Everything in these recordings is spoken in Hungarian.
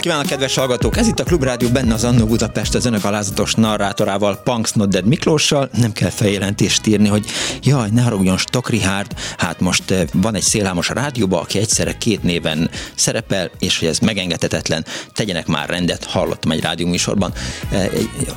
Napot kívánok, kedves hallgatók! Ez itt a Klubrádió, benne az Annó Budapest az önök alázatos narrátorával, Punks Nodded Miklóssal. Nem kell feljelentést írni, hogy jaj, ne haragudjon, Stock Richard, hát most eh, van egy szélhámos a rádióba, aki egyszerre két néven szerepel, és hogy ez megengedhetetlen, tegyenek már rendet, hallottam egy rádió műsorban eh,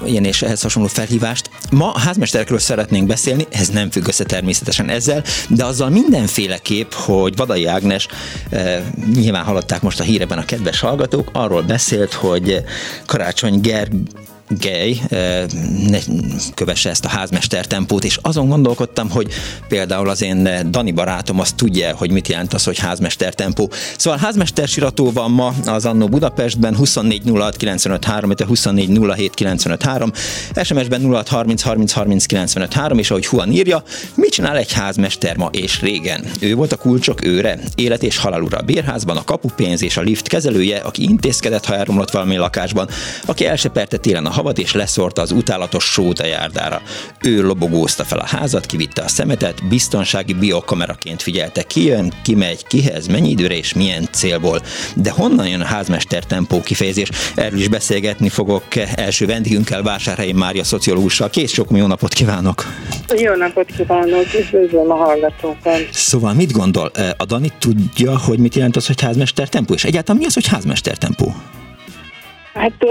ilyen és ehhez hasonló felhívást. Ma házmesterekről szeretnénk beszélni, ez nem függ össze természetesen ezzel, de azzal mindenféleképp, hogy Vadai Ágnes, eh, nyilván hallották most a híreben a kedves hallgatók, arról beszélt, hogy Karácsony Gerg gay, ne kövesse ezt a házmester tempót, és azon gondolkodtam, hogy például az én Dani barátom azt tudja, hogy mit jelent az, hogy házmester tempó. Szóval házmester sirató van ma az Annó Budapestben 2406953, illetve 2407953, SMS-ben 0630303953, és ahogy Huan írja, mit csinál egy házmester ma és régen? Ő volt a kulcsok őre, élet és halál ura a bérházban, a kapupénz és a lift kezelője, aki intézkedett, ha elromlott valami lakásban, aki elseperte télen a havat és leszórta az utálatos sót a járdára. Ő lobogózta fel a házat, kivitte a szemetet, biztonsági biokameraként figyelte ki jön, kimegy, kihez, mennyi időre és milyen célból. De honnan jön a házmester tempó kifejezés? Erről is beszélgetni fogok első vendégünkkel, Vásárhelyi Mária szociológussal. Kész sok jó napot kívánok! Jó napot kívánok, üdvözlöm a hallgatókat! Szóval mit gondol? A Dani tudja, hogy mit jelent az, hogy házmester tempó? És egyáltalán mi az, hogy házmester tempó? Hát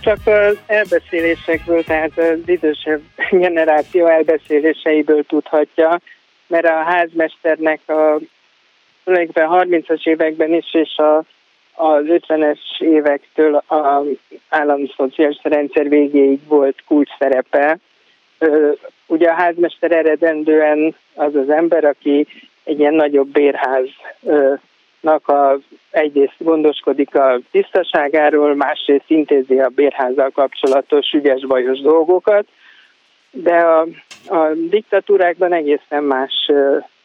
csak az elbeszélésekből, tehát az idősebb generáció elbeszéléseiből tudhatja, mert a házmesternek a tulajdonképpen 30-as években is, és a, az 50-es évektől a állami szociális rendszer végéig volt kulcs szerepe. Ugye a házmester eredendően az az ember, aki egy ilyen nagyobb bérház a egyrészt gondoskodik a tisztaságáról, másrészt intézi a bérházzal kapcsolatos ügyes-bajos dolgokat, de a, a diktatúrákban egészen más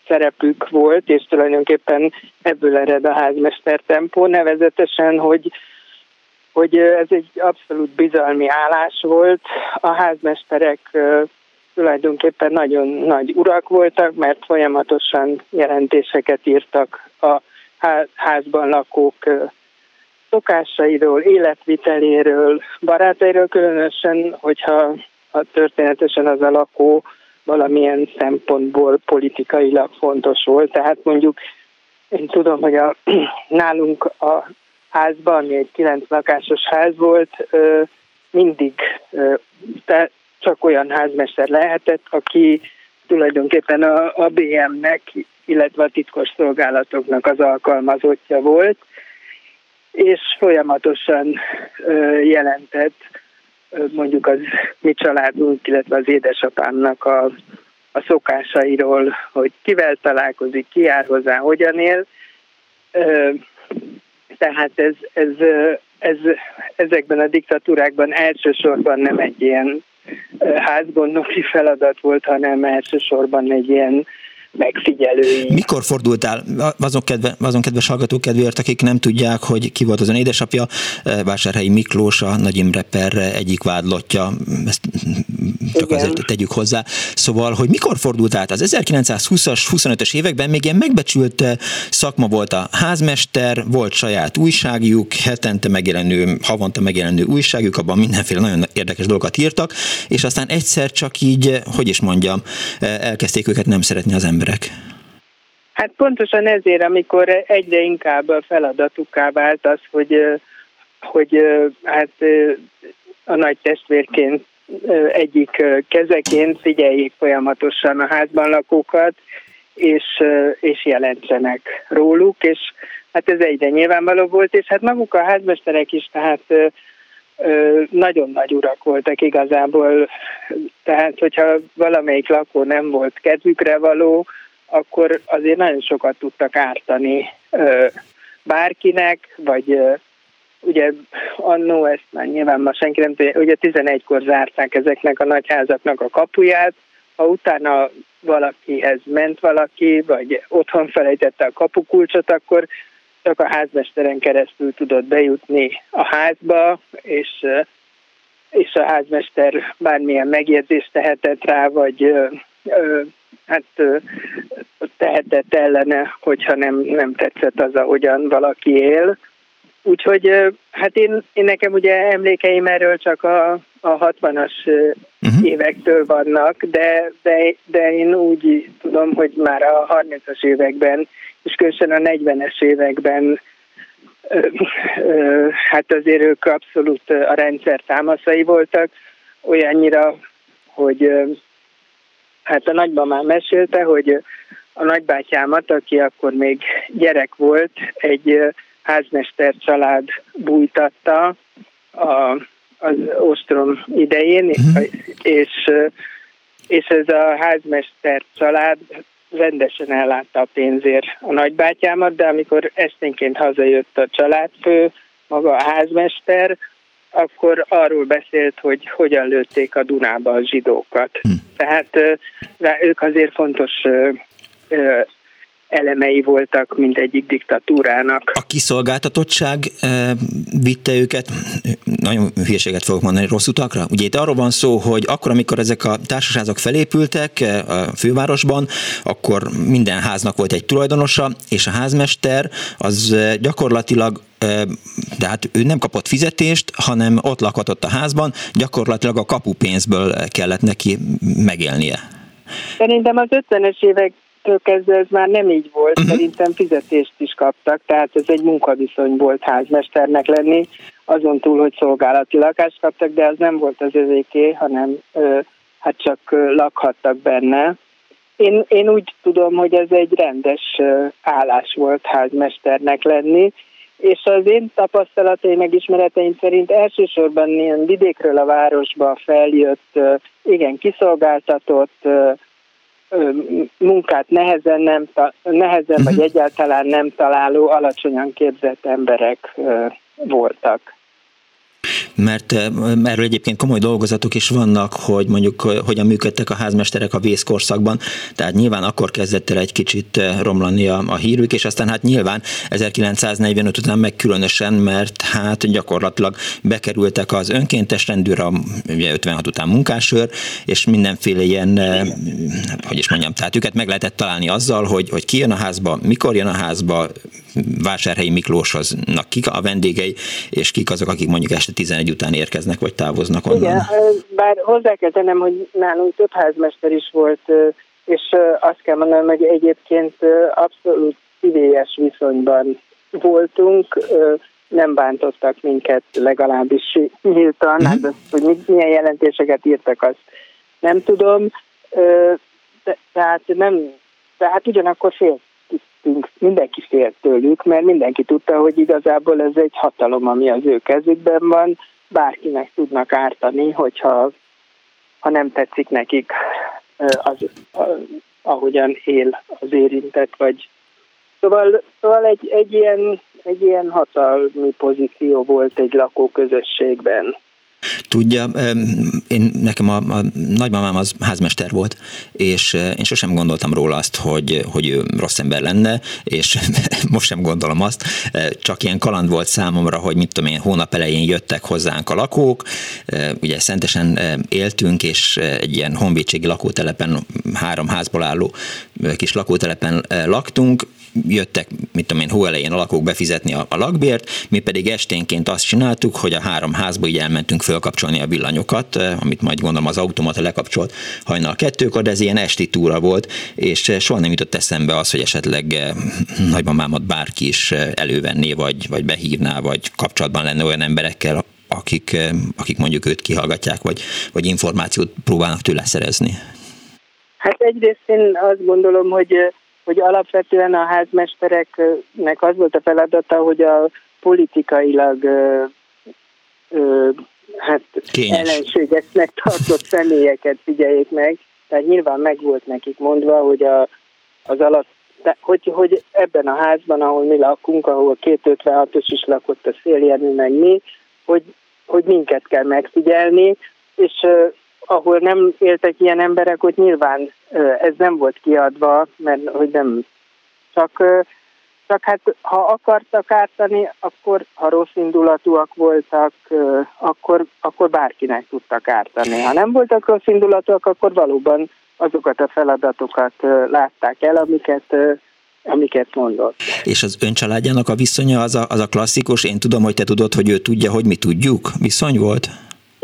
szerepük volt, és tulajdonképpen ebből ered a házmester tempó, nevezetesen, hogy hogy ez egy abszolút bizalmi állás volt. A házmesterek tulajdonképpen nagyon nagy urak voltak, mert folyamatosan jelentéseket írtak a házban lakók szokásairól, életviteléről, barátairól, különösen, hogyha ha történetesen az a lakó valamilyen szempontból politikailag fontos volt. Tehát mondjuk én tudom, hogy a, nálunk a házban, ami egy kilenc lakásos ház volt, mindig tehát csak olyan házmester lehetett, aki tulajdonképpen a, a BM-nek illetve a titkos szolgálatoknak az alkalmazottja volt, és folyamatosan jelentett mondjuk az mi családunk, illetve az édesapámnak a, a szokásairól, hogy kivel találkozik, ki jár hozzá, hogyan él. Tehát ez, ez, ez, ezekben a diktatúrákban elsősorban nem egy ilyen házgondnoki feladat volt, hanem elsősorban egy ilyen megfigyelői. Mikor fordultál, azon, kedve, azon kedves hallgatók kedvéért, akik nem tudják, hogy ki volt az ön édesapja, eh, Vásárhelyi Miklós, a Nagy Imre per egyik vádlottja, ezt csak Igen. azért tegyük hozzá. Szóval, hogy mikor fordult át? Az 1920-as, 25-ös években még ilyen megbecsült eh, szakma volt a házmester, volt saját újságjuk, hetente megjelenő, havonta megjelenő újságjuk, abban mindenféle nagyon érdekes dolgokat írtak, és aztán egyszer csak így, eh, hogy is mondjam, elkezdték őket nem szeretni az ember emberek? Hát pontosan ezért, amikor egyre inkább a feladatukká vált az, hogy, hogy hát a nagy testvérként egyik kezeként figyeljék folyamatosan a házban lakókat, és, és jelentsenek róluk, és hát ez egyre nyilvánvaló volt, és hát maguk a házmesterek is, tehát nagyon nagy urak voltak igazából, tehát hogyha valamelyik lakó nem volt kedvükre való, akkor azért nagyon sokat tudtak ártani bárkinek, vagy ugye annó ezt már nyilván ma senki nem tudja, ugye 11-kor zárták ezeknek a nagyházaknak a kapuját, ha utána valakihez ment valaki, vagy otthon felejtette a kapukulcsot, akkor csak a házmesteren keresztül tudott bejutni a házba, és, és a házmester bármilyen megjegyzést tehetett rá, vagy hát tehetett ellene, hogyha nem, nem tetszett az, ahogyan valaki él. Úgyhogy hát én, én nekem ugye emlékeim erről csak a, a 60-as uh-huh. évektől vannak, de, de, de én úgy tudom, hogy már a 30-as években, és különösen a 40-es években hát azért ők abszolút a rendszer támaszai voltak, olyannyira, hogy hát a nagymamám mesélte, hogy a nagybátyámat, aki akkor még gyerek volt, egy házmester család bújtatta a, az ostrom idején, uh-huh. és, és ez a házmester család rendesen ellátta a pénzért a nagybátyámat, de amikor esténként hazajött a családfő, maga a házmester, akkor arról beszélt, hogy hogyan lőtték a Dunába a zsidókat. Hm. Tehát ők azért fontos elemei voltak mindegyik diktatúrának. A kiszolgáltatottság e, vitte őket, nagyon hülyeséget fogok mondani, rossz utakra? Ugye itt arról van szó, hogy akkor, amikor ezek a társaságok felépültek a fővárosban, akkor minden háznak volt egy tulajdonosa, és a házmester az gyakorlatilag de hát ő nem kapott fizetést, hanem ott lakhatott a házban, gyakorlatilag a kapupénzből kellett neki megélnie. Szerintem az 50-es évek kezdve ez már nem így volt, uh-huh. szerintem fizetést is kaptak, tehát ez egy munkaviszony volt házmesternek lenni, azon túl, hogy szolgálati lakást kaptak, de az nem volt az övéké, hanem hát csak lakhattak benne. Én, én úgy tudom, hogy ez egy rendes állás volt házmesternek lenni, és az én tapasztalataim, megismereteim szerint elsősorban ilyen vidékről a városba feljött, igen, kiszolgáltatott, munkát nehezen, nem, nehezen vagy mhm. egyáltalán nem találó, alacsonyan képzett emberek voltak mert erről egyébként komoly dolgozatok is vannak, hogy mondjuk hogyan működtek a házmesterek a vészkorszakban, tehát nyilván akkor kezdett el egy kicsit romlani a, a hírük, és aztán hát nyilván 1945 után meg különösen, mert hát gyakorlatilag bekerültek az önkéntes rendőre, ugye 56 után munkásőr, és mindenféle ilyen, hogy is mondjam, tehát őket meg lehetett találni azzal, hogy, hogy ki jön a házba, mikor jön a házba, Vásárhelyi Miklóshoznak kik a vendégei, és kik azok, akik mondjuk este 11 után érkeznek, vagy távoznak onnan. Igen, bár hozzá kell tennem, hogy nálunk több házmester is volt, és azt kell mondanom, hogy egyébként abszolút szívélyes viszonyban voltunk, nem bántottak minket legalábbis nyíltan, uh-huh. hát azt, hogy milyen jelentéseket írtak, azt nem tudom, de, tehát nem, tehát ugyanakkor fél, féltünk, mindenki félt tőlük, mert mindenki tudta, hogy igazából ez egy hatalom, ami az ő kezükben van, bárkinek tudnak ártani, hogyha ha nem tetszik nekik az, ahogyan él az érintett, vagy Szóval, szóval egy, egy, ilyen, egy ilyen hatalmi pozíció volt egy lakóközösségben. Tudja, én, nekem a, a nagymamám az házmester volt, és eh, én sosem gondoltam róla azt, hogy, hogy ő rossz ember lenne, és most sem gondolom azt, eh, csak ilyen kaland volt számomra, hogy mit tudom én, hónap elején jöttek hozzánk a lakók, eh, ugye szentesen éltünk, és egy ilyen honvédségi lakótelepen, három házból álló kis lakótelepen laktunk, jöttek, mit tudom én, hó elején a lakók befizetni a, a lakbért, mi pedig esténként azt csináltuk, hogy a három házba így elmentünk fölkapcsolni a villanyokat, eh, amit majd gondolom az automata lekapcsolt hajnal kettőkor, de ez ilyen esti túra volt, és eh, soha nem jutott eszembe az, hogy esetleg eh, nagymamámat bárki is elővenné, vagy, vagy behívná, vagy kapcsolatban lenne olyan emberekkel, akik, akik mondjuk őt kihallgatják, vagy, vagy információt próbálnak tőle szerezni. Hát egyrészt én azt gondolom, hogy hogy alapvetően a házmestereknek az volt a feladata, hogy a politikailag ö, ö, hát Kényes. ellenségesnek tartott személyeket figyeljék meg, tehát nyilván meg volt nekik mondva, hogy a, az alatt de hogy, hogy ebben a házban, ahol mi lakunk, ahol 256-os is lakott a széljelmű, meg mi, hogy, hogy minket kell megfigyelni, és ahol nem éltek ilyen emberek, hogy nyilván ez nem volt kiadva, mert hogy nem csak, csak hát ha akartak ártani, akkor ha rossz indulatúak voltak, akkor, akkor bárkinek tudtak ártani. Ha nem voltak rossz indulatúak, akkor valóban azokat a feladatokat látták el, amiket amiket mondott. És az ön családjának a viszonya az a, az a klasszikus, én tudom, hogy te tudod, hogy ő tudja, hogy mi tudjuk viszony volt?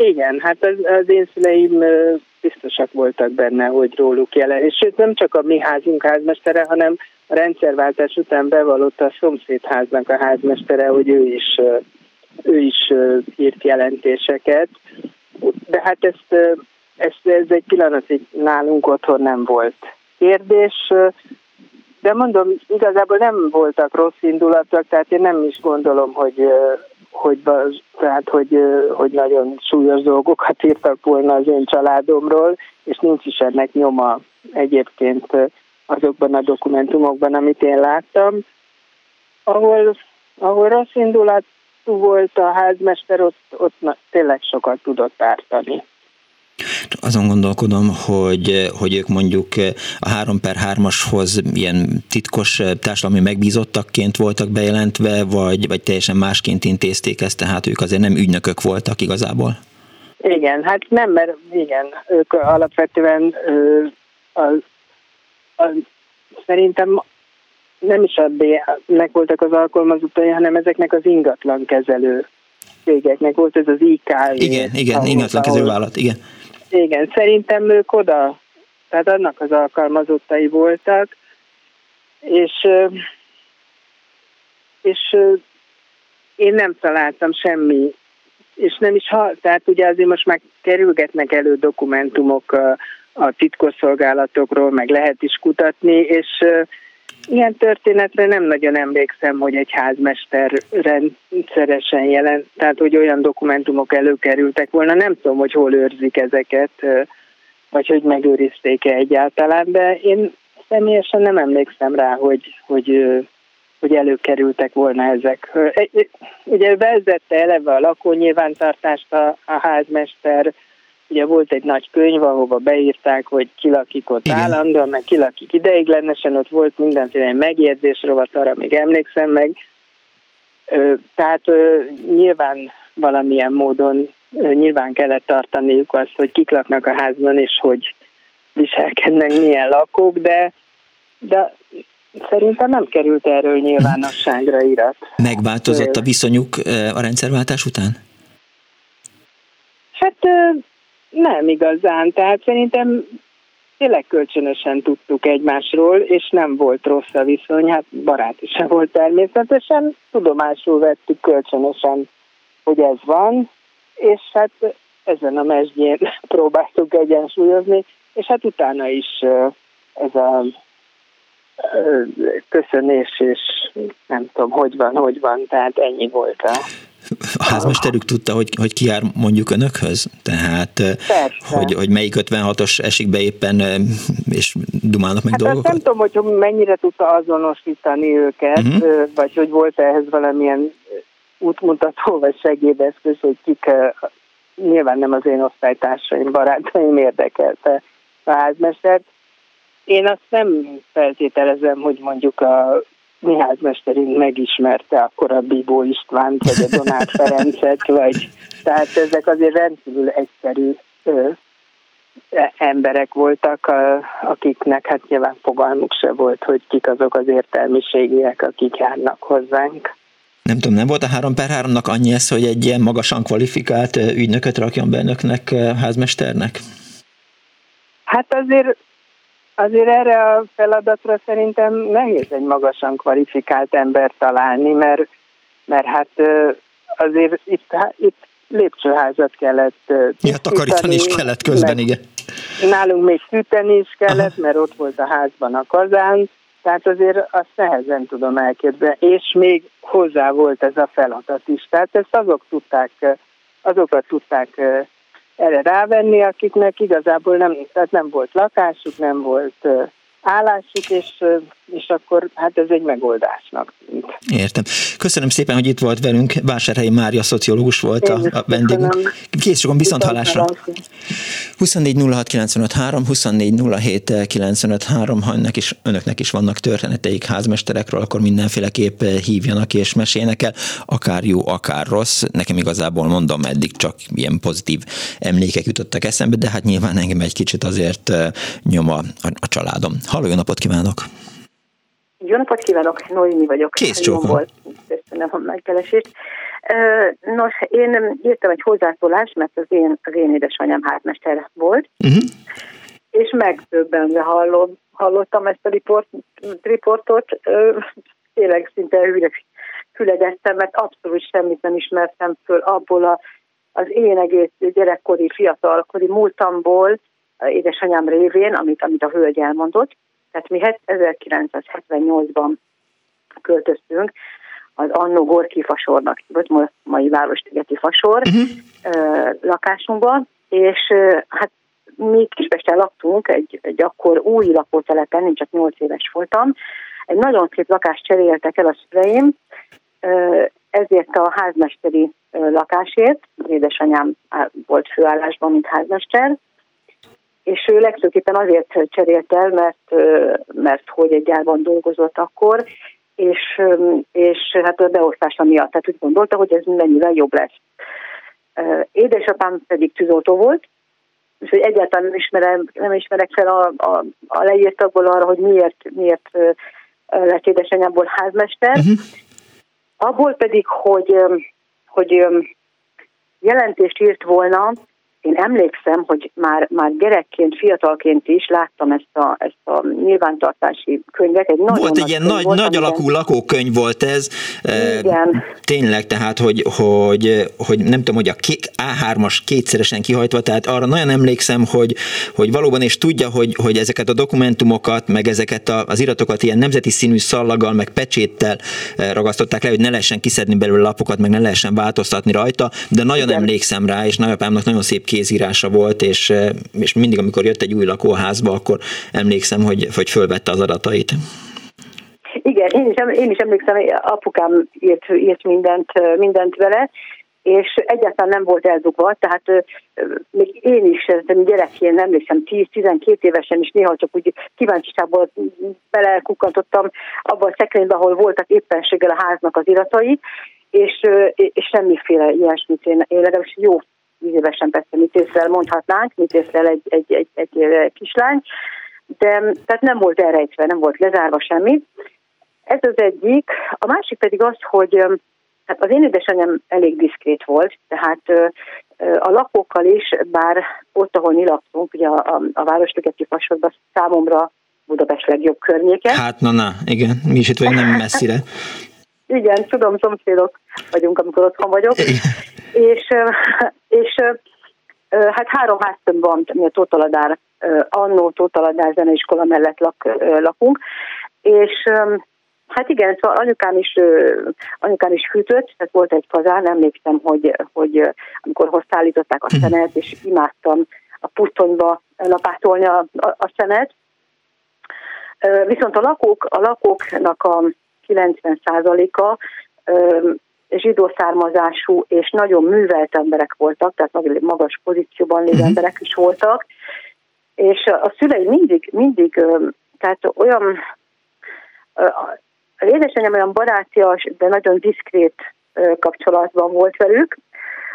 Igen, hát az, az én szüleim biztosak voltak benne, hogy róluk jelen. És sőt, nem csak a mi házunk házmestere, hanem a rendszerváltás után bevallott a szomszédháznak a házmestere, hogy ő is, ő is írt jelentéseket. De hát ezt ez, ez egy pillanatig nálunk otthon nem volt kérdés, de mondom, igazából nem voltak rossz indulatok, tehát én nem is gondolom, hogy, hogy, tehát, hogy, hogy nagyon súlyos dolgokat írtak volna az én családomról, és nincs is ennek nyoma egyébként azokban a dokumentumokban, amit én láttam. Ahol, ahol rossz indulatú volt a házmester, ott, ott na, tényleg sokat tudott ártani. Azon gondolkodom, hogy, hogy ők mondjuk a 3 per 3-ashoz ilyen titkos társadalmi megbízottakként voltak bejelentve, vagy, vagy teljesen másként intézték ezt, tehát ők azért nem ügynökök voltak igazából? Igen, hát nem, mert igen, ők alapvetően ö, a, a, szerintem nem is a B-nek voltak az alkalmazottai, hanem ezeknek az ingatlan kezelő cégeknek volt ez az IK. Igen, igen, ingatlan kezelő vállalat, igen igen, szerintem ők oda, tehát annak az alkalmazottai voltak, és, és én nem találtam semmi, és nem is ha, tehát ugye azért most már kerülgetnek elő dokumentumok a, a titkosszolgálatokról, meg lehet is kutatni, és Ilyen történetre nem nagyon emlékszem, hogy egy házmester rendszeresen jelent, tehát hogy olyan dokumentumok előkerültek volna. Nem tudom, hogy hol őrzik ezeket, vagy hogy megőrizték-e egyáltalán, de én személyesen nem emlékszem rá, hogy, hogy, hogy előkerültek volna ezek. Ugye vezette eleve a lakónyilvántartást a, a házmester, Ugye volt egy nagy könyv, ahova beírták, hogy ki lakik ott Igen. állandóan, meg ki lakik ideiglenesen, ott volt mindenféle megjegyzés rovat, arra még emlékszem meg. Tehát nyilván valamilyen módon nyilván kellett tartaniuk azt, hogy kik laknak a házban, és hogy viselkednek milyen lakók, de, de szerintem nem került erről nyilvánosságra irat. Megváltozott a viszonyuk a rendszerváltás után? Hát nem igazán, tehát szerintem tényleg kölcsönösen tudtuk egymásról, és nem volt rossz a viszony, hát baráti sem volt természetesen, tudomásul vettük kölcsönösen, hogy ez van, és hát ezen a mesdjén próbáltuk egyensúlyozni, és hát utána is ez a köszönés, és nem tudom, hogy van, hogy van, tehát ennyi volt a a házmesterük tudta, hogy, hogy ki jár mondjuk önökhöz? Tehát, Persze. hogy, hogy melyik 56-os esik be éppen, és dumálnak meg hát dolgokat? nem tudom, hogy mennyire tudta azonosítani őket, uh-huh. vagy hogy volt ehhez valamilyen útmutató, vagy segédeszköz, hogy kik, nyilván nem az én osztálytársaim, barátaim érdekelte a házmestert. Én azt nem feltételezem, hogy mondjuk a mi házmesterünk megismerte akkor a Bibó Istvánt, vagy a Donát Ferencet, vagy tehát ezek azért rendkívül egyszerű ö, e, emberek voltak, a, akiknek hát nyilván fogalmuk se volt, hogy kik azok az értelmiségiek, akik járnak hozzánk. Nem tudom, nem volt a 3 per 3-nak annyi ez, hogy egy ilyen magasan kvalifikált ügynököt rakjon be önöknek házmesternek? Hát azért Azért erre a feladatra szerintem nehéz egy magasan kvalifikált ember találni, mert, mert hát azért itt, itt lépcsőházat kellett Ja, takarítani is kellett közben, igen. Nálunk még fűteni is kellett, Aha. mert ott volt a házban a kazán, tehát azért azt nehezen tudom elképzelni, és még hozzá volt ez a feladat is. Tehát ezt azok tudták azokat tudták erre rávenni, akiknek igazából nem, tehát nem volt lakásuk, nem volt állásuk, és, és akkor hát ez egy megoldásnak. Értem. Köszönöm szépen, hogy itt volt velünk. Vásárhelyi Mária szociológus volt a, a vendégünk. Kész sokan viszont hallásra. 24 06 3, 24 ha önnek is, önöknek is vannak történeteik házmesterekről, akkor mindenféleképp hívjanak és mesélnek el, akár jó, akár rossz. Nekem igazából mondom, eddig csak ilyen pozitív emlékek jutottak eszembe, de hát nyilván engem egy kicsit azért nyom a, a, a családom. Halló, jó napot kívánok! Jó napot kívánok, Noémi vagyok. Kész csókom. Köszönöm a megkeresést. Nos, én írtam egy hozzászólást, mert az én, az én édesanyám házmester volt, uh-huh. és megdöbbenve hallom, hallottam ezt a riport, riportot, tényleg szinte üres füledeztem, mert abszolút semmit nem ismertem föl abból a, az én egész gyerekkori, fiatalkori múltamból, édesanyám révén, amit, amit a hölgy elmondott. Tehát mi 1978-ban költöztünk az Annó Gorki fasornak, volt mai Városligeti fasor uh-huh. lakásunkban, és hát mi Kispesten laktunk egy, egy akkor új lakótelepen, én csak 8 éves voltam. Egy nagyon szép lakást cseréltek el a szüleim, ezért a házmesteri lakásért, édesanyám volt főállásban, mint házmester, és ő legfőképpen azért cserélt el, mert, mert hogy egy gyárban dolgozott akkor, és, és hát a beosztása miatt, tehát úgy gondolta, hogy ez mennyivel jobb lesz. Édesapám pedig tűzoltó volt, és hogy egyáltalán nem, ismerem, nem ismerek fel a, a, a leírtakból arra, hogy miért, miért lett édesanyából házmester. Uh-huh. Abból pedig, hogy, hogy jelentést írt volna én emlékszem, hogy már, már gyerekként, fiatalként is láttam ezt a, ezt a nyilvántartási könyvet. Egy nagyon volt egy ilyen nagy, volt, nagy alakú amiben... lakókönyv volt ez. Igen. Tényleg, tehát, hogy, hogy, hogy nem tudom, hogy a A3-as kétszeresen kihajtva, tehát arra nagyon emlékszem, hogy, hogy valóban és tudja, hogy, hogy ezeket a dokumentumokat, meg ezeket a, az iratokat ilyen nemzeti színű szallaggal, meg pecséttel ragasztották le, hogy ne lehessen kiszedni belőle lapokat, meg ne lehessen változtatni rajta, de nagyon Igen. emlékszem rá, és nagyapámnak nagyon szép kézírása volt, és, eh, és mindig, amikor jött egy új lakóházba, akkor emlékszem, hogy, hogy fölvette az adatait. Igen, én is, én is emlékszem, apukám írt, írt mindent, eh, mindent vele, és egyáltalán nem volt eldugva, tehát még én is gyerekként emlékszem 10-12 évesen is néha csak úgy kíváncsiságból belekukkantottam abban a szekrénybe, ahol voltak éppenséggel a háznak az iratai, és, és semmiféle ilyesmit én, én legalábbis jó tíz évesen persze mit észrel mondhatnánk, mit észrel egy, egy, egy, egy kislány, de tehát nem volt elrejtve, nem volt lezárva semmi. Ez az egyik. A másik pedig az, hogy hát az én édesanyám elég diszkrét volt, tehát a lakókkal is, bár ott, ahol mi laktunk, ugye a, a, a Városligeti Fasodban számomra Budapest legjobb környéke. Hát na, na, igen, mi is itt vagyunk nem messzire. Igen, tudom, szomszédok vagyunk, amikor otthon vagyok. és, és hát három háztömb van, mi a Tótaladár, annó Tótaladár zeneiskola mellett lak, lakunk, és Hát igen, szóval anyukám is, anyukám is fűtött, tehát volt egy kazán, emlékszem, hogy, hogy amikor hozzáállították a mhm. szenet, és imádtam a pusztonyba lapátolni a, a, a szenet. Viszont a lakók, a lakóknak a 90%-a zsidó származású és nagyon művelt emberek voltak, tehát nagyon magas pozícióban lévő uh-huh. emberek is voltak, és a szülei mindig, mindig, tehát olyan, az édesanyám olyan barátias, de nagyon diszkrét kapcsolatban volt velük.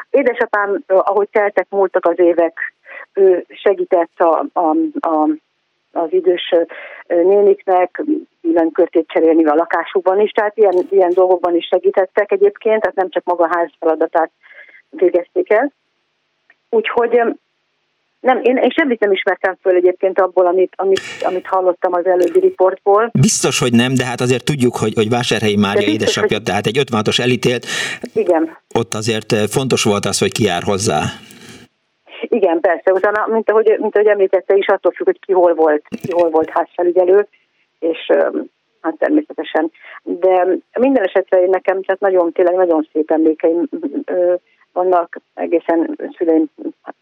Édesapám, ahogy teltek múltak az évek, ő segített a, a, a az idős néniknek villanykörtét cserélni a lakásukban is, tehát ilyen, ilyen dolgokban is segítettek egyébként, tehát nem csak maga a ház feladatát végezték el. Úgyhogy nem, én, én semmit nem ismertem föl egyébként abból, amit, amit, amit hallottam az előbbi riportból. Biztos, hogy nem, de hát azért tudjuk, hogy, hogy Vásárhelyi Mária biztos, édesapja, hogy... tehát egy 56-os elítélt. Igen. Ott azért fontos volt az, hogy ki jár hozzá. Igen, persze. Utána, mint ahogy, mint ahogy említette is, attól függ, hogy ki hol volt, ki hol volt házfelügyelő, és hát természetesen. De minden esetre nekem tehát nagyon, tényleg nagyon szép emlékeim vannak, egészen szüleim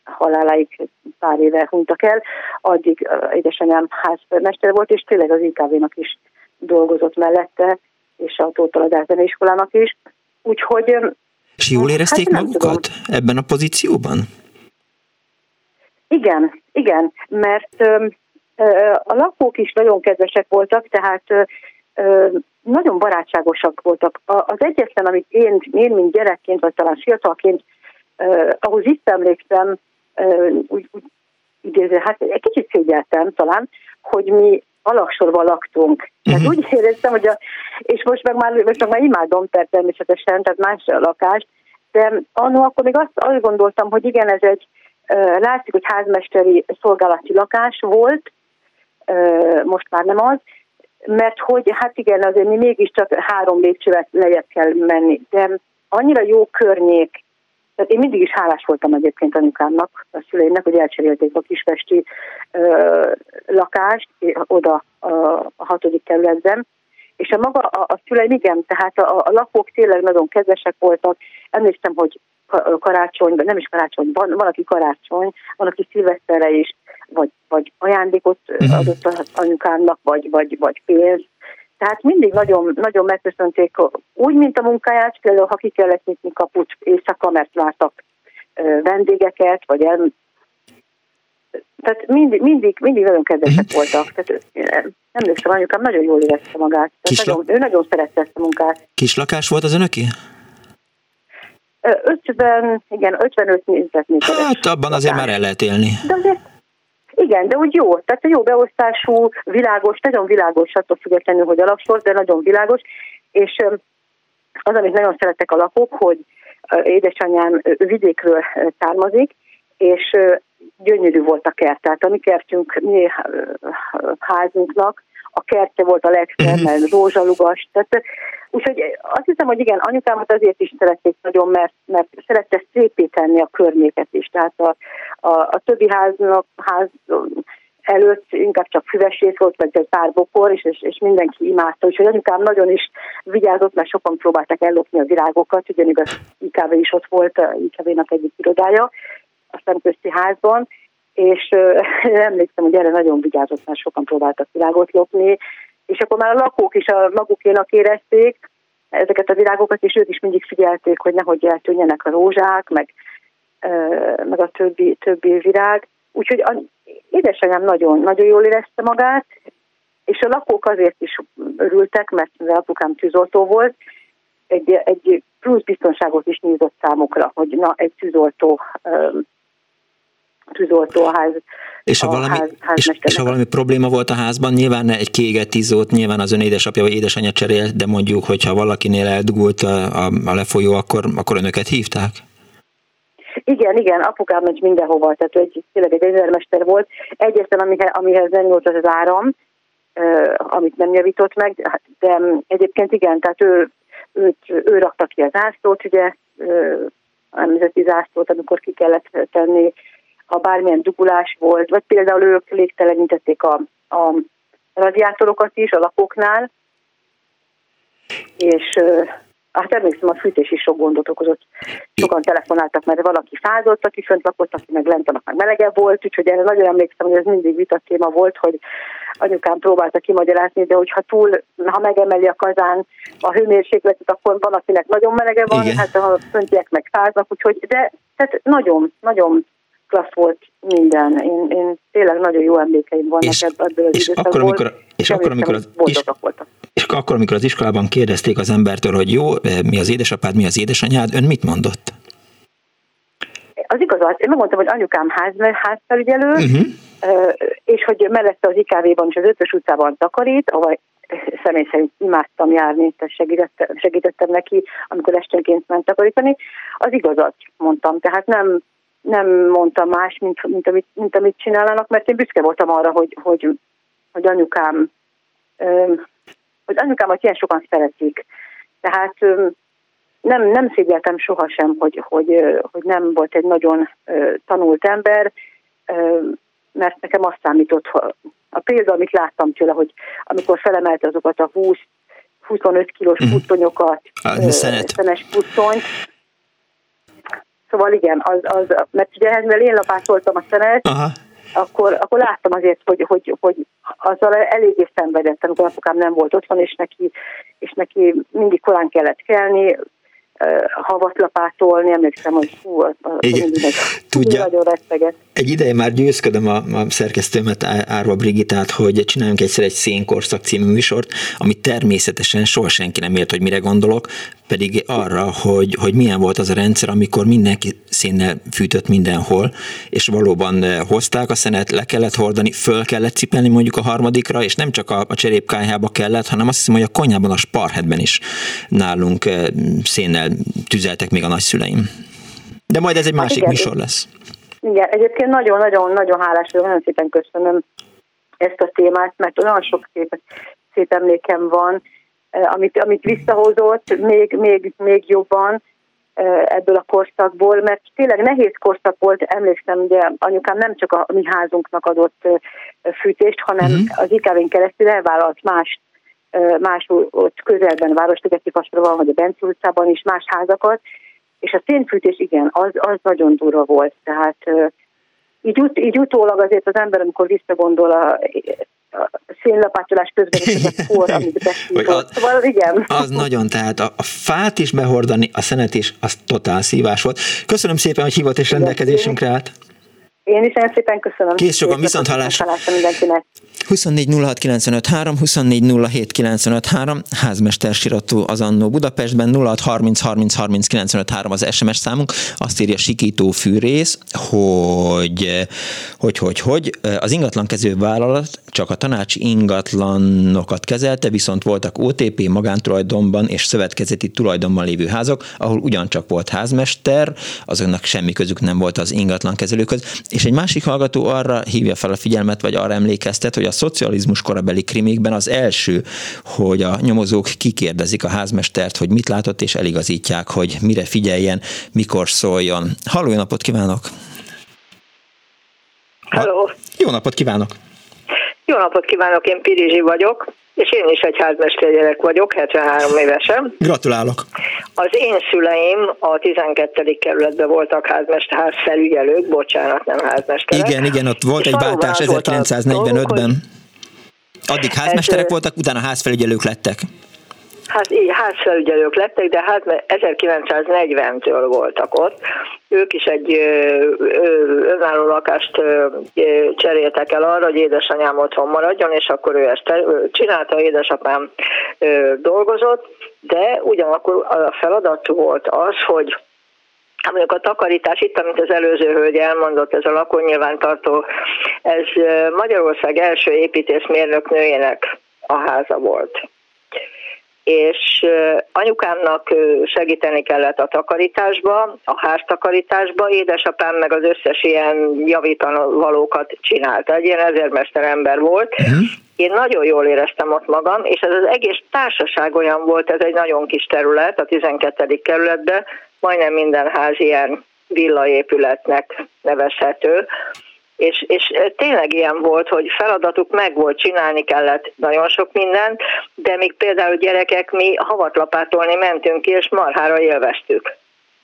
haláláig pár éve hunytak el, addig édesanyám házmester volt, és tényleg az IKV-nak is dolgozott mellette, és a Tóth Zeneiskolának is. Úgyhogy... És jól érezték hát magukat tudom. ebben a pozícióban? Igen, igen, mert ö, ö, a lakók is nagyon kedvesek voltak, tehát ö, nagyon barátságosak voltak. Az egyetlen, amit én, én mint gyerekként, vagy talán fiatalként, ahhoz itt emlékszem, úgy, úgy idéző, hát egy kicsit szégyeltem talán, hogy mi alaksorban laktunk. Tehát uh-huh. úgy éreztem, hogy a, és most meg már, most meg már imádom természetesen, tehát más a lakást, de annó akkor még azt, azt gondoltam, hogy igen, ez egy, látszik, hogy házmesteri szolgálati lakás volt, most már nem az, mert hogy hát igen, azért mi mégiscsak három lépcsővel lejjebb kell menni, de annyira jó környék, tehát én mindig is hálás voltam egyébként anyukámnak, a szüleimnek, hogy elcserélték a kispesti ö, lakást oda a, a hatodik kerületben, és a maga a, a szüleim igen, tehát a, a lakók tényleg nagyon kedvesek voltak. Emlékszem, hogy karácsonyban, nem is karácsony, van, van aki karácsony, van aki szilveszterre is, vagy, vagy ajándékot uh-huh. adott az anyukámnak, vagy, vagy, vagy pénzt. Tehát mindig nagyon, nagyon megköszönték úgy, mint a munkáját, például ha ki kellett nyitni kaput éjszaka, mert vártak vendégeket, vagy el, tehát mindig, mindig, mindig nagyon kedvesek uh-huh. voltak. Tehát nem emlékszem, anyukám nagyon jól érezte magát. Tehát nagyon, ő nagyon szerette ezt a munkát. Kis lakás volt az önöki? 50, igen, 55 négyzetméteres. Hát abban azért már el lehet élni. De azért, igen, de úgy jó, tehát jó beosztású, világos, nagyon világos, attól függetlenül, hogy alaksor, de nagyon világos, és az, amit nagyon szeretek a lakók, hogy édesanyám vidékről származik, és gyönyörű volt a kert, tehát a mi kertünk, mi házunknak a kertje volt a legszebb, mhm. mert rózsalugas, tehát Úgyhogy azt hiszem, hogy igen, anyukámat azért is szerették nagyon, mert, mert szerette szépíteni a környéket is. Tehát a, a, a többi háznak, ház előtt inkább csak füvesét volt, vagy egy pár bokor, és, és, és mindenki imádta. Úgyhogy anyukám nagyon is vigyázott, mert sokan próbálták ellopni a virágokat, ugyanígy az IKV is ott volt, a IKV-nak egyik irodája a szemközti házban, és emlékszem, hogy erre nagyon vigyázott, mert sokan próbáltak virágot lopni, és akkor már a lakók is a magukénak érezték ezeket a virágokat, és ők is mindig figyelték, hogy nehogy eltűnjenek a rózsák, meg, meg a többi, többi virág. Úgyhogy édesanyám nagyon, nagyon jól érezte magát, és a lakók azért is örültek, mert az apukám tűzoltó volt, egy, egy plusz biztonságot is nyújtott számukra, hogy na, egy tűzoltó tűzoltó a ház. És ha, valami, ház, és, és ha valami probléma volt a házban, nyilván egy kiégett tűzót, nyilván az ön édesapja vagy édesanyja cserél, de mondjuk, hogyha valakinél eldugult a, a, a lefolyó, akkor, akkor önöket hívták? Igen, igen, apukám megy mindenhova, tehát egy, tényleg egy ezermester volt. Egyetlen, amihez, amihez nem nyúlt az az áram, uh, amit nem javított meg, de egyébként igen, tehát ő, őt, ő rakta ki az ászlót, ugye, uh, a nemzeti zászlót, amikor ki kellett tenni ha bármilyen dugulás volt, vagy például ők légtelenítették a, a radiátorokat is a lakóknál, és hát emlékszem, a fűtés is sok gondot okozott. Sokan telefonáltak, mert valaki fázott, aki fönt lakott, aki meg lent meg melegebb volt, úgyhogy erre nagyon emlékszem, hogy ez mindig vitatéma volt, hogy anyukám próbálta kimagyarázni, de hogyha túl, ha megemeli a kazán a hőmérsékletet, akkor van, akinek nagyon melege van, Igen. hát a föntiek meg fáznak, úgyhogy, de tehát nagyon, nagyon klassz volt minden. Én, én tényleg nagyon jó emlékeim vannak és, ebből az és akkor, amikor, és, akkor, amikor az, és, és akkor, amikor az iskolában kérdezték az embertől, hogy jó, eh, mi az édesapád, mi az édesanyád, ön mit mondott? Az igazat, én megmondtam, hogy anyukám ház, házfelügyelő, uh-huh. és hogy mellette az IKV-ban és az Ötös utcában takarít, ahol személy szerint imádtam járni, tehát segítettem, segítettem neki, amikor esténként ment takarítani. Az igazat mondtam, tehát nem nem mondtam más, mint, mint, amit, mint amit csinálnak, mert én büszke voltam arra, hogy, hogy, hogy anyukám, hogy anyukámat ilyen sokan szeretik. Tehát nem, nem szégyeltem sohasem, hogy, hogy, hogy nem volt egy nagyon tanult ember, mert nekem azt számított, a példa, amit láttam tőle, hogy amikor felemelte azokat a 20 25 kilós uh-huh. pusztonyokat, szenes pusztonyt, Szóval igen, az, az mert ugye mivel én lapátoltam a szenet, Aha. Akkor, akkor láttam azért, hogy, hogy, hogy azzal eléggé szenvedett, amikor apukám nem volt otthon, és neki, és neki mindig korán kellett kelni, havat lapátolni, emlékszem, hogy hú, az, az egy, tudja, nagyon retteget. Egy ideje már győzködöm a, a szerkesztőmet, Árva Brigitát, hogy csináljunk egyszer egy Szénkorszak című műsort, ami természetesen soha senki nem ért, hogy mire gondolok, pedig arra, hogy, hogy milyen volt az a rendszer, amikor mindenki szénnel fűtött mindenhol, és valóban hozták a szenet, le kellett hordani, föl kellett cipelni mondjuk a harmadikra, és nem csak a, a cserépkályhába kellett, hanem azt hiszem, hogy a konyhában, a sparhetben is nálunk szénnel tüzeltek még a nagyszüleim. De majd ez egy hát másik igen, műsor lesz. Igen, egyébként nagyon-nagyon-nagyon hálás vagyok, nagyon szépen köszönöm ezt a témát, mert olyan sok szép, szép emlékem van, eh, amit, amit visszahozott még, még, még jobban eh, ebből a korszakból, mert tényleg nehéz korszak volt, emlékszem, ugye anyukám nem csak a mi házunknak adott eh, fűtést, hanem uh-huh. az ikv keresztül elvállalt más más ott közelben, Városligeti van, vagy a Benci utcában is más házakat, és a szénfűtés igen, az, az nagyon durva volt, tehát így, ut, így utólag azért az ember, amikor visszagondol a, a szénlapátolás közben is az a kor, amit beszélünk. Szóval igen. Az nagyon, tehát a, a fát is behordani, a szenet is, az totál szívás volt. Köszönöm szépen, hogy hívott és rendelkezésünkre állt. Én is nagyon szépen köszönöm. Kész sokan, viszont hallásra. 24 házmester sirató az Annó Budapestben, 06 30 30 30 95 3 az SMS számunk, azt írja Sikító Fűrész, hogy, hogy, hogy, hogy az ingatlankező vállalat csak a tanácsi ingatlanokat kezelte, viszont voltak OTP magántulajdonban és szövetkezeti tulajdonban lévő házak, ahol ugyancsak volt házmester, azoknak semmi közük nem volt az ingatlankezelőköz. És egy másik hallgató arra hívja fel a figyelmet, vagy arra emlékeztet, hogy a szocializmus korabeli krimikben az első, hogy a nyomozók kikérdezik a házmestert, hogy mit látott, és eligazítják, hogy mire figyeljen, mikor szóljon. Halló, jó napot kívánok! Halló! Jó napot kívánok! Jó napot kívánok, én Pirizsi vagyok, és én is egy gyerek vagyok, 73 évesen. Gratulálok! Az én szüleim a 12. kerületben voltak házmester, házfelügyelők, bocsánat, nem házmesterek. Igen, igen, ott volt egy váltás 1945-ben. Addig házmesterek ez, voltak, utána házfelügyelők lettek. Hát így házfelügyelők lettek, de hát 1940-től voltak ott. Ők is egy önálló lakást cseréltek el arra, hogy édesanyám otthon maradjon, és akkor ő ezt csinálta, édesapám dolgozott, de ugyanakkor a feladat volt az, hogy mondjuk a takarítás itt, amit az előző hölgy elmondott, ez a lakónyilvántartó, ez Magyarország első építészmérnök nőjének a háza volt és anyukámnak segíteni kellett a takarításba, a háztakarításba, édesapám meg az összes ilyen javítanvalókat csinálta. Egy ilyen ezermester ember volt. Uh-huh. Én nagyon jól éreztem ott magam, és ez az egész társaság olyan volt, ez egy nagyon kis terület, a 12. kerületben, majdnem minden ház ilyen villaépületnek nevezhető, és, és tényleg ilyen volt, hogy feladatuk meg volt, csinálni kellett nagyon sok mindent, de még például gyerekek, mi havatlapátolni mentünk ki, és marhára élveztük.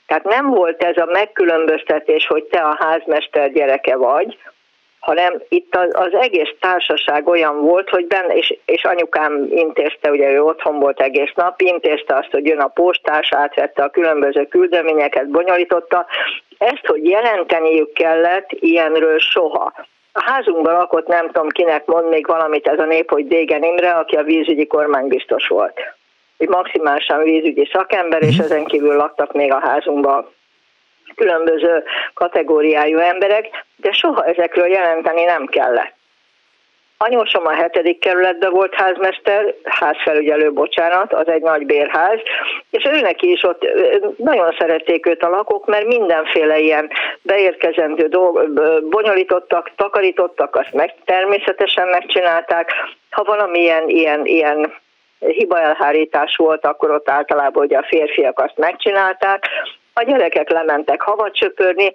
Tehát nem volt ez a megkülönböztetés, hogy te a házmester gyereke vagy, hanem itt az, az egész társaság olyan volt, hogy benne, és, és anyukám intézte, ugye ő otthon volt egész nap, intézte azt, hogy jön a postás, átvette a különböző küldeményeket, bonyolította. Ezt, hogy jelenteniük kellett, ilyenről soha. A házunkban lakott, nem tudom kinek mond még valamit ez a nép, hogy Dégen Imre, aki a vízügyi kormánybiztos volt. Egy maximálisan vízügyi szakember, és mhm. ezen kívül laktak még a házunkban különböző kategóriájú emberek, de soha ezekről jelenteni nem kellett. Anyósom a hetedik kerületben volt házmester, házfelügyelő, bocsánat, az egy nagy bérház, és őnek is ott nagyon szerették őt a lakók, mert mindenféle ilyen beérkezendő dolg, bonyolítottak, takarítottak, azt meg természetesen megcsinálták. Ha valamilyen ilyen, ilyen hibaelhárítás volt, akkor ott általában ugye a férfiak azt megcsinálták, a gyerekek lementek havat söpörni,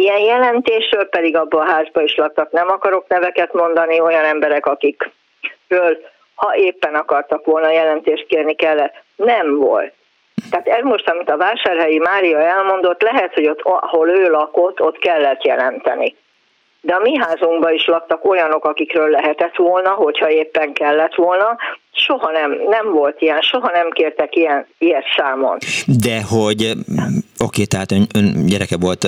Ilyen jelentésről pedig abban a házban is laktak, nem akarok neveket mondani, olyan emberek, akikről, ha éppen akartak volna jelentést kérni kellett, nem volt. Tehát ez most, amit a vásárhelyi Mária elmondott, lehet, hogy ott, ahol ő lakott, ott kellett jelenteni. De a mi házunkban is laktak olyanok, akikről lehetett volna, hogyha éppen kellett volna. Soha nem, nem volt ilyen, soha nem kértek ilyen, ilyet számon. De hogy, oké, tehát ön, ön gyereke volt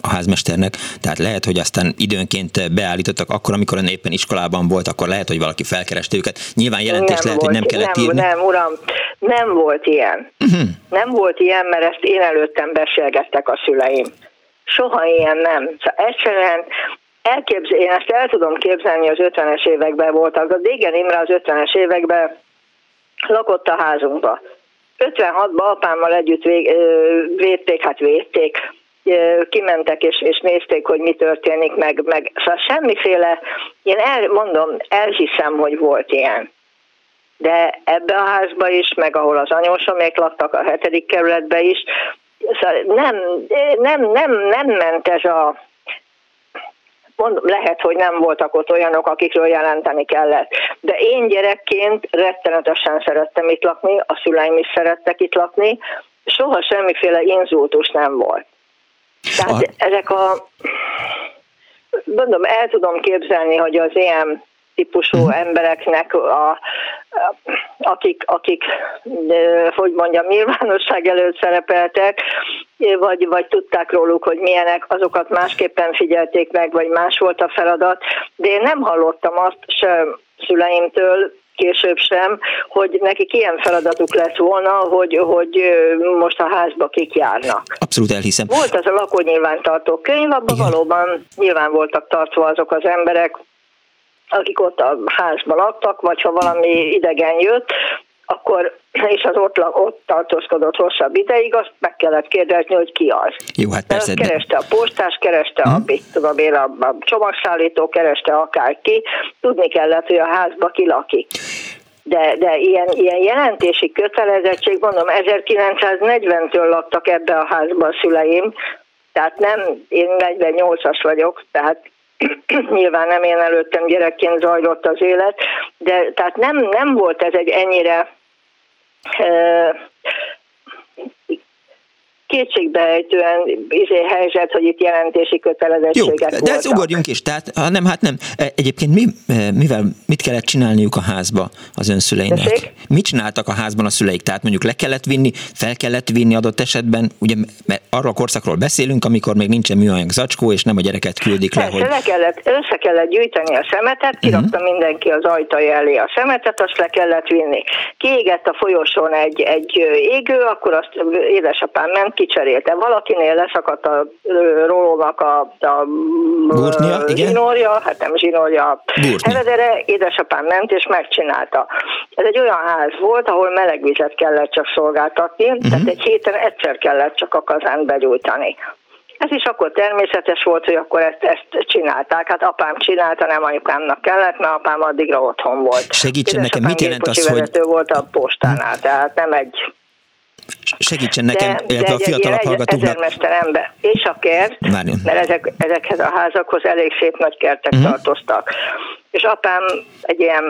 a házmesternek, tehát lehet, hogy aztán időnként beállítottak, akkor, amikor ön éppen iskolában volt, akkor lehet, hogy valaki felkereste őket. Nyilván jelentés nem lehet, volt, hogy nem kellett nem, írni. Nem, uram, nem volt ilyen. Uh-huh. Nem volt ilyen, mert ezt én előttem beszélgettek a szüleim. Soha ilyen nem. Szóval egyszerűen elképzel, én ezt el tudom képzelni, az 50-es években voltak. A Dégen Imre az 50-es években lakott a házunkba. 56-ban apámmal együtt vég, védték, hát védték, kimentek és, és nézték, hogy mi történik, meg, meg szóval semmiféle, én elmondom, elhiszem, hogy volt ilyen. De ebbe a házba is, meg ahol az anyósomék laktak, a hetedik kerületbe is, szóval nem, nem, nem, nem ment ez a mondom, lehet, hogy nem voltak ott olyanok, akikről jelenteni kellett. De én gyerekként rettenetesen szerettem itt lakni, a szüleim is szerettek itt lakni, soha semmiféle inzultus nem volt. Tehát a... ezek a, mondom, el tudom képzelni, hogy az ilyen típusú uh-huh. embereknek, a, akik, akik, hogy mondjam, nyilvánosság előtt szerepeltek, vagy, vagy tudták róluk, hogy milyenek, azokat másképpen figyelték meg, vagy más volt a feladat, de én nem hallottam azt sem szüleimtől, később sem, hogy nekik ilyen feladatuk lett volna, hogy, hogy most a házba kik járnak. Abszolút elhiszem. Volt az a lakónyilvántartó könyv, abban Igen. valóban nyilván voltak tartva azok az emberek, akik ott a házban laktak, vagy ha valami idegen jött, akkor és az ott, ott tartózkodott hosszabb ideig, azt meg kellett kérdezni, hogy ki az. Jó, hát persze. De... Kereste a postás, kereste hmm. a, mhm. tudom én, a, a csomagszállító, kereste akárki, tudni kellett, hogy a házba ki lakik. De, de ilyen, ilyen jelentési kötelezettség, mondom, 1940-től laktak ebbe a házba a szüleim, tehát nem, én 48-as vagyok, tehát nyilván nem én előttem gyerekként zajlott az élet, de tehát nem, nem volt ez egy ennyire kétségbeejtően izé helyzet, hogy itt jelentési kötelezettségek Jó, de ez ugorjunk is, tehát ha nem, hát nem. E, egyébként mi, e, mivel, mit kellett csinálniuk a házba az önszüleinek? Tessék? Mit csináltak a házban a szüleik? Tehát mondjuk le kellett vinni, fel kellett vinni adott esetben, ugye mert arra a korszakról beszélünk, amikor még nincsen műanyag zacskó, és nem a gyereket küldik Persze, le, hogy... le kellett, össze kellett gyűjteni a szemetet, kirakta uh-huh. mindenki az ajtaj elé a szemetet, azt le kellett vinni. Kiégett a folyosón egy, egy égő, akkor azt édesapám ment, kicserélte. Valakinél leszakadt a rólónak a, a Gurtnia, zsinórja, hát nem zsinórja, eredere, édesapám ment és megcsinálta. Ez egy olyan ház volt, ahol melegvizet kellett csak szolgáltatni, uh-huh. tehát egy héten egyszer kellett csak a kazánt begyújtani. Ez is akkor természetes volt, hogy akkor ezt, ezt csinálták. Hát apám csinálta, nem anyukámnak kellett, mert apám addigra otthon volt. Segítsen nekem, mit jelent az, hogy... volt a postánál, tehát nem egy Segítsen nekem, de, illetve de a fiatalabb hallgatóknak. És a kert, Várjon. mert ezek, ezekhez a házakhoz elég szép nagy kertek uh-huh. tartoztak. És apám egy ilyen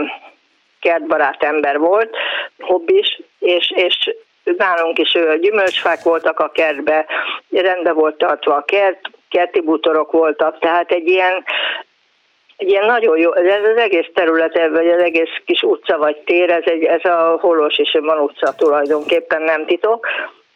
kertbarát ember volt, hobbis, és, és nálunk is gyümölcsfák voltak a kertbe, rendbe volt tartva a kert, kerti bútorok voltak, tehát egy ilyen egy ilyen nagyon jó, ez az egész terület, vagy az egész kis utca vagy tér, ez, egy, ez a Holos és a utca tulajdonképpen nem titok.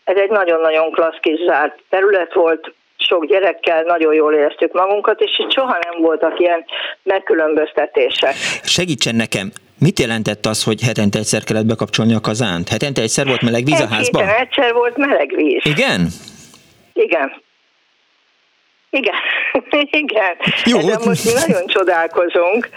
Ez egy nagyon-nagyon klassz kis zárt terület volt, sok gyerekkel nagyon jól éreztük magunkat, és itt soha nem voltak ilyen megkülönböztetések. Segítsen nekem, Mit jelentett az, hogy hetente egyszer kellett bekapcsolni a kazánt? Hetente egyszer volt meleg víz a házban? Hetente egyszer volt meleg víz. Igen? Igen. Igen, igen. Jó. Ezen most mi nagyon csodálkozunk.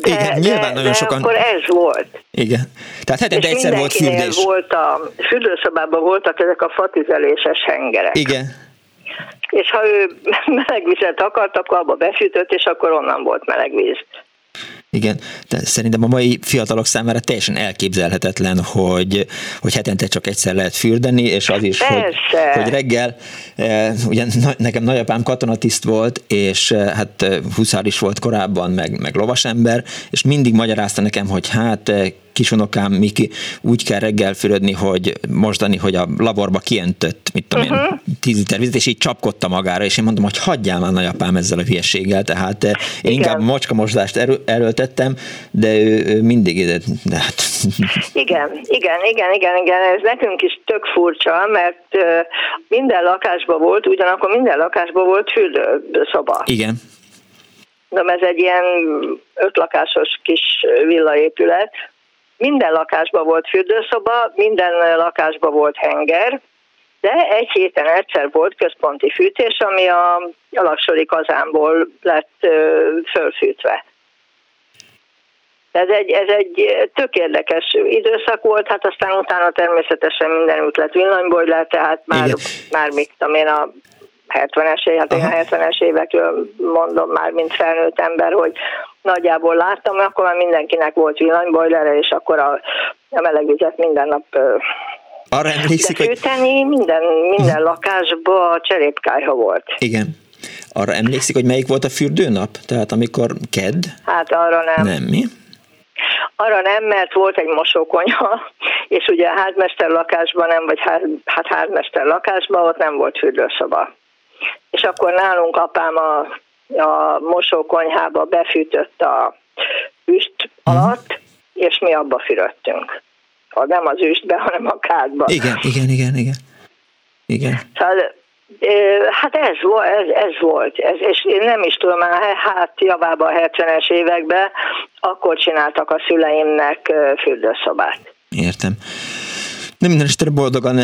De, Igen, nyilván de, nagyon de sokan... akkor ez volt. Igen. Tehát hetente egyszer volt fürdés. volt a fürdőszobában voltak ezek a fatüzeléses hengerek. Igen. És ha ő melegvizet akart, akkor abba befűtött, és akkor onnan volt melegvíz. Igen, de szerintem a mai fiatalok számára teljesen elképzelhetetlen, hogy, hogy hetente csak egyszer lehet fürdeni, és az is, hogy, hogy reggel, e, ugye nekem nagyapám katonatiszt volt, és e, hát huszár is volt korábban, meg, meg lovasember, és mindig magyarázta nekem, hogy hát kisunokám Miki úgy kell reggel fürödni, hogy mostani, hogy a laborba kiöntött, mit tudom uh-huh. én, tíz liter vizet, és így csapkodta magára, és én mondom, hogy hagyjál már nagyapám ezzel a hülyeséggel, tehát én Igen. inkább mocska mosdást erő, erőltettem, de ő, ő mindig, de, de hát... Igen, igen, igen, igen, igen, ez nekünk is tök furcsa, mert minden lakásban volt, ugyanakkor minden lakásban volt fürdőszoba. Igen. De ez egy ilyen ötlakásos kis villaépület. Minden lakásban volt fürdőszoba, minden lakásban volt henger, de egy héten egyszer volt központi fűtés, ami a, a laksori kazánból lett ö, fölfűtve. Ez egy, ez egy tök érdekes időszak volt, hát aztán utána természetesen mindenütt lett villanybojler, tehát már, már mit tudom én, a 70-es évek, hát 70-es évekről mondom már, mint felnőtt ember, hogy nagyjából láttam, akkor már mindenkinek volt villanybojlere, és akkor a, a melegvizet minden nap arra emlékszik, hogy... minden, minden lakásban cserépkályha volt. Igen. Arra emlékszik, hogy melyik volt a fürdőnap? Tehát amikor kedd? Hát arra nem. Nem, mi? Arra nem, mert volt egy mosókonyha, és ugye a házmester lakásban nem, vagy ház, hát házmester lakásban ott nem volt fürdőszoba. És akkor nálunk apám a, a mosókonyhába befűtött a üst alatt, és mi abba fürödtünk. Nem az üstbe, hanem a kádba. Igen, igen, igen, igen. Igen. Szóval Hát ez, ez, ez volt, ez, és én nem is tudom, már hát javában a 70-es években akkor csináltak a szüleimnek fürdőszobát. Értem. De minden este boldogan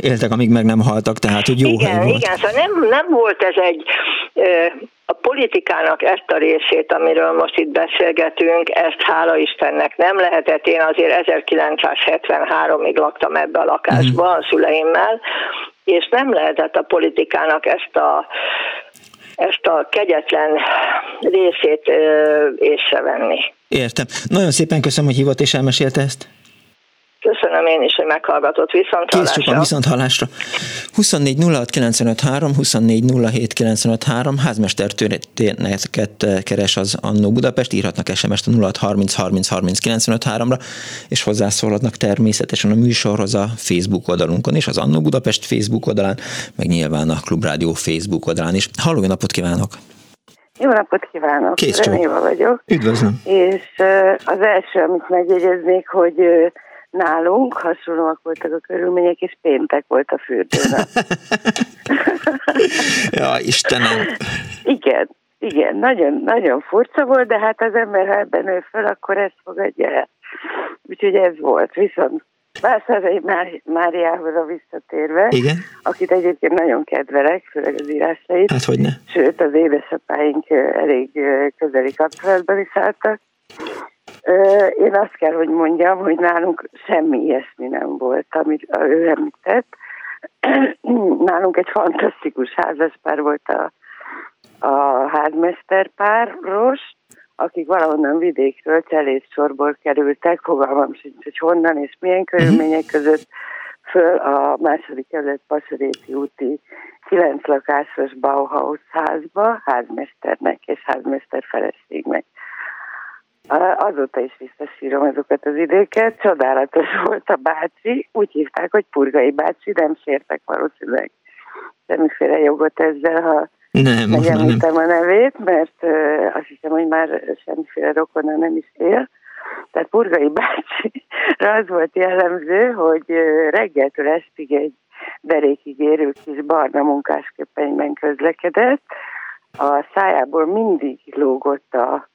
éltek, amíg meg nem haltak, tehát hogy jó igen, hely volt. Igen, szóval nem, nem volt ez egy a politikának ezt a részét, amiről most itt beszélgetünk, ezt hála Istennek nem lehetett. Én azért 1973-ig laktam ebbe a lakásba mm. a szüleimmel, és nem lehetett a politikának ezt a ezt a kegyetlen részét észrevenni. Értem. Nagyon szépen köszönöm, hogy hívott és elmesélte ezt. Köszönöm én is, hogy meghallgatott viszont Kész sokan viszont hallásra. 24 06 953, 24 07 953, házmestertörténeteket keres az Annó Budapest, írhatnak SMS-t a 06 30 30 30 953 ra és hozzászólhatnak természetesen a műsorhoz a Facebook oldalunkon is, az Annó Budapest Facebook oldalán, meg nyilván a Klubrádió Facebook oldalán is. Halló, napot kívánok! Jó napot kívánok! Kész Reméva vagyok. Üdvözlöm! És az első, amit megjegyeznék, hogy nálunk hasonlóak voltak a körülmények, és péntek volt a fürdőnap. ja, Istenem! Igen, igen, nagyon, nagyon furcsa volt, de hát az ember, ha ebben nő föl, akkor ezt fogadja el. Úgyhogy ez volt. Viszont Vászárai Máriához a visszatérve, Igen? akit egyébként nagyon kedvelek, főleg az írásait. Hát hogy ne. Sőt, az édesapáink elég közeli kapcsolatban is álltak. Én azt kell, hogy mondjam, hogy nálunk semmi ilyesmi nem volt, amit ő említett. Nálunk egy fantasztikus házaspár volt a, a házmesterpáros, akik valahonnan vidékről sorból kerültek, fogalmam sincs, hogy honnan és milyen körülmények mhm. között föl a második kerület Pasaréti úti kilenc lakásos Bauhaus házba, házmesternek és házmester feleségnek. Azóta is visszasírom azokat az időket. Csodálatos volt a bácsi. Úgy hívták, hogy Purgai bácsi, nem sértek valószínűleg semmiféle jogot ezzel, ha nem, megemlítem a nevét, mert azt hiszem, hogy már semmiféle rokona nem is él. Tehát Purgai bácsi az volt jellemző, hogy reggeltől estig egy derékig érő kis barna munkásköpenyben közlekedett, a szájából mindig lógott a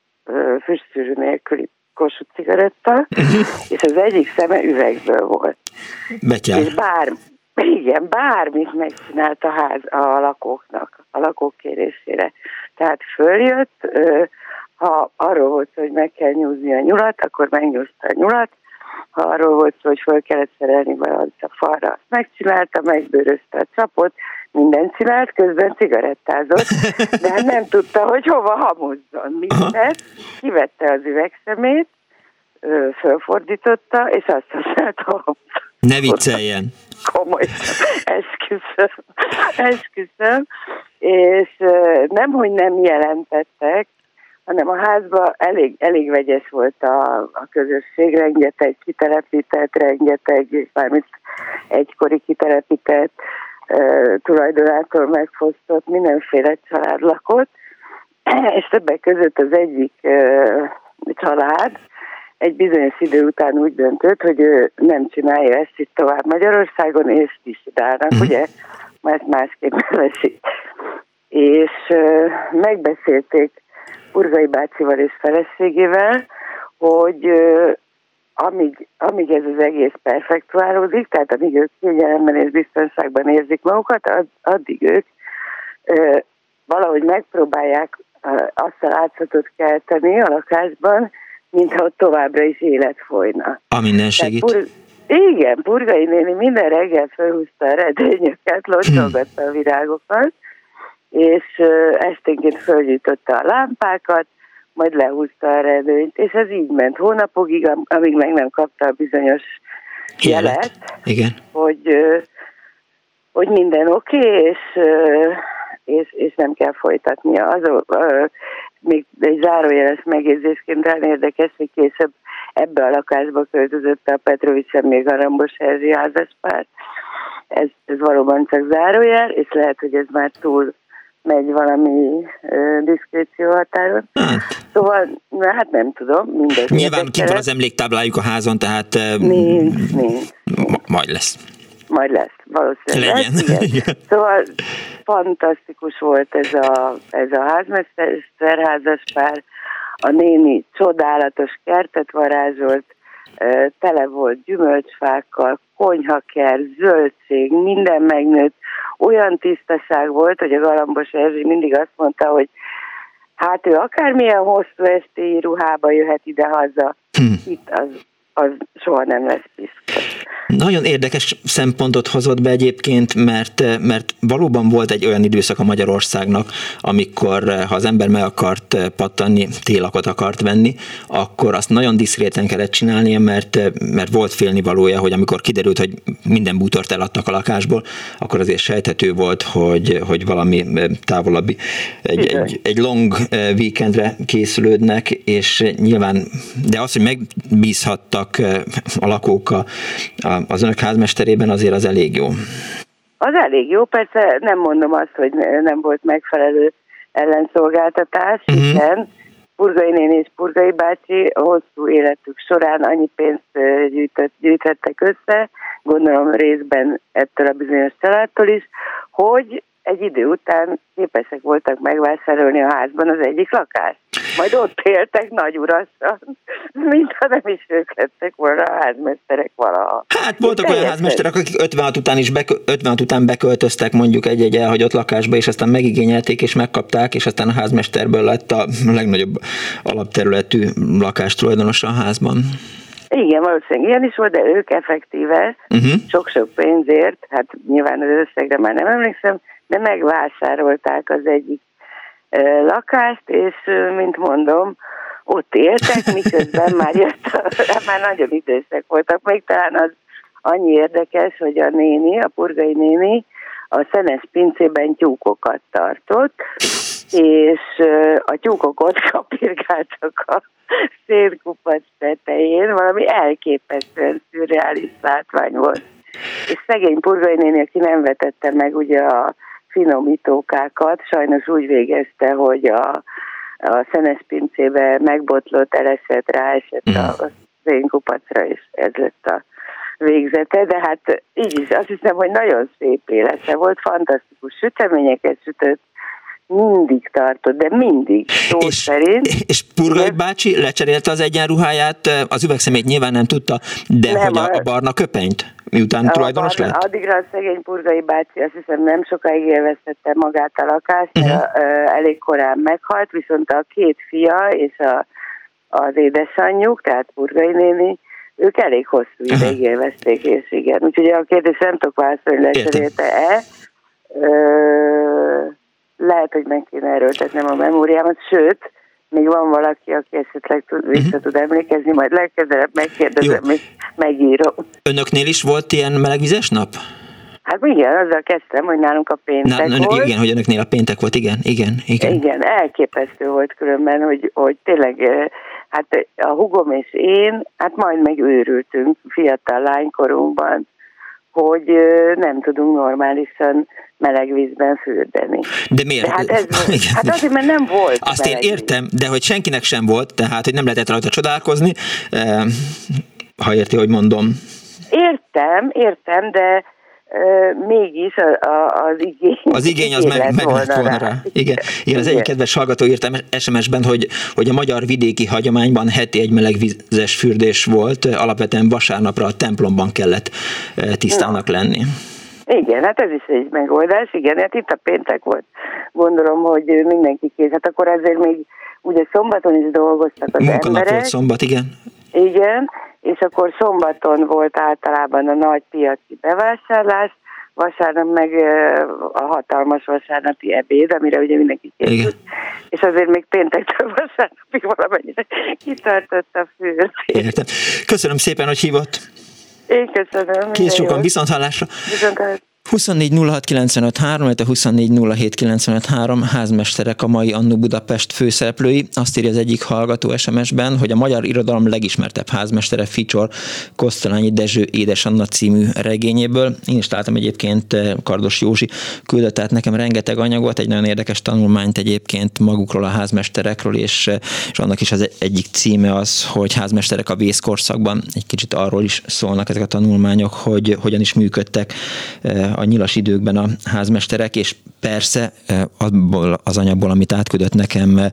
füstszűrő nélküli Kossuth cigaretta, és az egyik szeme üvegből volt. Betyár. És bár, igen, bármit megcsinált a ház a lakóknak, a lakók kérésére. Tehát följött, ha arról volt hogy meg kell nyúzni a nyulat, akkor megnyúzta a nyulat, ha arról volt szó, hogy föl kellett szerelni valamit a falra, azt megcsinálta, megbőrözte a csapot, minden csinált, közben cigarettázott, de hát nem tudta, hogy hova hamozzon mindent. Kivette az üvegszemét, fölfordította, és azt használta Ne vicceljen! Komoly, esküszöm, esküszöm. És nem, hogy nem jelentettek, hanem a házban elég, elég vegyes volt a, a közösség, rengeteg kitelepített, rengeteg, mármint egykori kitelepített, uh, tulajdonától megfosztott, mindenféle család lakott, és többek között az egyik uh, család egy bizonyos idő után úgy döntött, hogy ő nem csinálja ezt itt tovább Magyarországon, és kisidálnak, uh-huh. ugye, mert másképp nevesik. És uh, megbeszélték Urgai bácsival és feleségével, hogy amíg, amíg ez az egész perfektuálódik, tehát amíg ők kényelemben és biztonságban érzik magukat, ad, addig ők ö, valahogy megpróbálják ö, azt a látszatot kelteni a lakásban, mintha ott továbbra is élet folyna. A minden segít. Pur, igen, Purgai néni minden reggel felhúzta a redőnyöket, locsolgatta a virágokat, és esténként fölgyújtotta a lámpákat, majd lehúzta a redőnyt, és ez így ment hónapokig, amíg meg nem kapta a bizonyos jelet, Igen. Hogy, hogy minden oké, okay, és, és, és nem kell folytatnia. Az, még egy zárójeles megjegyzésként rá érdekes, hogy később ebbe a lakásba költözött a Petrovics még a Rambos Erzsi házaspár. Ez, ez valóban csak zárójel, és lehet, hogy ez már túl megy valami uh, diszkréció határon. Hát. Szóval, na, hát nem tudom, mindegy. Nyilván kint van az emléktáblájuk a házon, tehát... Uh, nincs, nincs. Ma- majd lesz. Majd lesz, valószínűleg Legyen. lesz. Igen. Szóval fantasztikus volt ez a, ez a házmesterházas pár. A néni csodálatos kertet varázsolt, tele volt gyümölcsfákkal, konyhaker, zöldség, minden megnőtt. Olyan tisztaság volt, hogy a Galambos Erzsi mindig azt mondta, hogy hát ő akármilyen hosszú esti ruhába jöhet ide haza, hm. itt az, az soha nem lesz piszkos. Nagyon érdekes szempontot hozott be egyébként, mert, mert valóban volt egy olyan időszak a Magyarországnak, amikor ha az ember meg akart pattanni, télakot akart venni, akkor azt nagyon diszkréten kellett csinálnia, mert, mert volt félnivalója, hogy amikor kiderült, hogy minden bútort eladtak a lakásból, akkor azért sejthető volt, hogy, hogy valami távolabbi, egy, egy, egy long weekendre készülődnek, és nyilván, de az, hogy megbízhattak a lakók a, a az önök házmesterében azért az elég jó. Az elég jó, persze nem mondom azt, hogy nem volt megfelelő ellenszolgáltatás, uh-huh. hiszen Purgai néni és Purgai bácsi hosszú életük során annyi pénzt gyűjtött, gyűjtettek össze, gondolom részben ettől a bizonyos családtól is, hogy egy idő után képesek voltak megvásárolni a házban az egyik lakást. Majd ott éltek nagy urasan, mintha nem is ők lettek volna a házmesterek valaha. Hát voltak olyan házmesterek, akik 56 után is bekö- 56 után beköltöztek mondjuk egy-egy elhagyott lakásba, és aztán megigényelték és megkapták, és aztán a házmesterből lett a legnagyobb alapterületű lakás tulajdonosa a házban. Igen, valószínűleg ilyen is volt, de ők effektíve uh-huh. sok-sok pénzért, hát nyilván az összegre már nem emlékszem, de megvásárolták az egyik lakást, és mint mondom, ott éltek, miközben már jött, már nagyon idősek voltak. Még talán az annyi érdekes, hogy a néni, a purgai néni a szenes pincében tyúkokat tartott, és a tyúkok ott kapirgáltak a szélkupac tetején, valami elképesztően szürreális látvány volt. És szegény purgai néni, aki nem vetette meg ugye a finomítókákat, sajnos úgy végezte, hogy a, a szenes pincébe megbotlott, elesett, ráesett mm. a szénkupacra, és ez lett a végzete, de hát így is azt hiszem, hogy nagyon szép élete volt, fantasztikus süteményeket sütött, mindig tartott, de mindig, szó és, szerint. És Purgai bácsi lecserélte az egyenruháját, az üvegszemét nyilván nem tudta, de nem, hogy a, a barna köpenyt, miután a tulajdonos barna, lett? Addigra a szegény Purgai bácsi azt hiszem nem sokáig élveztette magát a lakást, uh-huh. elég korán meghalt, viszont a két fia és a, az édesanyjuk, tehát Purgai néni, ők elég hosszú ideig élvezték, és igen. Úgyhogy a kérdés nem tudok válaszolni, lecserélte-e lehet, hogy meg kéne erőltetnem a memóriámat, sőt, még van valaki, aki esetleg tud, vissza uh-huh. tud emlékezni, majd legközelebb megkérdezem, és megírom. Önöknél is volt ilyen melegvizes nap? Hát igen, azzal kezdtem, hogy nálunk a péntek Na, volt. Igen, hogy önöknél a péntek volt, igen, igen, igen. Igen, elképesztő volt különben, hogy, hogy tényleg, hát a hugom és én, hát majd megőrültünk fiatal lánykorunkban, hogy nem tudunk normálisan meleg vízben fürdeni. De miért? De hát, ez, hát azért, mert nem volt Azt én értem, víz. de hogy senkinek sem volt, tehát hogy nem lehetett rajta csodálkozni, ha érti, hogy mondom. Értem, értem, de mégis az igény. Az igény az meg, meg volna, volna rá. rá. Igen. Igen, az egyik kedves hallgató írtam SMS-ben, hogy, hogy a magyar vidéki hagyományban heti egy melegvizes fürdés volt, alapvetően vasárnapra a templomban kellett tisztának lenni. Igen, hát ez is egy megoldás, igen, hát itt a péntek volt. Gondolom, hogy mindenki kész. Hát akkor azért még ugye szombaton is dolgoztak az Munkanap emberek. volt szombat, igen. Igen, és akkor szombaton volt általában a nagy piaci bevásárlás, vasárnap meg a hatalmas vasárnapi ebéd, amire ugye mindenki készült. És azért még péntektől vasárnapig valamennyire kitartott a fűrt. Értem. Köszönöm szépen, hogy hívott. Én köszönöm. Kész sokan, viszont hallásra. Viszont hallásra. 24 illetve 24 házmesterek a mai Annu Budapest főszereplői. Azt írja az egyik hallgató SMS-ben, hogy a magyar irodalom legismertebb házmestere Ficsor Kosztolányi Dezső Édesanna című regényéből. Én is találtam egyébként eh, Kardos Józsi küldött át nekem rengeteg anyagot, egy nagyon érdekes tanulmányt egyébként magukról a házmesterekről, és, eh, és annak is az egyik címe az, hogy házmesterek a vészkorszakban. Egy kicsit arról is szólnak ezek a tanulmányok, hogy hogyan is működtek eh, a nyilas időkben a házmesterek, és persze abból az anyagból, amit átküldött nekem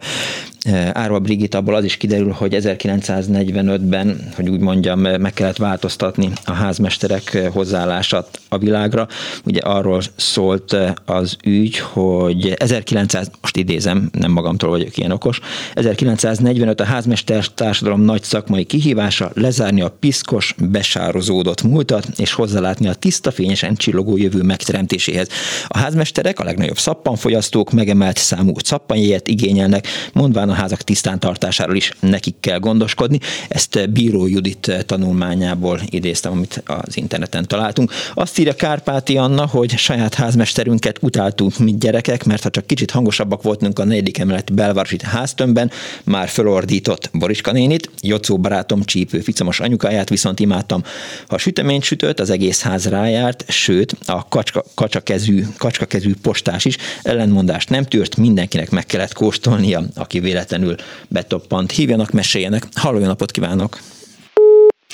Árva Brigitta, abból az is kiderül, hogy 1945-ben, hogy úgy mondjam, meg kellett változtatni a házmesterek hozzáállását a világra. Ugye arról szólt az ügy, hogy 1900, most idézem, nem magamtól vagyok ilyen okos, 1945 a házmester társadalom nagy szakmai kihívása lezárni a piszkos, besározódott múltat, és hozzálátni a tiszta, fényesen csillogó jövő megteremtéséhez. A házmesterek, a legnagyobb szappanfogyasztók megemelt számú szappanjegyet igényelnek, mondván a házak tisztántartásáról is nekik kell gondoskodni. Ezt Bíró Judit tanulmányából idéztem, amit az interneten találtunk. Azt írja Kárpáti Anna, hogy saját házmesterünket utáltunk, mint gyerekek, mert ha csak kicsit hangosabbak voltunk a negyedik emeleti belvárosi háztömbben, már fölordított Boriska nénit, Jocó barátom csípő ficamos anyukáját viszont imádtam. Ha süteményt sütött, az egész ház rájárt, sőt, a kacska, kacsakezű, kacskakezű postás is ellenmondást nem tűrt, mindenkinek meg kellett kóstolnia, aki véletlenül véletlenül betoppant. Hívjanak, meséljenek. Halló, napot kívánok!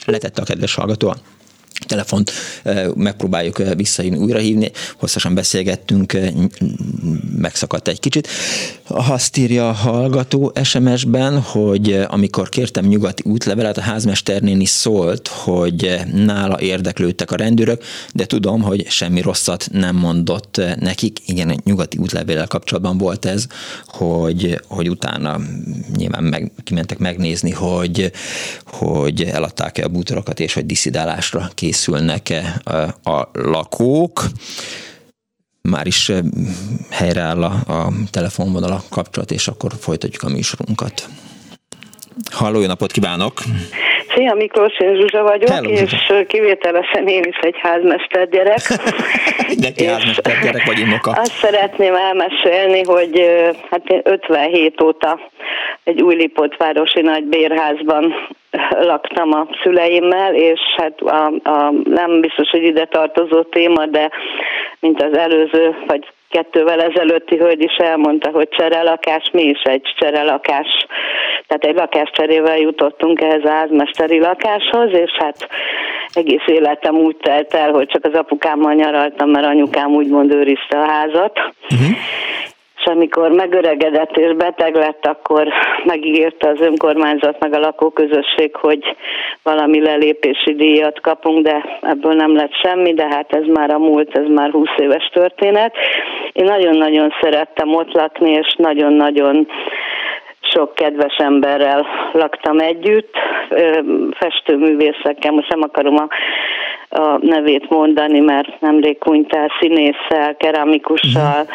Letette a kedves hallgató telefont megpróbáljuk visszahívni, újra hívni. Hosszasan beszélgettünk, megszakadt egy kicsit. Azt írja a hallgató SMS-ben, hogy amikor kértem nyugati útlevelet, a házmesternéni szólt, hogy nála érdeklődtek a rendőrök, de tudom, hogy semmi rosszat nem mondott nekik. Igen, egy nyugati útlevéllel kapcsolatban volt ez, hogy, hogy utána nyilván meg, kimentek megnézni, hogy, hogy eladták-e a bútorokat, és hogy diszidálásra készülnek-e a lakók. Már is helyreáll a, a telefonvonal a kapcsolat, és akkor folytatjuk a műsorunkat. Halló, jó napot kívánok! Szia Miklós, én Zsuzsa vagyok, Hello, és kivételesen én is egy házmester gyerek. Mindenki házmester gyerek vagy unoka. Azt szeretném elmesélni, hogy hát én 57 óta egy új Lipotvárosi nagy bérházban laktam a szüleimmel, és hát a, a, nem biztos, hogy ide tartozó téma, de mint az előző, vagy kettővel ezelőtti hölgy is elmondta, hogy cserelakás, mi is egy cserelakás. Tehát egy lakáscserével jutottunk ehhez a házmesteri lakáshoz, és hát egész életem úgy telt el, hogy csak az apukámmal nyaraltam, mert anyukám úgymond őrizte a házat. Uh-huh amikor megöregedett és beteg lett, akkor megígérte az önkormányzat meg a lakóközösség, hogy valami lelépési díjat kapunk, de ebből nem lett semmi, de hát ez már a múlt, ez már 20 éves történet. Én nagyon-nagyon szerettem ott lakni, és nagyon-nagyon sok kedves emberrel laktam együtt, festőművészekkel, most nem akarom a, a nevét mondani, mert nemrég kunytál színésszel, keramikussal,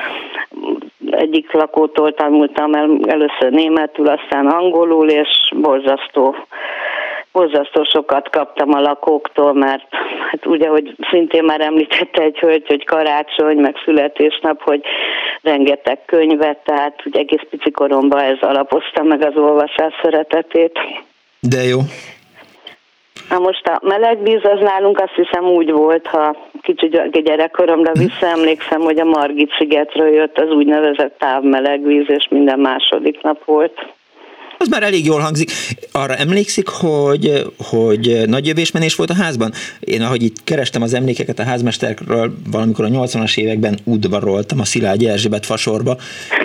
egyik lakótól tanultam el először németül, aztán angolul, és borzasztó borzasztó sokat kaptam a lakóktól, mert hát ugye, hogy szintén már említette egy hölgy, hogy karácsony, meg születésnap, hogy rengeteg könyvet, tehát ugye egész pici koromban ez alapozta meg az olvasás szeretetét. De jó. Na most a meleg víz az nálunk azt hiszem úgy volt, ha kicsit gyerekkoromra visszaemlékszem, hogy a Margit szigetről jött az úgynevezett távmeleg víz, és minden második nap volt. Az már elég jól hangzik. Arra emlékszik, hogy, hogy nagy jövésmenés volt a házban? Én ahogy itt kerestem az emlékeket a házmesterről, valamikor a 80-as években udvaroltam a Szilágyi Erzsébet fasorba,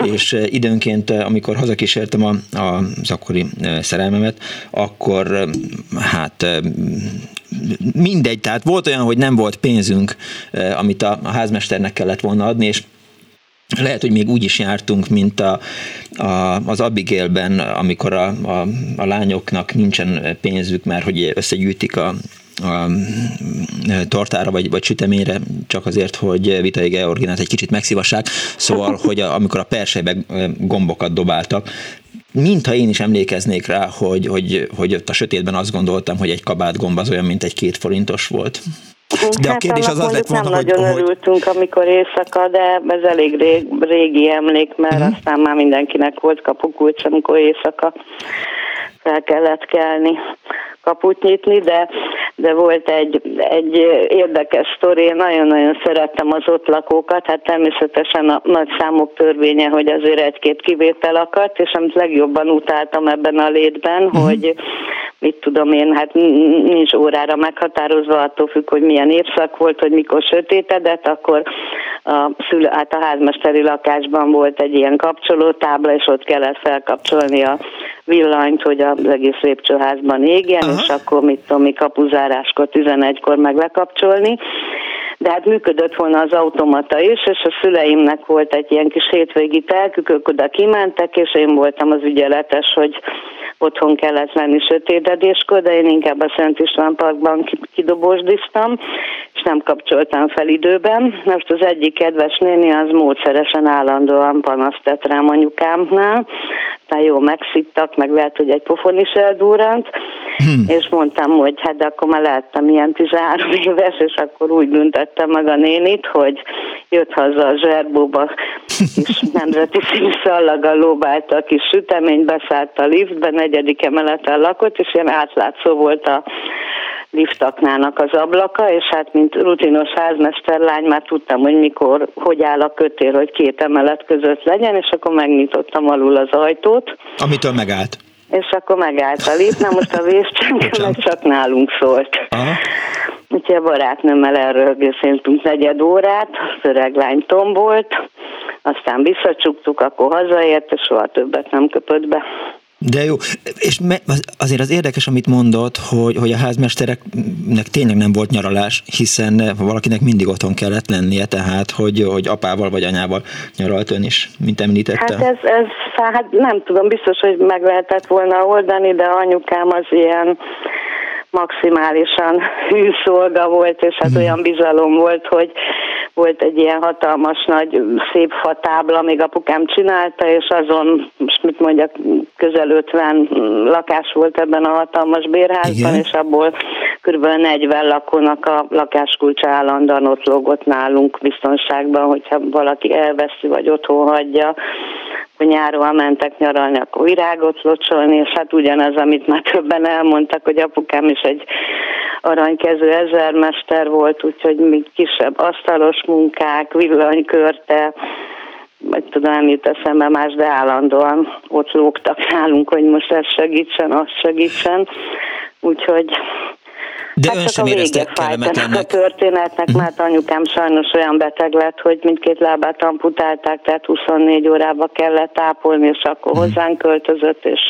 és időnként, amikor hazakísértem a, a, az akkori szerelmemet, akkor hát mindegy, tehát volt olyan, hogy nem volt pénzünk, amit a, a házmesternek kellett volna adni, és lehet, hogy még úgy is jártunk, mint a, a, az Abigailben, amikor a, a, a lányoknak nincsen pénzük, mert hogy összegyűjtik a, a tortára vagy, vagy süteményre, csak azért, hogy Vitai Georginát egy kicsit megszívassák. Szóval, hogy a, amikor a persejbe gombokat dobáltak, mintha én is emlékeznék rá, hogy, hogy, hogy ott a sötétben azt gondoltam, hogy egy kabát gomb az olyan, mint egy két forintos volt. De a kérdés az az lett volna, nem hogy, nagyon hogy... örültünk, amikor éjszaka, de ez elég rég, régi emlék, mert uh-huh. aztán már mindenkinek volt kapukulcs, amikor éjszaka fel kellett kelni kaput nyitni, de, de volt egy, egy érdekes sztori, én nagyon-nagyon szerettem az ott lakókat, hát természetesen a nagy számok törvénye, hogy azért egy-két kivétel akadt, és amit legjobban utáltam ebben a létben, uh-huh. hogy mit tudom én, hát nincs órára meghatározva, attól függ, hogy milyen évszak volt, hogy mikor sötétedett, akkor a, szülő, hát a házmesteri lakásban volt egy ilyen kapcsolótábla, és ott kellett felkapcsolni a villanyt, hogy az egész lépcsőházban égjen, Aha. és akkor mit tudom mi kapuzáráskor 11-kor meg lekapcsolni de hát működött volna az automata is, és a szüleimnek volt egy ilyen kis hétvégi telkük, ők oda kimentek, és én voltam az ügyeletes, hogy otthon kellett lenni sötétedéskor, de én inkább a Szent István Parkban kidobósdiztam, és nem kapcsoltam fel időben. Most az egyik kedves néni az módszeresen állandóan panaszt tett rám anyukámnál, tehát jó megszittak, meg lehet, hogy egy pofon is eldurrant, hmm. és mondtam, hogy hát de akkor már lehettem ilyen 13 éves, és akkor úgy büntettem meg a nénit, hogy jött haza a zserbóba, kis nemzeti színszallaggal lóbálta a kis sütemény, beszállt a liftbe, negyedik emeleten lakott, és ilyen átlátszó volt a liftaknának az ablaka, és hát mint rutinos házmesterlány már tudtam, hogy mikor, hogy áll a kötél, hogy két emelet között legyen, és akkor megnyitottam alul az ajtót. Amitől megállt. És akkor megállt a lift, na most a vészcseng meg csak nálunk szólt. Aha. Úgyhogy a barátnőmmel erről beszéltünk negyed órát, az öreg lány tombolt, aztán visszacsuktuk, akkor hazaért, és soha többet nem köpött be. De jó, és azért az érdekes, amit mondott, hogy, hogy a házmestereknek tényleg nem volt nyaralás, hiszen valakinek mindig otthon kellett lennie, tehát hogy, hogy apával vagy anyával nyaralt ön is, mint említette. Hát ez, ez hát nem tudom, biztos, hogy meg lehetett volna oldani, de anyukám az ilyen maximálisan hű szolga volt, és hát hmm. olyan bizalom volt, hogy volt egy ilyen hatalmas nagy szép fatábla, még apukám csinálta, és azon, most mit mondjak, közel 50 lakás volt ebben a hatalmas bérházban, Igen. és abból kb. 40 lakónak a lakáskulcsa állandóan ott lógott nálunk biztonságban, hogyha valaki elveszi, vagy otthon hagyja, hogy nyáron mentek nyaralni, akkor virágot locsolni, és hát ugyanaz, amit már többen elmondtak, hogy apukám is egy aranykező ezermester volt, úgyhogy még kisebb asztalos munkák, villanykörte, vagy tudom, nem jut eszembe más, de állandóan ott lógtak nálunk, hogy most ez segítsen, az segítsen. Úgyhogy de hát ön sem a vége fájt a történetnek, uh-huh. mert anyukám sajnos olyan beteg lett, hogy mindkét lábát amputálták, tehát 24 órába kellett ápolni, és akkor uh-huh. hozzánk költözött, és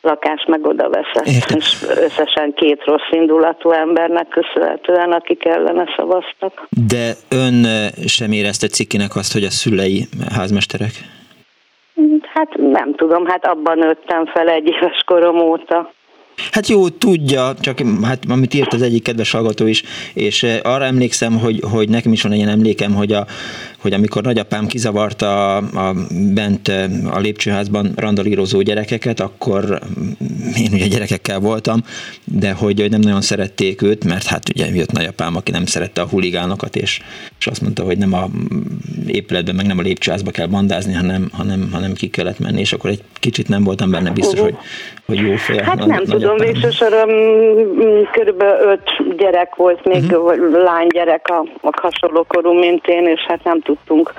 lakás meg oda veszett. Értem. És összesen két rossz indulatú embernek köszönhetően, akik ellene szavaztak. De ön sem érezte cikkinek azt, hogy a szülei házmesterek? Hát nem tudom, hát abban nőttem fel egy éves korom óta. Hát jó, tudja, csak hát amit írt az egyik kedves hallgató is, és eh, arra emlékszem, hogy, hogy nekem is van egy ilyen emlékem, hogy, a, hogy amikor nagyapám kizavarta a, a bent a lépcsőházban randalírozó gyerekeket, akkor én ugye gyerekekkel voltam, de hogy nem nagyon szerették őt, mert hát ugye jött nagyapám, aki nem szerette a huligánokat, és, és azt mondta, hogy nem a épületben, meg nem a lépcsőházba kell bandázni, hanem, hanem, hanem ki kellett menni, és akkor egy kicsit nem voltam benne biztos, hogy, hogy jó fél. Hát nem nagy, tudom, végső soron körülbelül öt gyerek volt, még uh-huh. lánygyerek a, a hasonló korú, mint én, és hát nem tudtunk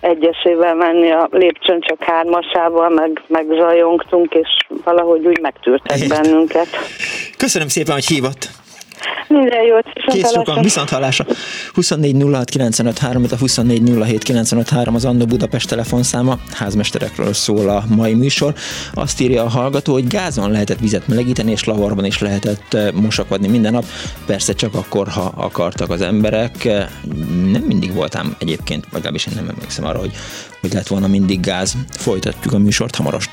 egyesével menni a lépcsőn, csak hármasával, meg, meg zajongtunk, és valahogy úgy megtűrtek bennünket. Köszönöm szépen, hogy hívott. Minden jót, Kész sokan, viszont hallásra. 24 06 95 3, a 24 07 95 3 az Annó Budapest telefonszáma, házmesterekről szól a mai műsor. Azt írja a hallgató, hogy gázon lehetett vizet melegíteni, és lavarban is lehetett eh, mosakodni minden nap. Persze csak akkor, ha akartak az emberek. Nem mindig voltam egyébként, legalábbis én nem emlékszem arra, hogy, hogy lett volna mindig gáz. Folytatjuk a műsort hamarosan.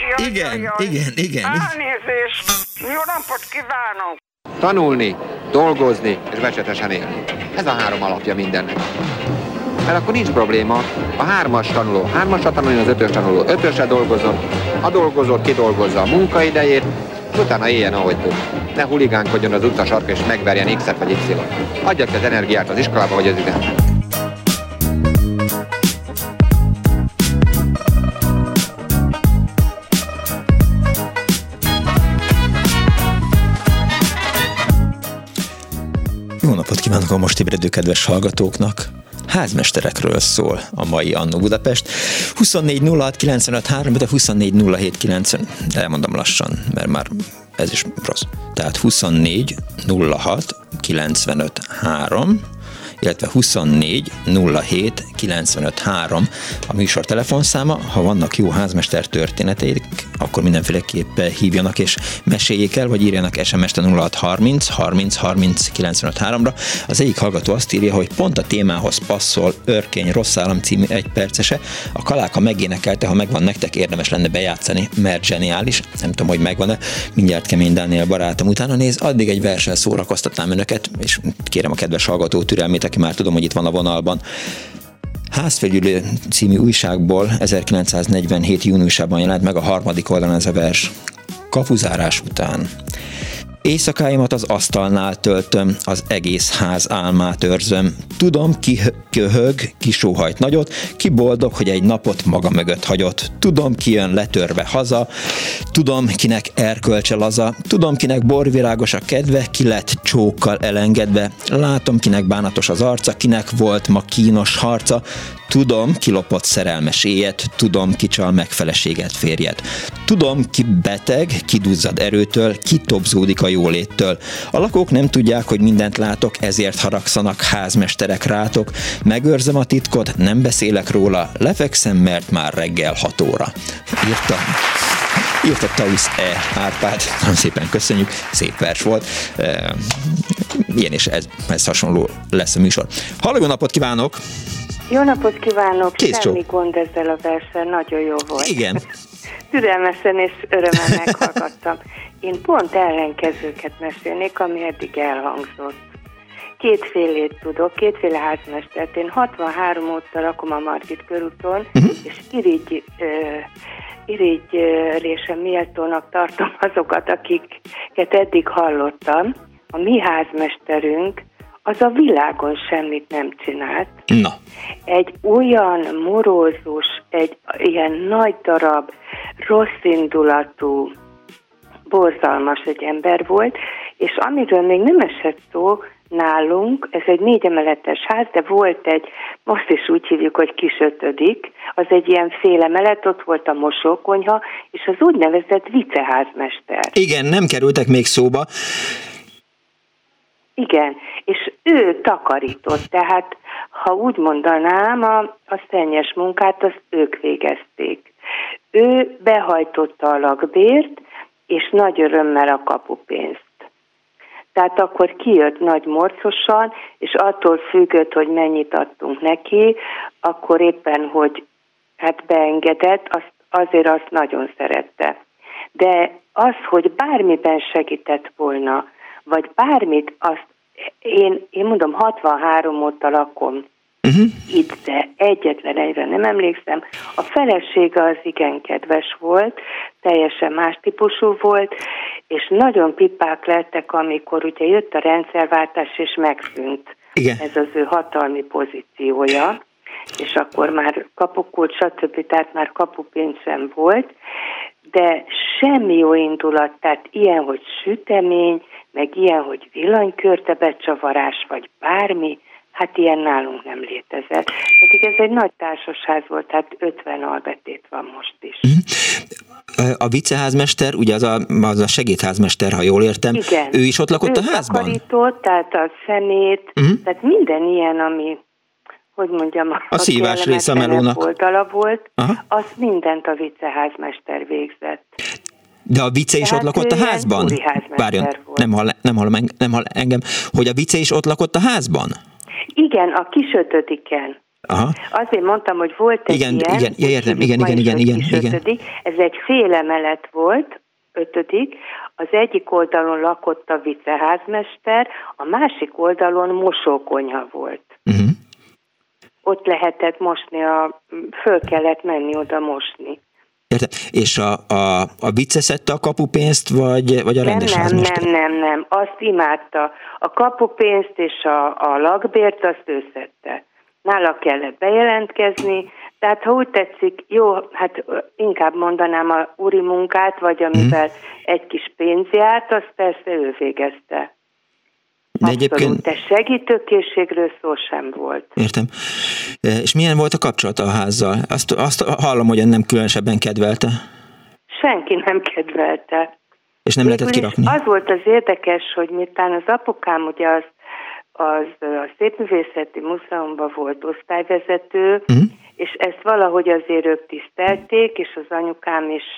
Jaj, igen, jaj, igen, igen. Elnézést. Jó napot kívánok. Tanulni, dolgozni és becsetesen élni. Ez a három alapja mindennek. Mert akkor nincs probléma. A hármas tanuló hármasra tanulni, az ötös tanuló ötösre dolgozott, a dolgozó kidolgozza a munkaidejét, és utána éljen, ahogy tud. Ne huligánkodjon az utca sarka és megverjen X-et vagy Y-t. Adja ki az energiát az iskolába vagy az üzenetbe. Kívánok a most ébredő kedves hallgatóknak! házmesterekről szól a mai Annó Budapest. 24 06 95 3, de 24 07 90, de elmondom lassan, mert már ez is rossz. Tehát 24 06 95 3, illetve 24 07 95 3 a műsor telefonszáma. Ha vannak jó házmester történeteik, akkor mindenféleképp hívjanak és meséljék el, vagy írjanak SMS-t 06 30 30 30 95 3-ra. Az egyik hallgató azt írja, hogy pont a témához passzol Örkény Rossz Állam című egy percese. A Kaláka megénekelte, ha megvan nektek, érdemes lenne bejátszani, mert zseniális. Nem tudom, hogy megvan-e. Mindjárt Kemény Dániel barátom utána néz. Addig egy versen szórakoztatnám önöket, és kérem a kedves hallgató türelmét, aki már tudom, hogy itt van a vonalban. Házfegyülő című újságból 1947. júniusában jelent meg a harmadik oldalon ez a vers. Kapuzárás után. Éjszakáimat az asztalnál töltöm, az egész ház álmát őrzöm. Tudom, ki köhög, ki sóhajt nagyot, ki boldog, hogy egy napot maga mögött hagyott. Tudom, ki jön letörve haza, tudom, kinek erkölcse laza, tudom, kinek borvirágos a kedve, ki lett csókkal elengedve, látom, kinek bánatos az arca, kinek volt ma kínos harca, Tudom, ki lopott szerelmes éjet, tudom, ki csal megfeleséget férjet. Tudom, ki beteg, ki duzzad erőtől, ki tobzódik a jóléttől. A lakók nem tudják, hogy mindent látok, ezért haragszanak házmesterek rátok. Megőrzem a titkot, nem beszélek róla, lefekszem, mert már reggel 6 óra. Írta Tausz E. Árpád. Nagyon szépen köszönjük, szép vers volt. Ilyen és ez, ez hasonló lesz a műsor. Halló, napot kívánok! Jó napot kívánok! Kész Semmi csó. gond ezzel a versel, nagyon jó volt. Igen. Türelmesen és örömmel meghallgattam. Én pont ellenkezőket mesélnék, ami eddig elhangzott. Kétfélét tudok, kétféle házmestert. Én 63 óta lakom a Margit körúton, uh-huh. és irigy, uh, irigylésem méltónak tartom azokat, akiket eddig hallottam. A mi házmesterünk az a világon semmit nem csinált. Na. Egy olyan morózus, egy ilyen nagy darab, rossz indulatú, borzalmas egy ember volt, és amiről még nem esett szó, nálunk, ez egy négy emeletes ház, de volt egy, most is úgy hívjuk, hogy kis ötödik, az egy ilyen fél emelet, ott volt a mosókonyha, és az úgynevezett viceházmester. Igen, nem kerültek még szóba. Igen, és ő takarított, tehát ha úgy mondanám, a, a szennyes munkát azt ők végezték. Ő behajtotta a lakbért, és nagy örömmel a kapupénzt. Tehát akkor kijött nagy morcosan, és attól függött, hogy mennyit adtunk neki, akkor éppen, hogy hát beengedett, azt, azért azt nagyon szerette. de az, hogy bármiben segített volna, vagy bármit, azt én, én mondom, 63 óta lakom uh-huh. itt, de egyetlen egyre nem emlékszem. A felesége az igen kedves volt, teljesen más típusú volt, és nagyon pipák lettek, amikor ugye jött a rendszerváltás, és megszűnt igen. ez az ő hatalmi pozíciója és akkor már kapukult, stb. Tehát már kapupénz sem volt, de semmi jó indulat, tehát ilyen, hogy sütemény, meg ilyen, hogy villanykörte becsavarás, vagy bármi, hát ilyen nálunk nem létezett. Pedig ez egy nagy társasház volt, tehát 50 albetét van most is. Mhm. A viceházmester, ugye az a, az a segédházmester, ha jól értem, Igen. ő is ott lakott ő a házban? Takarított, tehát a szemét, uh-huh. tehát minden ilyen, ami hogy mondjam, a, a szívás része a melónak. Oldala volt, Aha. azt mindent a viceházmester végzett. De a vice is ott lakott a házban? Várjon, nem hall, nem, hall, nem hall engem, hogy a vice is ott lakott a házban? Igen, a kis ötödiken. Aha. Azért mondtam, hogy volt egy igen, ilyen, igen, ja, értem, igen, igen, igen, igen, igen. Ötödik. Ez egy fél emelet volt, ötödik, az egyik oldalon lakott a viceházmester, a másik oldalon mosókonyha volt. Uh-huh ott lehetett mosni, a, föl kellett menni oda mosni. Érte. És a, a, a vicce szedte a kapupénzt, vagy, vagy a nem, rendes Nem, nem, nem, nem, azt imádta. A kapupénzt és a, a lakbért azt ő szedte. Nála kellett bejelentkezni, tehát ha úgy tetszik, jó, hát inkább mondanám a úri munkát, vagy amivel hmm. egy kis pénz járt, azt persze ő végezte. De egyébként... de segítőkészségről szó sem volt. Értem. E, és milyen volt a kapcsolata a házzal? Azt, azt hallom, hogy nem különösebben kedvelte. Senki nem kedvelte. És nem lehetett kirakni? Az volt az érdekes, hogy miután az apukám ugye az, az a Szépművészeti Múzeumban volt osztályvezető, uh-huh. és ezt valahogy azért ők tisztelték, és az anyukám is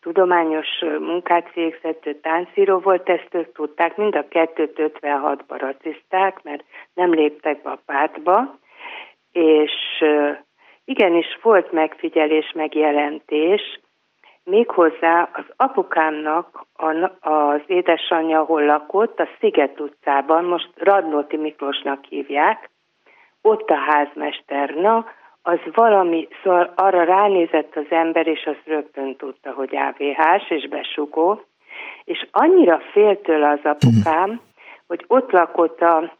tudományos munkát végzett, ő táncíró volt, ezt ők tudták, mind a kettőt 56-ba racizták, mert nem léptek be a pártba, és igenis volt megfigyelés, megjelentés, méghozzá az apukámnak az édesanyja, ahol lakott, a Sziget utcában, most Radnóti Miklósnak hívják, ott a házmester, na, az valami, szóval arra ránézett az ember, és azt rögtön tudta, hogy AVH-s és besugó, és annyira fél tőle az apukám, hogy ott lakott a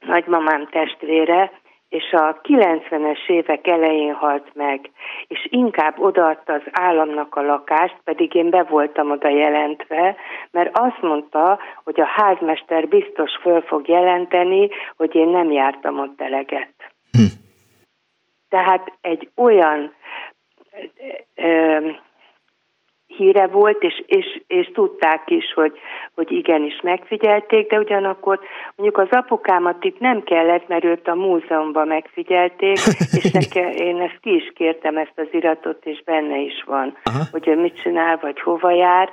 nagymamám testvére, és a 90-es évek elején halt meg, és inkább odaadta az államnak a lakást, pedig én be voltam oda jelentve, mert azt mondta, hogy a házmester biztos föl fog jelenteni, hogy én nem jártam ott eleget. Hm. Tehát egy olyan ö, híre volt, és, és, és tudták is, hogy, hogy igenis megfigyelték, de ugyanakkor mondjuk az apukámat itt nem kellett, mert őt a múzeumban megfigyelték, és nekem, én ezt ki is kértem, ezt az iratot, és benne is van, Aha. hogy ő mit csinál, vagy hova jár.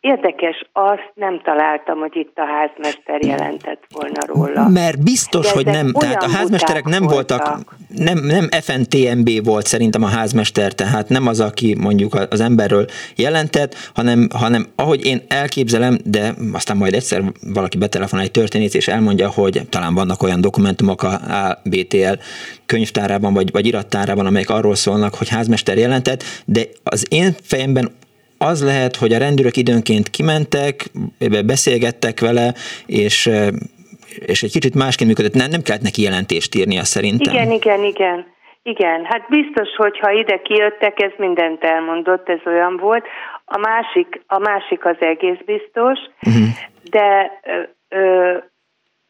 Érdekes, azt nem találtam, hogy itt a házmester jelentett volna róla. Mert biztos, hogy nem, tehát a házmesterek nem voltak, voltak nem, nem FNTMB volt szerintem a házmester, tehát nem az, aki mondjuk az emberről jelentett, hanem, hanem ahogy én elképzelem, de aztán majd egyszer valaki betelefonál egy történész, és elmondja, hogy talán vannak olyan dokumentumok a ABTL könyvtárában, vagy, vagy irattárában, amelyek arról szólnak, hogy házmester jelentett, de az én fejemben az lehet, hogy a rendőrök időnként kimentek, beszélgettek vele, és és egy kicsit másként működött, nem, nem kellett neki jelentést írnia szerintem. Igen, igen, igen. Igen, hát biztos, hogy ha ide kijöttek, ez mindent elmondott, ez olyan volt. A másik, a másik az egész biztos, uh-huh. de ö, ö,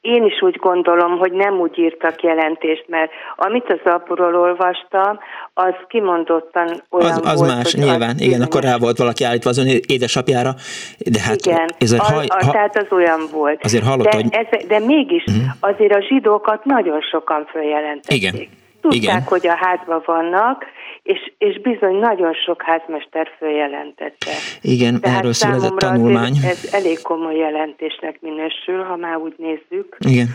én is úgy gondolom, hogy nem úgy írtak jelentést, mert amit az apuról olvastam, az kimondottan olyan az, az volt, más, nyilván, igen, bizonyos. akkor rá volt valaki állítva az ön édesapjára, de hát igen, ez a, haj, a, tehát az olyan volt. Azért hallott, de, hogy... ez, de mégis uh-huh. azért a zsidókat nagyon sokan följelentették. Igen. Tudták, igen. hogy a házban vannak, és, és bizony nagyon sok házmester följelentette. Igen, Tehát erről született tanulmány. Ez elég komoly jelentésnek minősül, ha már úgy nézzük. Igen.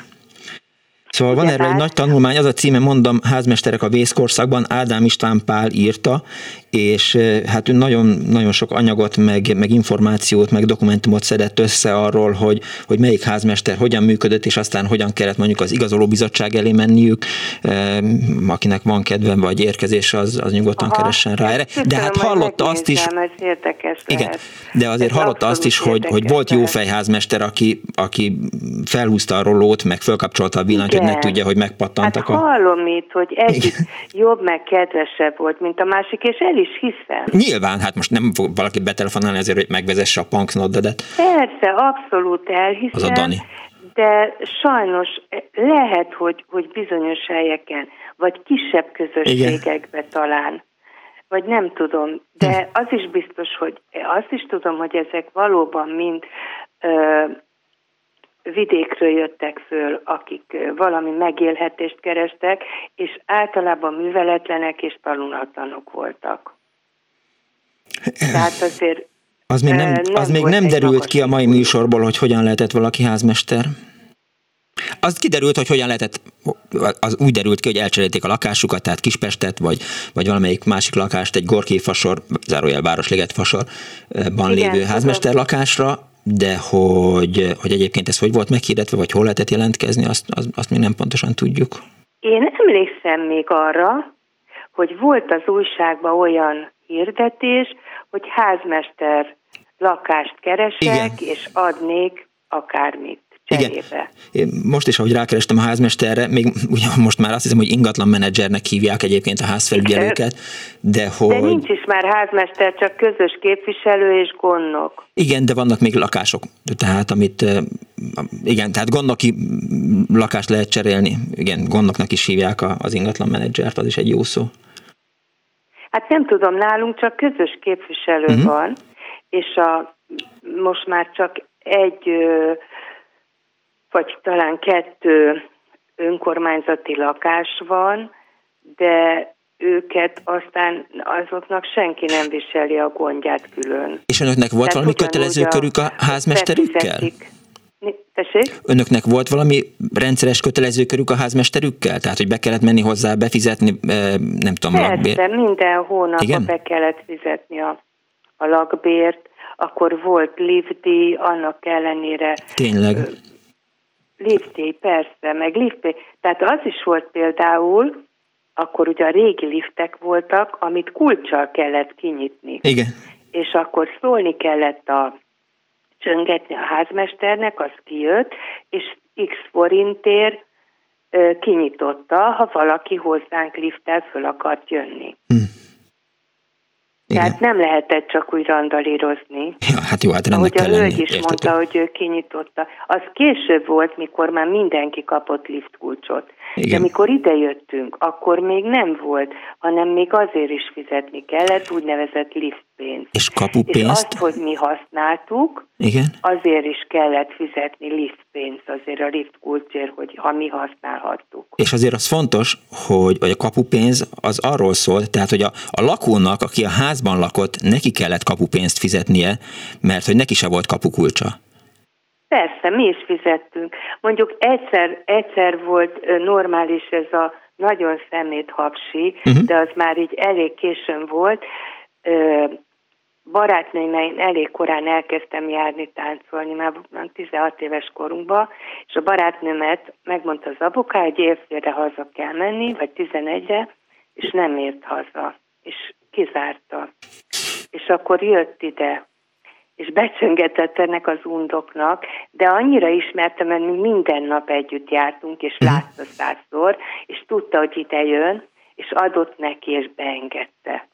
Szóval van erről egy nagy tanulmány, az a címe, mondom, házmesterek a vészkorszakban, Ádám István Pál írta, és hát nagyon, nagyon sok anyagot, meg, meg információt, meg dokumentumot szedett össze arról, hogy, hogy melyik házmester hogyan működött, és aztán hogyan kellett mondjuk az igazoló bizottság elé menniük, akinek van kedve vagy érkezés, az, az nyugodtan Aha, keressen rá erre. De hát hallotta azt is, igen, de azért ez hallotta azt is, hogy, hogy volt jó fejházmester, aki, aki felhúzta a rolót, meg fölkapcsolta a villanyt, ne tudja, hogy megpattantak hát a... hallom itt, hogy egyik jobb, meg kedvesebb volt, mint a másik, és el is hiszem. Nyilván, hát most nem fog valaki betelefonálni azért, hogy megvezesse a punknoddedet. Persze, abszolút elhiszem. Az a Dani. De sajnos lehet, hogy, hogy bizonyos helyeken, vagy kisebb közösségekbe Igen. talán, vagy nem tudom, de hm. az is biztos, hogy azt is tudom, hogy ezek valóban mind ö, vidékről jöttek föl, akik valami megélhetést kerestek, és általában műveletlenek és tanulhatlanok voltak. Tehát azért az még nem, nem, az még nem derült ki a mai műsorból, hogy hogyan lehetett valaki házmester. Az kiderült, hogy hogyan lehetett, az úgy derült ki, hogy elcserélték a lakásukat, tehát Kispestet, vagy, vagy valamelyik másik lakást egy Gorki fasor, zárójel Városliget fasorban lévő házmester lakásra, de hogy, hogy egyébként ez hogy volt meghirdetve, vagy hol lehetett jelentkezni, azt, azt, azt még nem pontosan tudjuk. Én emlékszem még arra, hogy volt az újságban olyan hirdetés, hogy házmester lakást keresek, Igen. és adnék akármit. Cserébe. Igen. Most is, ahogy rákerestem a házmesterre, még ugye most már azt hiszem, hogy ingatlan menedzsernek hívják egyébként a házfelügyelőket, de hogy... De nincs is már házmester, csak közös képviselő és gondnok. Igen, de vannak még lakások, tehát amit, igen, tehát gondnoki lakást lehet cserélni, igen, gondnoknak is hívják az ingatlan menedzsert, az is egy jó szó. Hát nem tudom, nálunk csak közös képviselő uh-huh. van, és a, most már csak egy vagy talán kettő önkormányzati lakás van, de őket aztán azoknak senki nem viseli a gondját külön. És önöknek volt Tehát valami kötelező körük a házmesterükkel? Tessék? Önöknek volt valami rendszeres kötelező körük a házmesterükkel? Tehát, hogy be kellett menni hozzá, befizetni, nem tudom, Persze, lakbér? minden hónapban be kellett fizetni a, a lakbért, akkor volt liftdíj, annak ellenére... Tényleg? Liftdíj, persze, meg liftdíj. Tehát az is volt például, akkor ugye a régi liftek voltak, amit kulcsal kellett kinyitni. Igen. És akkor szólni kellett a csöngetni a házmesternek, az kijött, és x forintért kinyitotta, ha valaki hozzánk lifttel föl akart jönni. Hm. Igen. Tehát nem lehetett csak úgy randalírozni. Ja, hát jó, hát Ahogy a hölgy is mondta, hogy ő kinyitotta. Az később volt, mikor már mindenki kapott liftkulcsot. Igen. De mikor idejöttünk, akkor még nem volt, hanem még azért is fizetni kellett, úgynevezett liftpénzt. És kapupénzt? És azt, hogy mi használtuk, Igen. azért is kellett fizetni liftpénzt, azért a liftkulcsért, hogy ha mi használhattuk. És azért az fontos, hogy vagy a kapupénz az arról szól, tehát hogy a, a lakónak, aki a házban lakott, neki kellett kapupénzt fizetnie, mert hogy neki se volt kapukulcsa. Persze, mi is fizettünk. Mondjuk egyszer, egyszer volt normális ez a nagyon szemét hapsi, uh-huh. de az már így elég későn volt. Barátnőmmel én elég korán elkezdtem járni táncolni, már 16 éves korunkban, és a barátnőmet megmondta az apuká, hogy évfélre haza kell menni, vagy 11-re, és nem ért haza, és kizárta. És akkor jött ide és becsöngetett ennek az undoknak, de annyira ismertem, mert mi minden nap együtt jártunk, és mhm. látta százszor, és tudta, hogy ide jön, és adott neki, és beengedte.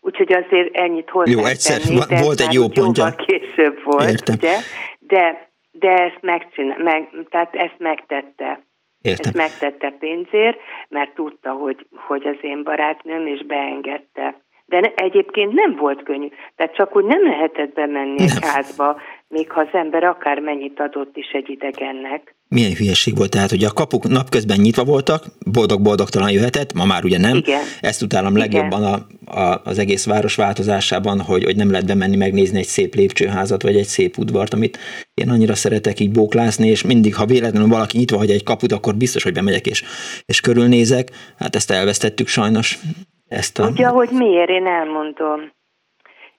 Úgyhogy azért ennyit hozzá. Jó, egyszer tenni, volt egy jó pontja. később volt, Értem. ugye? De, de ezt megcsinál, meg, tehát ezt megtette. Értem. Ezt megtette pénzért, mert tudta, hogy, hogy az én barátnőm, és beengedte. De egyébként nem volt könnyű. Tehát csak úgy nem lehetett bemenni nem. egy házba, még ha az ember akár mennyit adott is egy idegennek. Milyen hülyeség volt, tehát hogy a kapuk napközben nyitva voltak, boldog-boldogtalan jöhetett, ma már ugye nem. Igen. Ezt utálom legjobban a, a, az egész város változásában, hogy, hogy nem lehet bemenni megnézni egy szép lépcsőházat, vagy egy szép udvart, amit én annyira szeretek így bóklászni, és mindig, ha véletlenül valaki nyitva hagy egy kaput, akkor biztos, hogy bemegyek és, és körülnézek. Hát ezt elvesztettük sajnos. Ezt a... Ugye, hogy miért, én elmondom.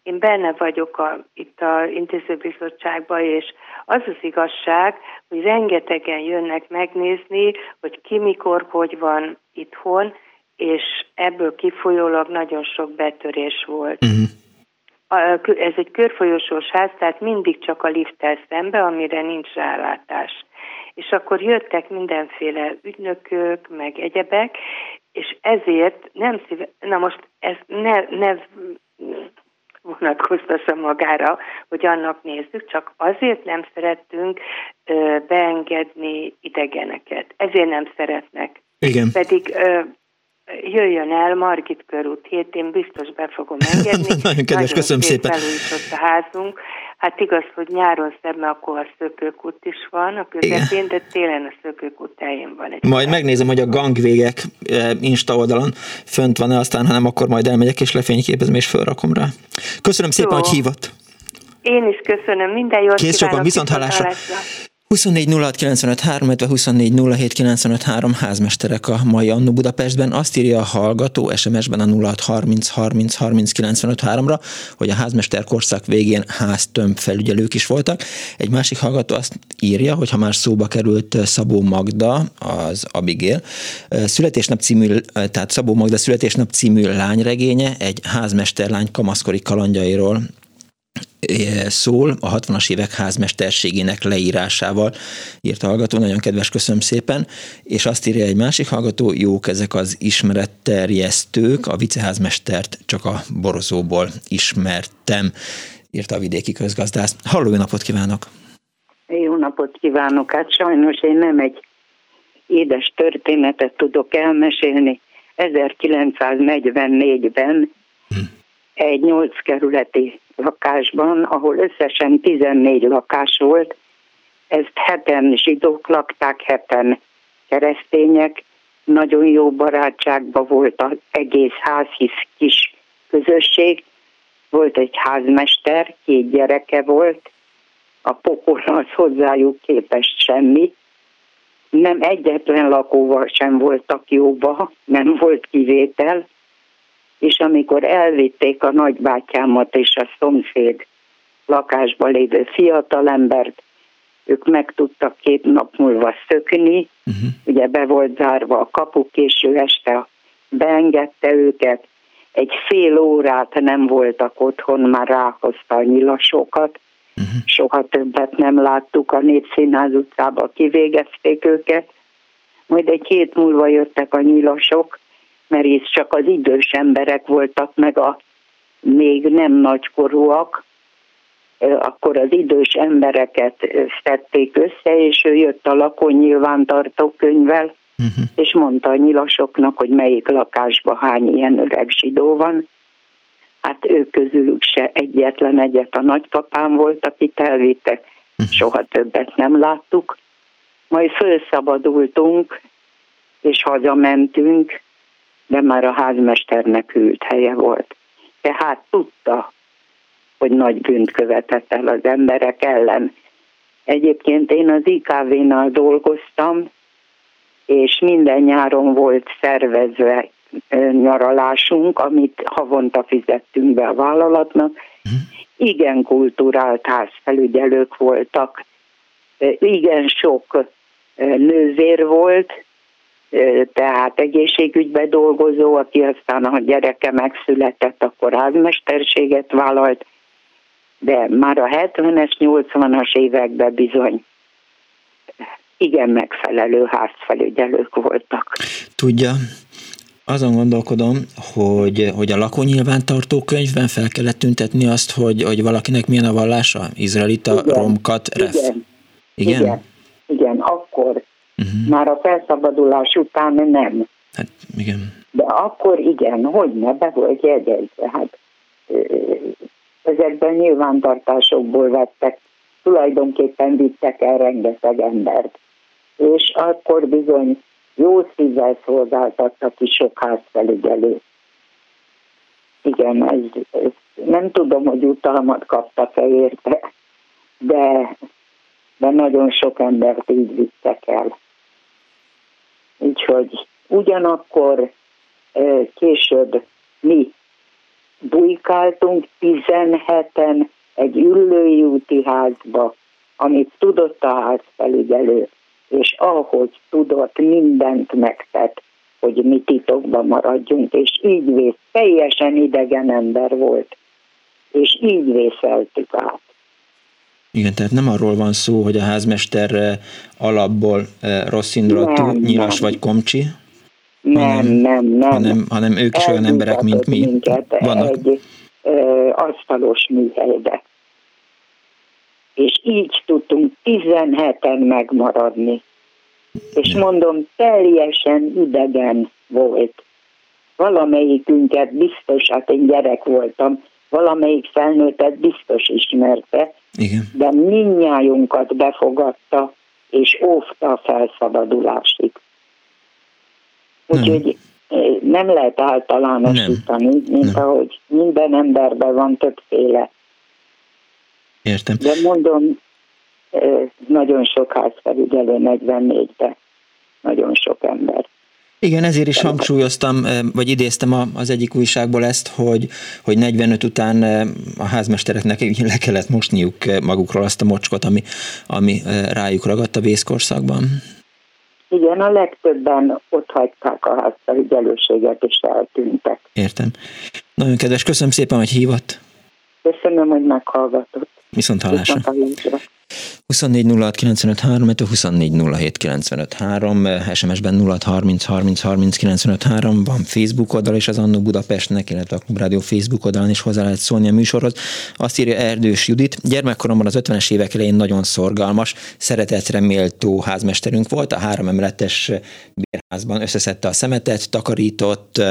Én benne vagyok a, itt a intézőbizottságban, és az az igazság, hogy rengetegen jönnek megnézni, hogy ki mikor, hogy van itthon, és ebből kifolyólag nagyon sok betörés volt. Uh-huh ez egy körfolyosós ház, tehát mindig csak a lifttel szembe, amire nincs rálátás. És akkor jöttek mindenféle ügynökök, meg egyebek, és ezért nem szíve, na most ez ne, ne vonatkoztassa magára, hogy annak nézzük, csak azért nem szerettünk ö, beengedni idegeneket. Ezért nem szeretnek. Igen. Pedig ö, jöjjön el Margit körút hét, én biztos be fogom engedni. Nagyon kedves, köszönöm szépen. a házunk. Hát igaz, hogy nyáron szebb, mert akkor a szökőkút is van a közepén, de télen a szökőkút teljén van. Egy majd megnézem, hogy a gangvégek eh, Insta oldalon fönt van-e, aztán ha nem, akkor majd elmegyek és lefényképezem és felrakom rá. Köszönöm szépen, Jó. hogy hívott. Én is köszönöm, minden jót Kész sokan, viszont hallásra. 24 házmesterek a mai Annu Budapestben. Azt írja a hallgató SMS-ben a 06 30 30 30 ra hogy a házmester korszak végén háztömb felügyelők is voltak. Egy másik hallgató azt írja, hogy ha már szóba került Szabó Magda, az Abigail, születésnap című, tehát Szabó Magda születésnap című lányregénye egy házmesterlány kamaszkori kalandjairól szól a 60-as évek házmesterségének leírásával, írt a hallgató, nagyon kedves, köszönöm szépen, és azt írja egy másik hallgató, jók ezek az ismeretterjesztők, a viceházmestert csak a borozóból ismertem, írta a vidéki közgazdász. Halló, jó napot kívánok! Jó napot kívánok! Hát sajnos én nem egy édes történetet tudok elmesélni. 1944-ben hm. egy nyolc kerületi lakásban, ahol összesen 14 lakás volt, ezt heten zsidók lakták, heten keresztények, nagyon jó barátságban volt az egész ház, hisz kis közösség, volt egy házmester, két gyereke volt, a pokol az hozzájuk képest semmi, nem egyetlen lakóval sem voltak jóba, nem volt kivétel, és amikor elvitték a nagybátyámat és a szomszéd lakásban lévő fiatalembert, ők meg tudtak két nap múlva szökni, uh-huh. ugye be volt zárva a kapu, késő este beengedte őket, egy fél órát nem voltak otthon, már ráhozta a nyilasokat, uh-huh. soha többet nem láttuk, a Népszínház utcába kivégezték őket, majd egy hét múlva jöttek a nyilasok, mert itt csak az idős emberek voltak, meg a még nem nagykorúak, akkor az idős embereket szedték össze, és ő jött a lakon nyilvántartó könyvvel, uh-huh. és mondta a nyilasoknak, hogy melyik lakásban hány ilyen öreg zsidó van. Hát ők közülük se egyetlen egyet a nagypapám volt, akit elvittek, uh-huh. soha többet nem láttuk. Majd felszabadultunk, és hazamentünk, de már a házmesternek ült helye volt. Tehát tudta, hogy nagy bűnt követett el az emberek ellen. Egyébként én az IKV-nál dolgoztam, és minden nyáron volt szervezve nyaralásunk, amit havonta fizettünk be a vállalatnak. Mhm. Igen kulturált házfelügyelők voltak, igen sok nővér volt, tehát egészségügybe dolgozó, aki aztán a gyereke megszületett, akkor házmesterséget vállalt, de már a 70-es, 80-as években bizony igen megfelelő házfelügyelők voltak. Tudja, azon gondolkodom, hogy, hogy a lakónyilvántartó könyvben fel kellett tüntetni azt, hogy, hogy valakinek milyen a vallása? Izraelita, igen, romkat, ref. Igen, igen, igen, igen, Uh-huh. Már a felszabadulás után nem. Hát igen. De akkor igen, hogy ne, be volt jegyezve. Hát ezekben nyilvántartásokból vettek, tulajdonképpen vittek el rengeteg embert. És akkor bizony jó szívvel szolgáltattak ki sok házfelügyelő. Igen, ez, ez, nem tudom, hogy utalmat kaptak-e érte, de de nagyon sok embert így vittek el. Úgyhogy ugyanakkor később mi bujkáltunk 17-en egy ülői úti házba, amit tudott a házfelügyelő, és ahogy tudott, mindent megtett, hogy mi titokban maradjunk, és így vész, teljesen idegen ember volt, és így vészeltük át. Igen, tehát nem arról van szó, hogy a házmester eh, alapból eh, rossz indulatú, nyilas nem. vagy komcsi, nem, hanem, nem, nem. Hanem, hanem ők is olyan emberek, mint mi. Vannak. egy ö, asztalos műhelybe. És így tudtunk 17-en megmaradni. És mondom, teljesen idegen volt. Valamelyikünket biztos, hát én gyerek voltam, valamelyik felnőttet biztos ismerte, Igen. de minnyájunkat befogadta, és óvta a felszabadulásig. Úgyhogy nem. nem lehet általánosítani, nem. mint nem. ahogy minden emberben van többféle. Értem. De mondom, nagyon sok házfelügyelő 44-ben, nagyon sok ember. Igen, ezért is hangsúlyoztam, vagy idéztem az egyik újságból ezt, hogy, hogy 45 után a házmestereknek le kellett mosniuk magukról azt a mocskot, ami, ami rájuk ragadt a vészkorszakban. Igen, a legtöbben ott hagyták a házfelügyelőséget, és eltűntek. Értem. Nagyon kedves, köszönöm szépen, hogy hívott. Köszönöm, hogy meghallgatott. Viszont hallásra. Viszont hallásra. 24 06 95 3, 24 SMS-ben 06 30 30 30 95 3, van Facebook oldal és az Annó Budapestnek, illetve a Klubrádió Facebook oldalán is hozzá lehet szólni a műsorhoz. Azt írja Erdős Judit, gyermekkoromban az 50-es évek elején nagyon szorgalmas, szeretetre méltó házmesterünk volt, a három emeletes bérházban összeszedte a szemetet, takarított,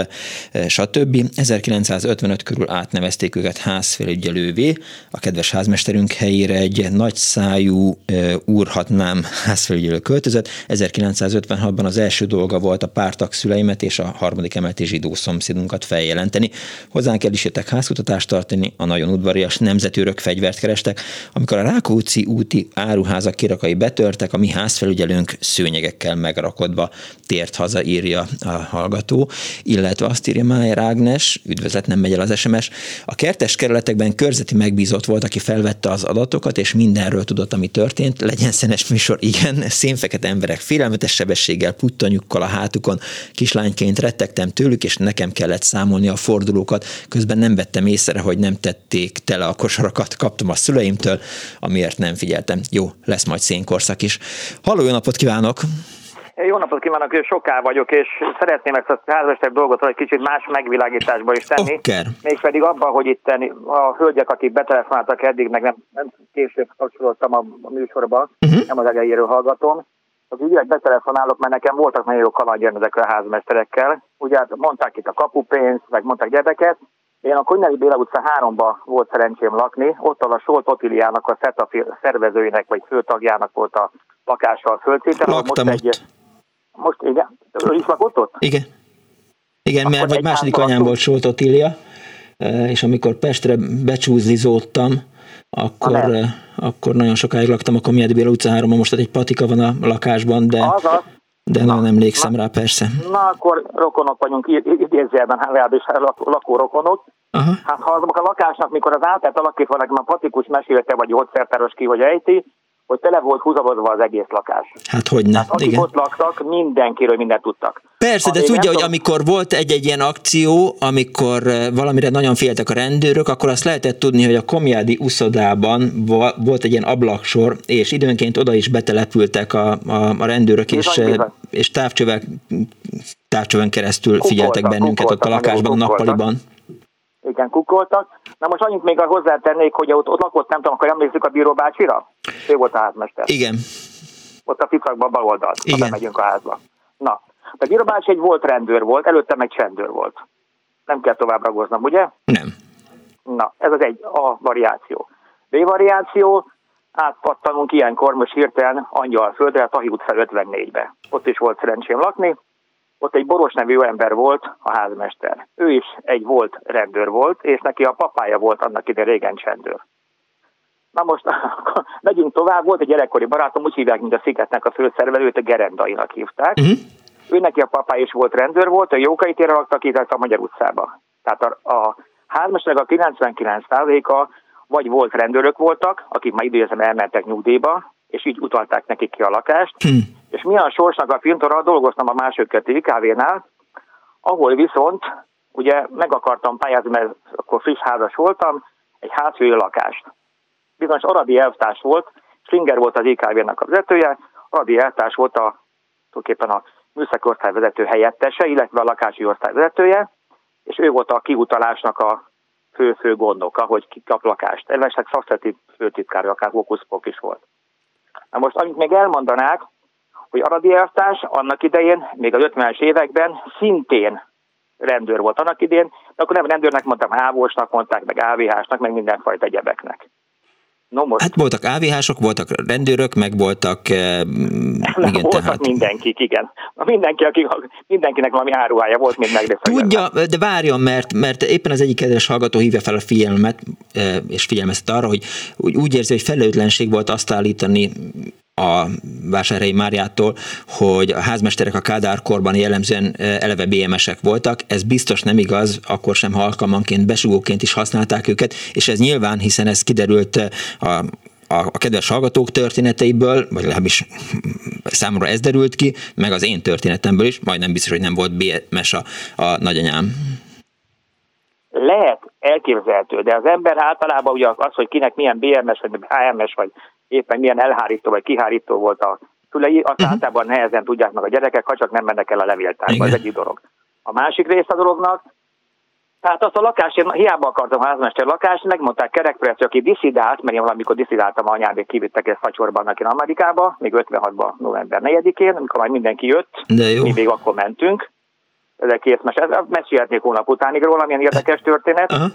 stb. 1955 körül átnevezték őket házfelügyelővé, a kedves házmesterünk helyére egy nagy szájú úrhatnám házfelügyelő költözött. 1956-ban az első dolga volt a pártak szüleimet és a harmadik emeleti zsidó szomszédunkat feljelenteni. Hozzánk el is jöttek házkutatást tartani, a nagyon udvarias nemzetőrök fegyvert kerestek. Amikor a Rákóczi úti áruházak kirakai betörtek, a mi házfelügyelőnk szőnyegekkel megrakodva tért haza, írja a hallgató, illetve azt írja Májer Ágnes, üdvözlet, nem megy el az SMS, a kertes kerületekben körzeti megbízott volt, aki felvette az adatokat, és mindenről tudott, ami történt. Legyen szenes műsor, igen, szénfekete emberek félelmetes sebességgel, puttanyukkal a hátukon, kislányként rettegtem tőlük, és nekem kellett számolni a fordulókat. Közben nem vettem észre, hogy nem tették tele a kosarakat, kaptam a szüleimtől, amiért nem figyeltem. Jó, lesz majd szénkorszak is. Halló, jó napot kívánok! Jó napot kívánok, soká vagyok, és szeretném ezt a házmester dolgot egy kicsit más megvilágításba is tenni. Okay. Mégpedig abban, hogy itt a hölgyek, akik betelefonáltak eddig, meg nem, nem később kapcsolódtam a, műsorba, uh-huh. nem az elejéről hallgatom, az ügyek betelefonálok, mert nekem voltak nagyon jó kalandjaim ezekkel a házmesterekkel. Ugye hát mondták itt a kapupénzt, meg mondták gyereket. Én a Konyári Béla utca 3-ba volt szerencsém lakni, ott a Solt Otiliának a SETA szervezőinek, vagy főtagjának volt a lakása a földszéten. Laktam ott. Egy, most igen, ő is lakott ott? Igen. Igen, mert vagy második anyám volt Solt Otília, és amikor Pestre becsúzizódtam, akkor, akkor nagyon sokáig laktam a Komjádi Béla utca 3 most egy patika van a lakásban, de, Azaz. de nagyon emlékszem na, rá persze. Na akkor rokonok vagyunk, idézőjelben legalábbis lakó rokonok. Aha. Hát ha a lakásnak, mikor az átát alakítva nekem a patikus mesélte, vagy gyógyszertáros ki, hogy ejti, hogy tele volt húzavozva az egész lakás. Hát hogy ne, hát, akik igen. ott laktak, mindenkiről mindent tudtak. Persze, de tudja, hogy amikor volt egy-egy ilyen akció, amikor eh, valamire nagyon féltek a rendőrök, akkor azt lehetett tudni, hogy a Komjádi uszodában volt egy ilyen ablaksor, és időnként oda is betelepültek a, a, a rendőrök, bizony, és, eh, bizony. és távcsövek, távcsövön keresztül figyeltek kukoltak, bennünket kukoltak, ott a lakásban, a nappaliban igen, kukoltak. Na most annyit még hozzátennék, hogy ott, ott lakott, nem tudom, akkor emlékszik a bíró bácsira? Ő volt a házmester. Igen. Ott a ficakban bal oldalt, Igen. megyünk a házba. Na, a bíró bácsi egy volt rendőr volt, előtte meg csendőr volt. Nem kell tovább ragoznom, ugye? Nem. Na, ez az egy A variáció. B variáció, átpattanunk ilyenkor most hirtelen Angyalföldre, a Tahi utca 54-be. Ott is volt szerencsém lakni, ott egy Boros nevű ember volt, a házmester. Ő is egy volt rendőr volt, és neki a papája volt annak ide régen csendőr. Na most megyünk tovább, volt egy gyerekkori barátom, úgy hívják, mint a Szigetnek a főszervelőt, a Gerendainak hívták. Uh-huh. Ő neki a papá is volt rendőr volt, a Jókai térre laktak itt a Magyar utcába. Tehát a, a hármasnak a 99%-a vagy volt rendőrök voltak, akik már időzem elmentek nyugdíjba, és így utalták nekik ki a lakást. Hmm. És milyen sorsnak a fintora dolgoztam a másik kettő IKV-nál, ahol viszont ugye meg akartam pályázni, mert akkor friss házas voltam, egy házfői lakást. Bizonyos Aradi elvtárs volt, Slinger volt az IKV-nak a vezetője, Aradi elvtárs volt a, tulajdonképpen a műszaki osztályvezető helyettese, illetve a lakási osztályvezetője, és ő volt a kiutalásnak a fő-fő gondoka, hogy ki kap lakást. Elmesek szakszeti főtitkár, akár Vokuszpok is volt. Na most, amit még elmondanák, hogy Aradi elvtárs annak idején, még az 50-es években szintén rendőr volt annak idén, de akkor nem rendőrnek mondtam, ávósnak mondták, meg AVH-snak, meg mindenfajta egyebeknek. No most. Hát voltak AVH-sok, voltak rendőrök, meg voltak... Eh, Nem, igen, voltak tehát... mindenkik, igen. Mindenki, aki, mindenkinek valami áruhája volt, mint meg. Tudja, de várjon, mert, mert éppen az egyik kedves hallgató hívja fel a figyelmet, eh, és figyelmeztet arra, hogy úgy érzi, hogy felelőtlenség volt azt állítani a Vásárhelyi Máriától, hogy a házmesterek a Kádár korban jellemzően eleve BMS-ek voltak. Ez biztos nem igaz, akkor sem halkalmanként, besugóként is használták őket, és ez nyilván, hiszen ez kiderült a, a, a kedves hallgatók történeteiből, vagy legalábbis számomra ez derült ki, meg az én történetemből is, majdnem biztos, hogy nem volt BMS a, a nagyanyám. Lehet elképzelhető, de az ember általában ugye az, hogy kinek milyen BMS, vagy HMS, vagy éppen milyen elhárító vagy kihárító volt a szülei, azt uh-huh. általában nehezen tudják meg a gyerekek, ha csak nem mennek el a levéltárba, ez egyik dolog. A másik rész a dolognak, tehát azt a lakást, én hiába akartam a házmester lakást, megmondták kerekperec, aki diszidált, mert én valamikor diszidáltam anyádék, kivittek ezt facsorban neki Amerikába, még 56-ban, november 4-én, amikor már mindenki jött, De jó. mi még akkor mentünk. Ez egy kész mes, mesélhetnék hónap utánig róla, milyen érdekes történet. Uh-huh.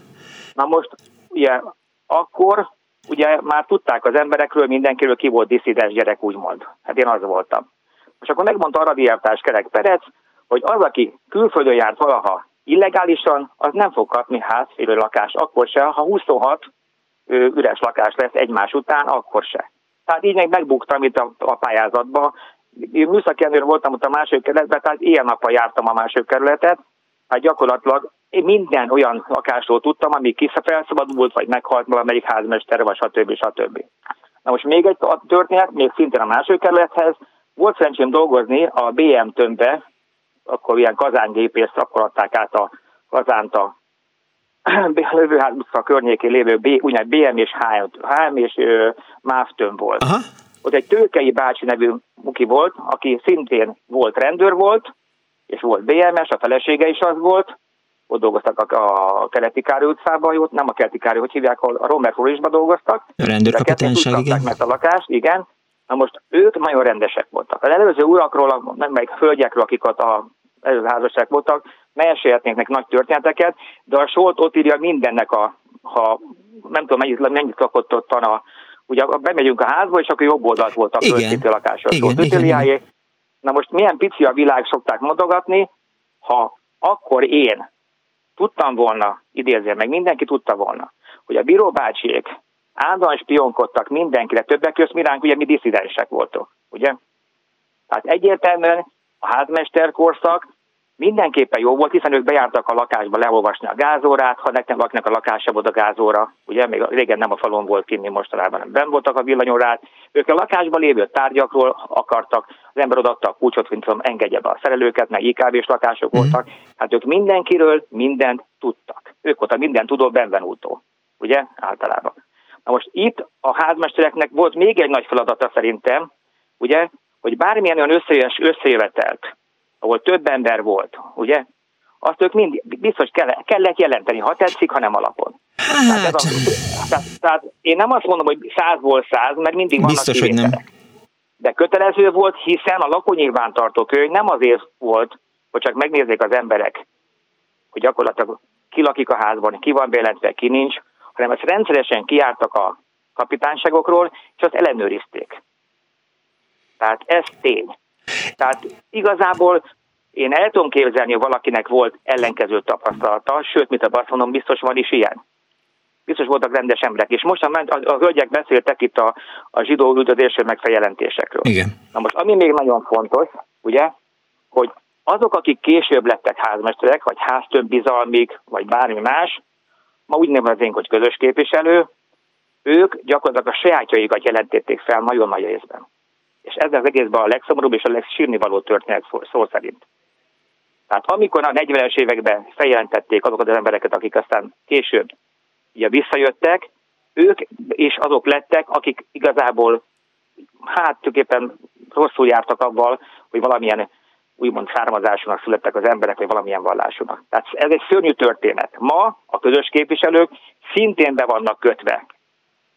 Na most, ugye, akkor ugye már tudták az emberekről, mindenkiről ki volt diszidens gyerek, úgymond. Hát én az voltam. És akkor megmondta Aradi Elvtárs Kerek Perec, hogy az, aki külföldön járt valaha illegálisan, az nem fog kapni házfélő lakást, akkor se, ha 26 üres lakás lesz egymás után, akkor se. Tehát így meg megbuktam itt a, a pályázatba. Én műszaki voltam ott a másik kerületben, tehát ilyen nappal jártam a másik kerületet, hát gyakorlatilag én minden olyan lakásról tudtam, ami kifelszabadult, vagy meghalt valamelyik házmester, vagy stb. stb. Na most még egy történet, még szintén a második kerülethez. Volt szerencsém dolgozni a BM tömbbe, akkor ilyen kazángépész, akkor adták át a kazánt a lövőház a környékén lévő B, BM és HM és MÁV tömb volt. Aha. Ott egy tőkei bácsi nevű muki volt, aki szintén volt rendőr volt, és volt BMS, a felesége is az volt, ott dolgoztak a, a Keleti Károly utcában, jó, nem a Keleti Károly, hogy hívják, a Romer Florisban dolgoztak. A rendőrkapitányság, igen. Mert a lakást, igen. Na most ők nagyon rendesek voltak. Az előző urakról, nem meg földjekről, akik ott a előző házasság voltak, mesélhetnénk nagy történeteket, de a Solt ott írja mindennek a, ha nem tudom, mennyit, mennyit lakott ott a, ugye bemegyünk a házba, és akkor jobb oldalt volt a lakásra. Igen, igen, igen. Na most milyen pici a világ szokták mondogatni, ha akkor én tudtam volna, idézzél meg, mindenki tudta volna, hogy a bíróbácsiék állandóan spionkodtak mindenkire, többek között mi ránk, ugye mi diszidensek voltunk, ugye? Tehát egyértelműen a házmester korszak mindenképpen jó volt, hiszen ők bejártak a lakásba leolvasni a gázórát, ha nekem valakinek a lakása volt a gázóra, ugye még régen nem a falon volt kinni mostanában, nem ben voltak a villanyórát, ők a lakásban lévő tárgyakról akartak, az ember odaadta a kulcsot, mint tudom, engedje be a szerelőket, meg IKV-s lakások mm. voltak, hát ők mindenkiről mindent tudtak. Ők voltak minden tudó Benvenuto, ugye, általában. Na most itt a házmestereknek volt még egy nagy feladata szerintem, ugye, hogy bármilyen olyan összejöves összejövetelt, ahol több ember volt, ugye? Azt ők mind biztos kellett, kellett jelenteni, ha tetszik, hanem alapon. Hát. Tehát, a, tehát, tehát én nem azt mondom, hogy százból száz, mert mindig vannak Biztos, hogy nem. De kötelező volt, hiszen a lakónyilvántartó könyv nem azért volt, hogy csak megnézzék az emberek, hogy gyakorlatilag ki lakik a házban, ki van bejelentve, ki nincs, hanem ezt rendszeresen kiártak a kapitányságokról, és azt ellenőrizték. Tehát ez tény. Tehát igazából én el tudom képzelni, hogy valakinek volt ellenkező tapasztalata, sőt, mit azt mondom, biztos van is ilyen. biztos voltak rendes emberek. És most a, a, a hölgyek beszéltek itt a, a zsidó üldözésről, meg feljelentésekről. Igen. Na most, ami még nagyon fontos, ugye, hogy azok, akik később lettek házmesterek, vagy háztöbbizalmik, vagy bármi más, ma úgy nevezünk, hogy közös képviselő, ők gyakorlatilag a sajátjaikat jelentették fel nagyon nagy részben. És ez az egészben a legszomorúbb és a legsírnivaló történet szó szerint. Tehát amikor a 40-es években feljelentették azokat az embereket, akik aztán később ugye visszajöttek, ők és azok lettek, akik igazából hát tulajdonképpen rosszul jártak abban, hogy valamilyen úgymond származásúnak születtek az emberek, vagy valamilyen vallásúnak. Tehát ez egy szörnyű történet. Ma a közös képviselők szintén be vannak kötve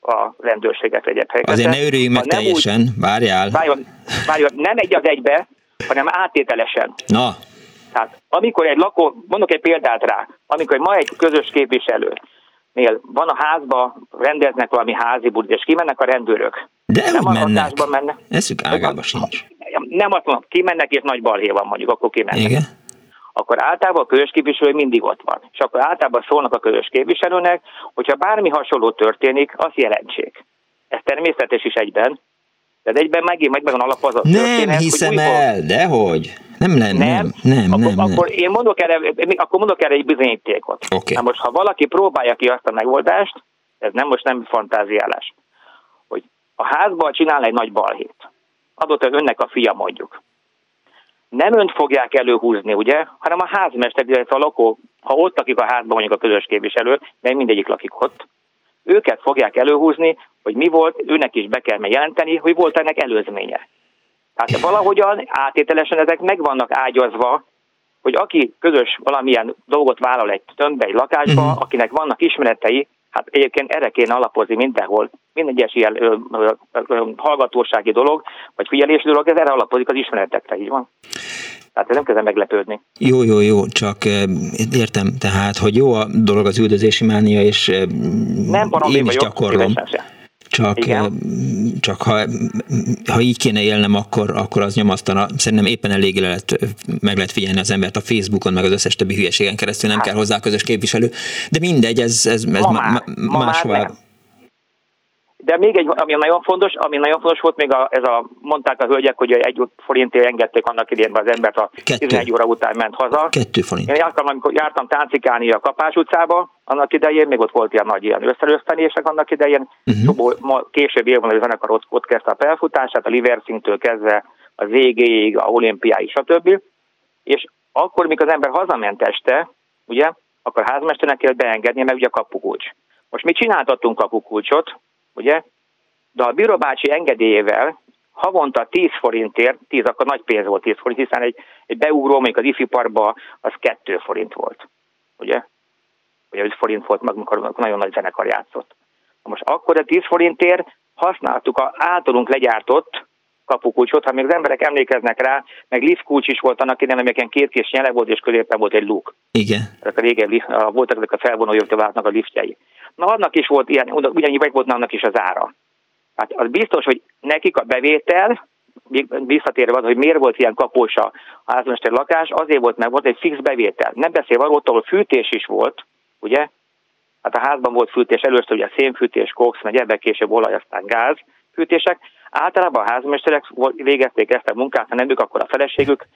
a rendőrséget egyet helyeket. Azért ne örüljünk meg teljesen, úgy, várjál. Várjon, várjon, nem egy az egybe, hanem átételesen. Na. Tehát amikor egy lakó, mondok egy példát rá, amikor ma egy közös képviselő Nél van a házba, rendeznek valami házi bulit, és kimennek a rendőrök. De nem a mennek. mennek. Eszük ágába sincs. Nem azt mondom, kimennek és nagy balhé van mondjuk, akkor kimennek. Igen. Akkor általában a közös képviselő mindig ott van. És akkor általában szólnak a közös képviselőnek, hogyha bármi hasonló történik, azt jelentsék. Ez természetes is egyben, de egyben megint meg, meg van alapozott Nem történet, hiszem hogy el, dehogy. Nem nem, nem, nem, akkor, nem, akkor én mondok erre, akkor mondok erre egy bizonyítékot. Okay. Na most, ha valaki próbálja ki azt a megoldást, ez nem most nem fantáziálás, hogy a házban csinál egy nagy balhét. Adott az önnek a fia mondjuk. Nem önt fogják előhúzni, ugye, hanem a házmester, illetve a lakó, ha ott lakik a házban mondjuk a közös képviselő, mert mindegyik lakik ott, őket fogják előhúzni, hogy mi volt, őnek is be kell jelenteni, hogy volt ennek előzménye. Tehát valahogyan átételesen ezek meg vannak ágyazva, hogy aki közös valamilyen dolgot vállal egy tömbbe, egy lakásba, uh-huh. akinek vannak ismeretei, hát egyébként erre kéne alapozni mindenhol. Minden egyes ilyen ö, ö, ö, hallgatósági dolog, vagy figyelési dolog, ez erre alapozik az ismeretekre, így van. Tehát ez nem kezdem meglepődni. Jó, jó, jó, csak értem tehát, hogy jó a dolog az üldözési mánia, és nem én is gyakorlom. Csak, csak ha, ha így kéne élnem, akkor, akkor az nyomasztana. Szerintem éppen elég lehet, meg lehet figyelni az embert a Facebookon, meg az összes többi hülyeségen keresztül, nem hát. kell hozzá közös képviselő. De mindegy, ez, ez, ez ma, ma, ma máshová de még egy, ami nagyon fontos, ami nagyon fontos volt, még a, ez a, mondták a hölgyek, hogy egy forintért engedték annak idén az embert, a Kettő. 11 óra után ment haza. Kettő forint. Én jártam, amikor jártam táncikálni a Kapás utcába, annak idején, még ott volt ilyen nagy ilyen összerőztenések annak idején, uh-huh. ma, később évben a zenekar ott, ott kezdte a felfutását, a Liverszintől kezdve a végéig, a olimpiáig, stb. És akkor, mikor az ember hazament este, ugye, akkor a házmesternek kell beengedni, mert ugye a kapukulcs. Most mi csináltattunk kapukulcsot, ugye? De a bírobácsi engedélyével havonta 10 forintért, 10 akkor nagy pénz volt 10 forint, hiszen egy, egy beugró mondjuk az ifiparba az 2 forint volt, ugye? Vagy 5 forint volt, amikor nagyon nagy zenekar játszott. Most akkor a 10 forintért használtuk a általunk legyártott kapukulcsot, ha még az emberek emlékeznek rá, meg liftkulcs is volt annak idején, amelyeken két kis nyele volt, és középen volt egy luk. Igen. Ezek a régen voltak ezek a felvonó a liftjei. Na annak is volt ilyen, ugyannyi vagy volt annak is az ára. Hát az biztos, hogy nekik a bevétel, visszatérve az, hogy miért volt ilyen kapós a házmester lakás, azért volt, mert volt egy fix bevétel. Nem beszél arról, ahol fűtés is volt, ugye? Hát a házban volt fűtés, először ugye szénfűtés, koks, meg ebben később olaj, aztán gáz fűtések. Általában a házmesterek végezték ezt a munkát, ha nem ők, akkor a feleségük,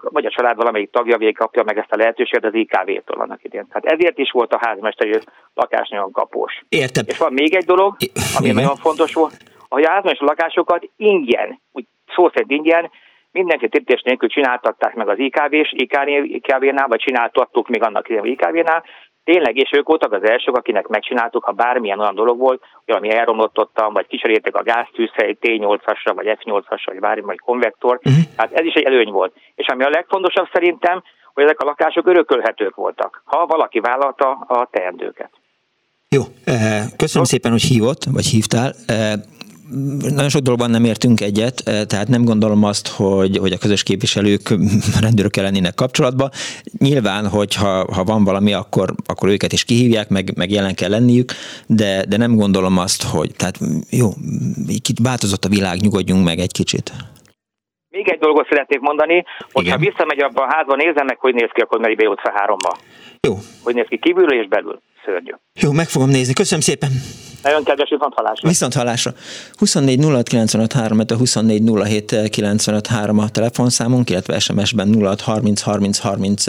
vagy a család valamelyik tagja kapja meg ezt a lehetőséget az IKV-től annak idén. Tehát ezért is volt a házmesteri lakás nagyon kapós. Értem. És van még egy dolog, ami Igen. nagyon fontos volt, hogy a házmesteri lakásokat ingyen, úgy szó szerint ingyen, mindenki tépítés nélkül csináltatták meg az IKV-s, IKV-nál, vagy csináltattuk még annak idején IKV-nál, Tényleg, és ők voltak az elsők, akinek megcsináltuk, ha bármilyen olyan dolog volt, hogy ami elromlottam, vagy kicseréltek a gáztűzhely T8-asra, vagy F8-asra, vagy bármi, vagy konvektor. Uh-huh. Hát ez is egy előny volt. És ami a legfontosabb szerintem, hogy ezek a lakások örökölhetők voltak, ha valaki vállalta a teendőket. Jó, eh, köszönöm szépen, hogy hívott, vagy hívtál. Nagyon sok dologban nem értünk egyet, eh, tehát nem gondolom azt, hogy, hogy a közös képviselők rendőrökkel lennének kapcsolatban. Nyilván, hogyha ha van valami, akkor, akkor őket is kihívják, meg, meg jelen kell lenniük, de, de nem gondolom azt, hogy tehát jó, kicsit változott a világ, nyugodjunk meg egy kicsit. Még egy dolgot szeretnék mondani, hogyha Igen. visszamegy abba a házba, nézem meg, hogy néz ki a Konmeri utca 3-ba. Jó. Hogy néz ki kívülről és belül. Szörnyű. Jó, meg fogom nézni. Köszönöm szépen. Nagyon kedves, viszont hallásra. Viszont hallásra. 24 06 a 24 07 a telefonszámunk, illetve SMS-ben 06 30 30 30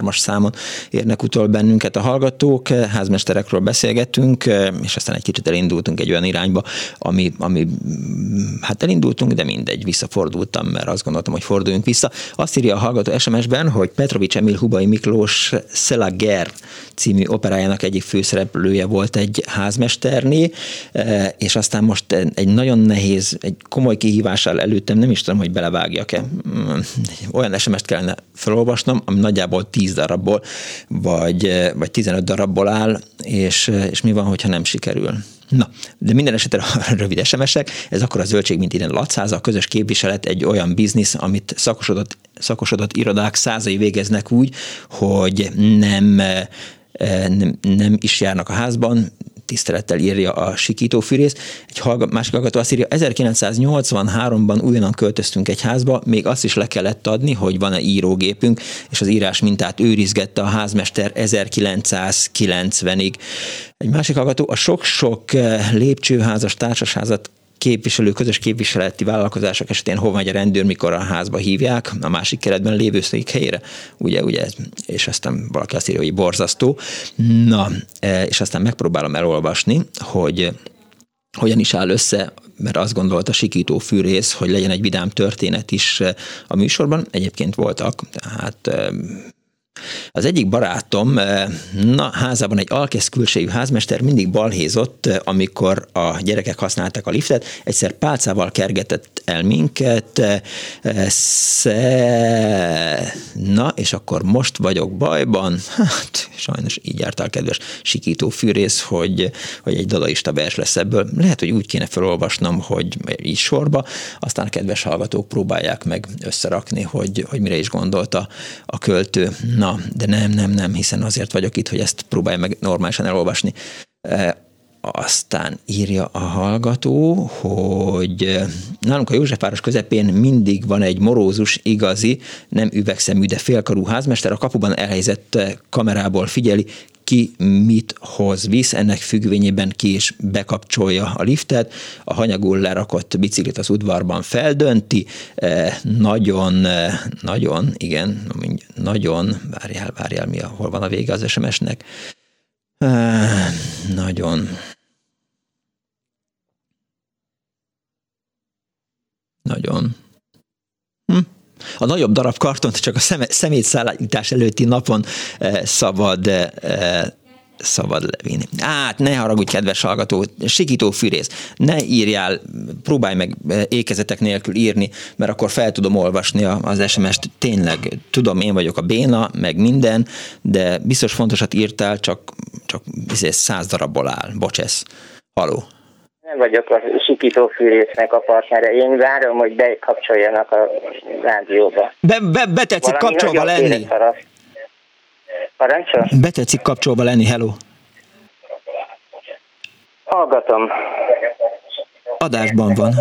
as számon érnek utol bennünket a hallgatók. Házmesterekről beszélgettünk, és aztán egy kicsit elindultunk egy olyan irányba, ami, ami hát elindultunk, de mindegy, visszafordultam, mert azt gondoltam, hogy forduljunk vissza. Azt írja a hallgató SMS-ben, hogy Petrovics Emil Hubai Miklós Szelager című operájának egyik főszereplője volt egy házmester, mesterné, e, és aztán most egy nagyon nehéz, egy komoly kihívással előttem, nem is tudom, hogy belevágjak-e. Mm, olyan SMS-t kellene felolvasnom, ami nagyjából 10 darabból, vagy, e, vagy 15 darabból áll, és, e, és mi van, hogyha nem sikerül. Na, de minden esetre rövid SMS-ek, ez akkor a zöldség, mint innen latszáza, a közös képviselet egy olyan biznisz, amit szakosodott, szakosodott irodák százai végeznek úgy, hogy nem, nem, nem is járnak a házban, tisztelettel írja a sikító fűrész. Egy hallga, másik hallgató azt írja, 1983-ban újonnan költöztünk egy házba, még azt is le kellett adni, hogy van-e írógépünk, és az írás mintát őrizgette a házmester 1990-ig. Egy másik hallgató, a sok-sok eh, lépcsőházas társasházat képviselő, közös képviseleti vállalkozások esetén hova megy a rendőr, mikor a házba hívják, a másik keretben lévő helyére, ugye, ugye, és aztán valaki azt írja, hogy borzasztó. Na, e, és aztán megpróbálom elolvasni, hogy hogyan is áll össze, mert azt gondolta Sikító Fűrész, hogy legyen egy vidám történet is e, a műsorban. Egyébként voltak, tehát e, az egyik barátom, eh, na, házában egy alkész külsejű házmester mindig balhézott, eh, amikor a gyerekek használták a liftet, egyszer pálcával kergetett el minket, eh, sze... na, és akkor most vagyok bajban, hát sajnos így jártál, kedves sikító fűrész, hogy, hogy egy dadaista vers lesz ebből. Lehet, hogy úgy kéne felolvasnom, hogy így sorba, aztán a kedves hallgatók próbálják meg összerakni, hogy, hogy mire is gondolta a költő. Na, Na, de nem, nem, nem, hiszen azért vagyok itt, hogy ezt próbálj meg normálisan elolvasni. Aztán írja a hallgató, hogy nálunk a Józsefváros közepén mindig van egy morózus, igazi, nem üvegszemű, de félkarú házmester, a kapuban elhelyezett kamerából figyeli, ki mit hoz. Visz, ennek függvényében ki is bekapcsolja a liftet, a hanyagul lerakott biciklit az udvarban feldönti, eh, nagyon, eh, nagyon, igen, nagyon, várjál, várjál, mi, hol van a vége az SMS-nek, eh, nagyon, nagyon? A nagyobb darab kartont csak a szemétszállítás előtti napon eh, szabad eh, szabad levinni. Hát, ne haragudj, kedves hallgató, sikító fűrész, ne írjál, próbálj meg eh, ékezetek nélkül írni, mert akkor fel tudom olvasni az SMS-t. Tényleg, tudom, én vagyok a béna, meg minden, de biztos fontosat írtál, csak, csak száz darabból áll. Bocsesz. Haló nem vagyok a sikítófűrésznek a partnere. Én várom, hogy bekapcsoljanak a rádióba. Be, be, betetszik Valami kapcsolva lenni. Parancsol? Betetszik kapcsolva lenni, hello. Hallgatom. Adásban van.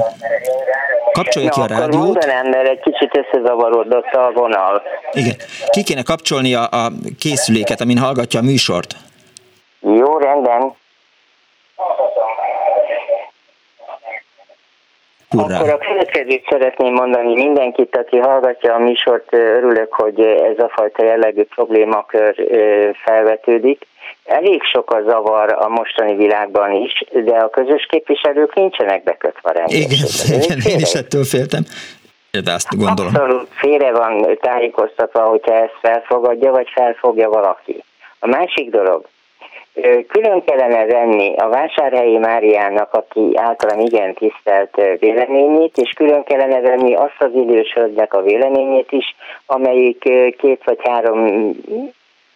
Kapcsolja ki a rádiót. mondanám, mert egy kicsit összezavarodott a vonal. Igen. Ki kéne kapcsolni a, a készüléket, amin hallgatja a műsort? Jó, rendben. Hurrá. Akkor a következőt szeretném mondani mindenkit, aki hallgatja a műsort, örülök, hogy ez a fajta jellegű problémakör felvetődik. Elég sok a zavar a mostani világban is, de a közös képviselők nincsenek bekötve a Igen, igen én is ettől féltem. De azt gondolom. Abszolút félre van tájékoztatva, hogyha ezt felfogadja, vagy felfogja valaki. A másik dolog, Külön kellene venni a Vásárhelyi Máriának, aki általán igen tisztelt véleményét, és külön kellene venni azt az idős hölgynek a véleményét is, amelyik két vagy három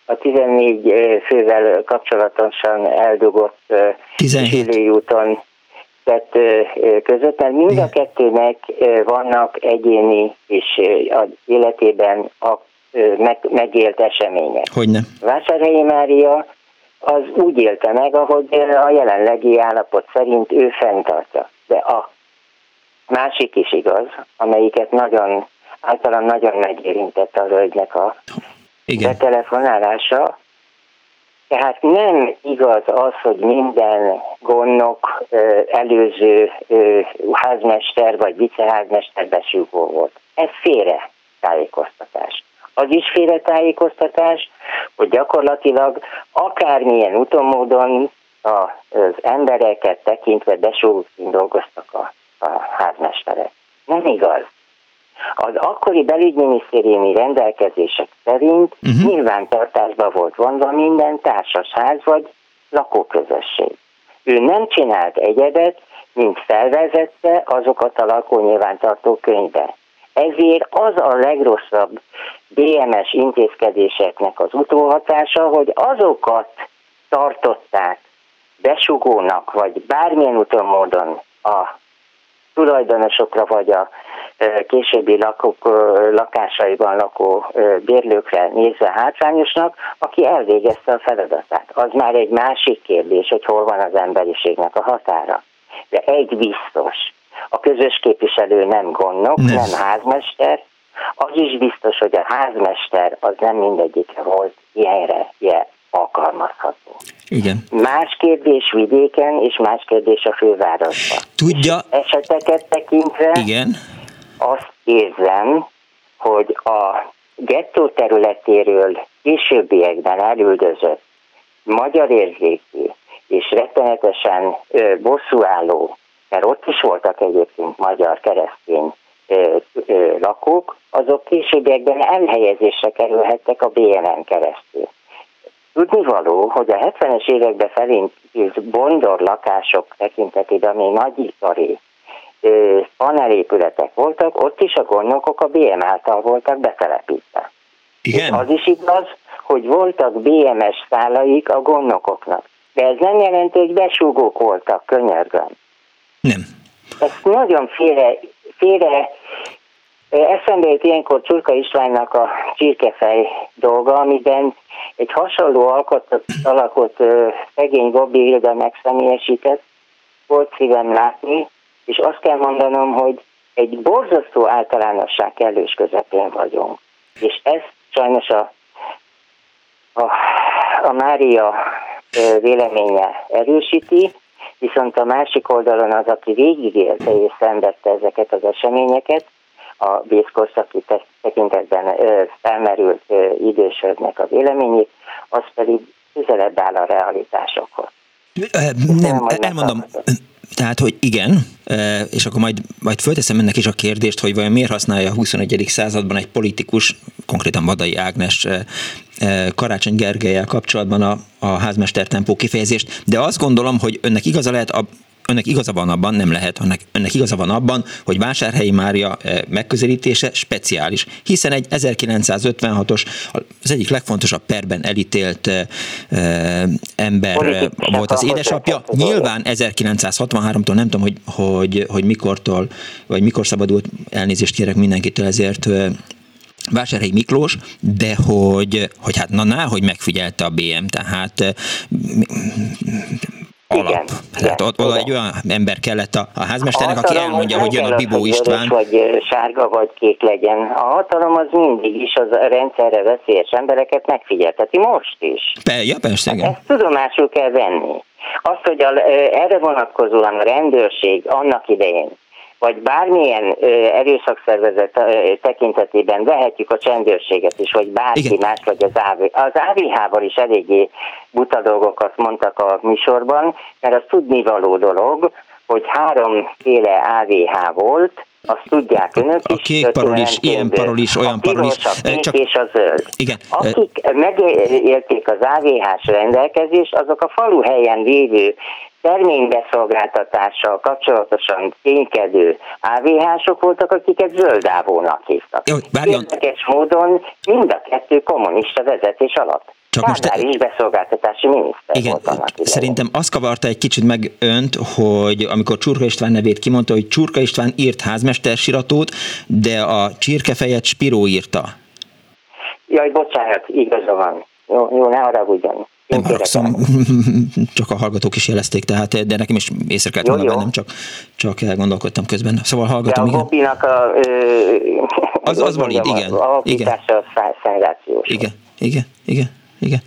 a 14 fővel kapcsolatosan eldugott úton tett között, mert mind a kettőnek vannak egyéni és az életében a megélt események. Hogyne. Vásárhelyi Mária az úgy élte meg, ahogy a jelenlegi állapot szerint ő fenntartja. De a másik is igaz, amelyiket nagyon, általán nagyon megérintett a hölgynek a Igen. betelefonálása. Tehát nem igaz az, hogy minden gondnok előző házmester vagy viceházmester besúgó volt. Ez félre tájékoztatás. Az is félretájékoztatás, hogy gyakorlatilag akármilyen utomódon az embereket tekintve besúgóként dolgoztak a, a házmesterek. Nem igaz. Az akkori belügyminisztériumi rendelkezések szerint uh-huh. nyilvántartásba volt vonva minden társasház vagy lakóközösség. Ő nem csinált egyebet, mint felvezette azokat a lakónyilvántartó könyvbe. Ezért az a legrosszabb BMS intézkedéseknek az utóhatása, hogy azokat tartották besugónak, vagy bármilyen úton módon a tulajdonosokra, vagy a későbbi lakók, lakásaiban lakó bérlőkre nézve hátrányosnak, aki elvégezte a feladatát. Az már egy másik kérdés, hogy hol van az emberiségnek a határa. De egy biztos, a közös képviselő nem gondnok, nem, nem házmester, az is biztos, hogy a házmester az nem mindegyik volt ilyenre ilyen alkalmazható. Igen. Más kérdés vidéken, és más kérdés a fővárosban. Tudja... És eseteket tekintve Igen. azt érzem, hogy a gettó területéről későbbiekben elüldözött magyar érzékű és rettenetesen bosszúálló, mert ott is voltak egyébként magyar keresztény ö, ö, lakók, azok későbbiekben elhelyezésre kerülhettek a BNN keresztül. Tudnivaló, hogy a 70-es években felint bondor lakások tekintetében, ami nagyipari panelépületek voltak, ott is a gondnokok a BM által voltak betelepítve. Igen. És az is igaz, hogy voltak BMS szálaik a gondnokoknak. De ez nem jelenti, hogy besúgók voltak, könyörgöm. Nem. Ez nagyon félre, félre Eszembe jött ilyenkor Csurka Istvánnak a csirkefej dolga, amiben egy hasonló alkotott, alakot szegény Bobby Hilda megszemélyesített, volt szívem látni, és azt kell mondanom, hogy egy borzasztó általánosság kellős közepén vagyunk. És ezt sajnos a, a, a Mária véleménye erősíti, viszont a másik oldalon az, aki végigélte és szenvedte ezeket az eseményeket, a vészkorszaki tekintetben felmerült idősödnek a véleményét, az pedig közelebb áll a realitásokhoz. Nem, elmondom, tehát, hogy igen, és akkor majd, majd fölteszem ennek is a kérdést, hogy vajon miért használja a 21. században egy politikus, konkrétan Vadai Ágnes Karácsony Gergelyel kapcsolatban a, a házmester tempó kifejezést, de azt gondolom, hogy önnek igaza lehet a, önnek igaza van abban, nem lehet, önnek, önnek igaza van abban, hogy Vásárhelyi Mária eh, megközelítése speciális, hiszen egy 1956-os, az egyik legfontosabb perben elítélt e, e, ember volt az édesapja. Nyilván 1963-tól nem tudom, hogy, hogy, hogy mikortól, vagy mikor szabadult, elnézést kérek mindenkitől ezért, Vásárhelyi Miklós, de hogy, hogy hát na, na hogy megfigyelte a BM, tehát alap. Igen, Tehát ott oda egy olyan ember kellett a, a házmesternek, a aki elmondja, hogy jön a Bibó István. Vagy sárga, vagy kék legyen. A hatalom az mindig is az rendszerre veszélyes embereket megfigyelteti, most is. Be, ja, persze, igen. Ezt tudomásul kell venni. Azt, hogy a, erre vonatkozóan a rendőrség annak idején vagy bármilyen erőszakszervezet tekintetében vehetjük a csendőrséget is, vagy bárki Igen. más, vagy az AV. Az AVH-val is eléggé buta dolgokat mondtak a műsorban, mert az tudnivaló dolog, hogy háromféle AVH volt, azt tudják önök is. A kék parol is, ilyen parol is, olyan parol is. A piros, Csak... és a zöld. Igen. Akik megélték az AVH-s rendelkezést, azok a falu helyen lévő terménybeszolgáltatással kapcsolatosan ténykedő AVH-sok voltak, akiket zöldávónak hívtak. Jó, Érdekes módon mind a kettő kommunista vezetés alatt. Csak most te... is beszolgáltatási miniszter Igen, volt annak szerintem azt kavarta egy kicsit meg önt, hogy amikor Csurka István nevét kimondta, hogy Csurka István írt házmester siratót, de a csirkefejet Spiró írta. Jaj, bocsánat, igaza van. Jó, jó ne haragudjon. Nem haragszom, csak a hallgatók is jelezték, tehát, de nekem is észre kellett volna bennem, csak, csak elgondolkodtam közben. Szóval hallgatom, de a igen. a... Ö, az, az valid, igen. A igen. szenzációs. Igen, igen, igen, igen.